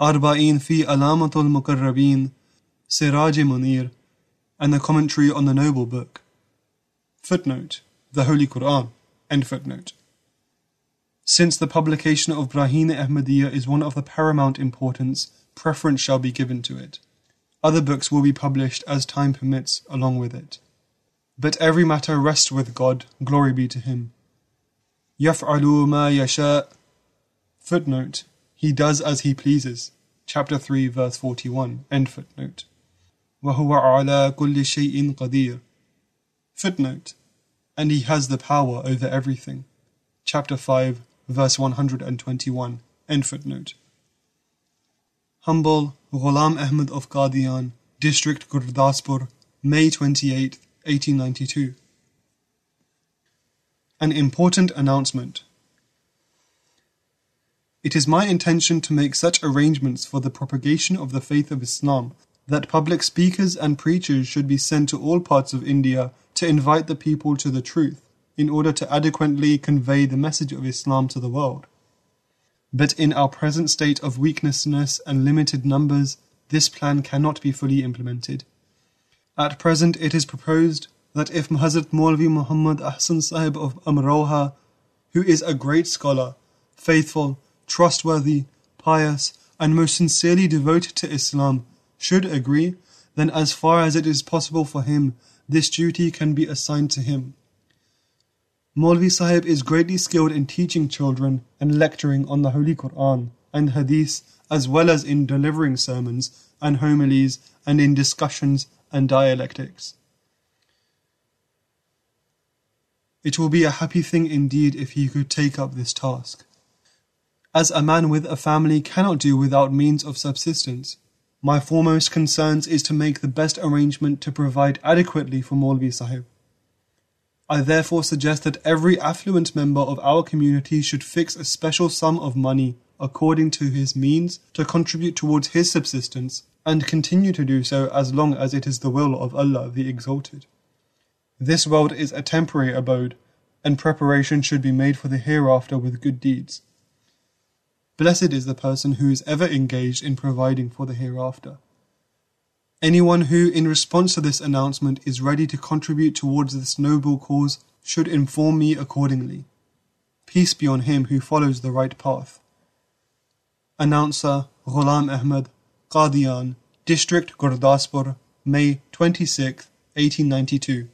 Arba'in fi Alamatul Mukarrabin, Siraj Munir, and the commentary on the Noble Book. Footnote The Holy Quran. End footnote. Since the publication of Barahin-e Ahmadiyya is one of the paramount importance, preference shall be given to it. Other books will be published as time permits along with it. But every matter rests with God, glory be to Him. يَفْعَلُ مَا يَشَاءُ Footnote He does as He pleases. Chapter 3, verse 41. End footnote. وَهُوَ عَلَى كُلِّ شَيْءٍ قَدِيرٌ Footnote And He has the power over everything. Chapter 5, verse 121. End footnote. Humble Ghulam Ahmad of Qadian, District Gurdaspur, May 28, 1892. An important announcement. It is my intention to make such arrangements for the propagation of the faith of Islam that public speakers and preachers should be sent to all parts of India to invite the people to the truth in order to adequately convey the message of Islam to the world. But in our present state of weaknessness and limited numbers, this plan cannot be fully implemented. At present, it is proposed that if Hazrat Maulvi Muhammad Ahsan Sahib of Amroha, who is a great scholar, faithful, trustworthy, pious, and most sincerely devoted to Islam, should agree, then as far as it is possible for him, this duty can be assigned to him. Maulvi Sahib is greatly skilled in teaching children and lecturing on the Holy Quran and Hadith, as well as in delivering sermons and homilies and in discussions and dialectics. It will be a happy thing indeed if he could take up this task. As a man with a family cannot do without means of subsistence, my foremost concerns is to make the best arrangement to provide adequately for Maulvi Sahib. I therefore suggest that every affluent member of our community should fix a special sum of money according to his means to contribute towards his subsistence and continue to do so as long as it is the will of Allah the Exalted. This world is a temporary abode, and preparation should be made for the hereafter with good deeds. Blessed is the person who is ever engaged in providing for the hereafter. Anyone who, in response to this announcement, is ready to contribute towards this noble cause should inform me accordingly. Peace be on him who follows the right path. Announcer Ghulam Ahmad, Qadian, District Gurdaspur, May 26, 1892.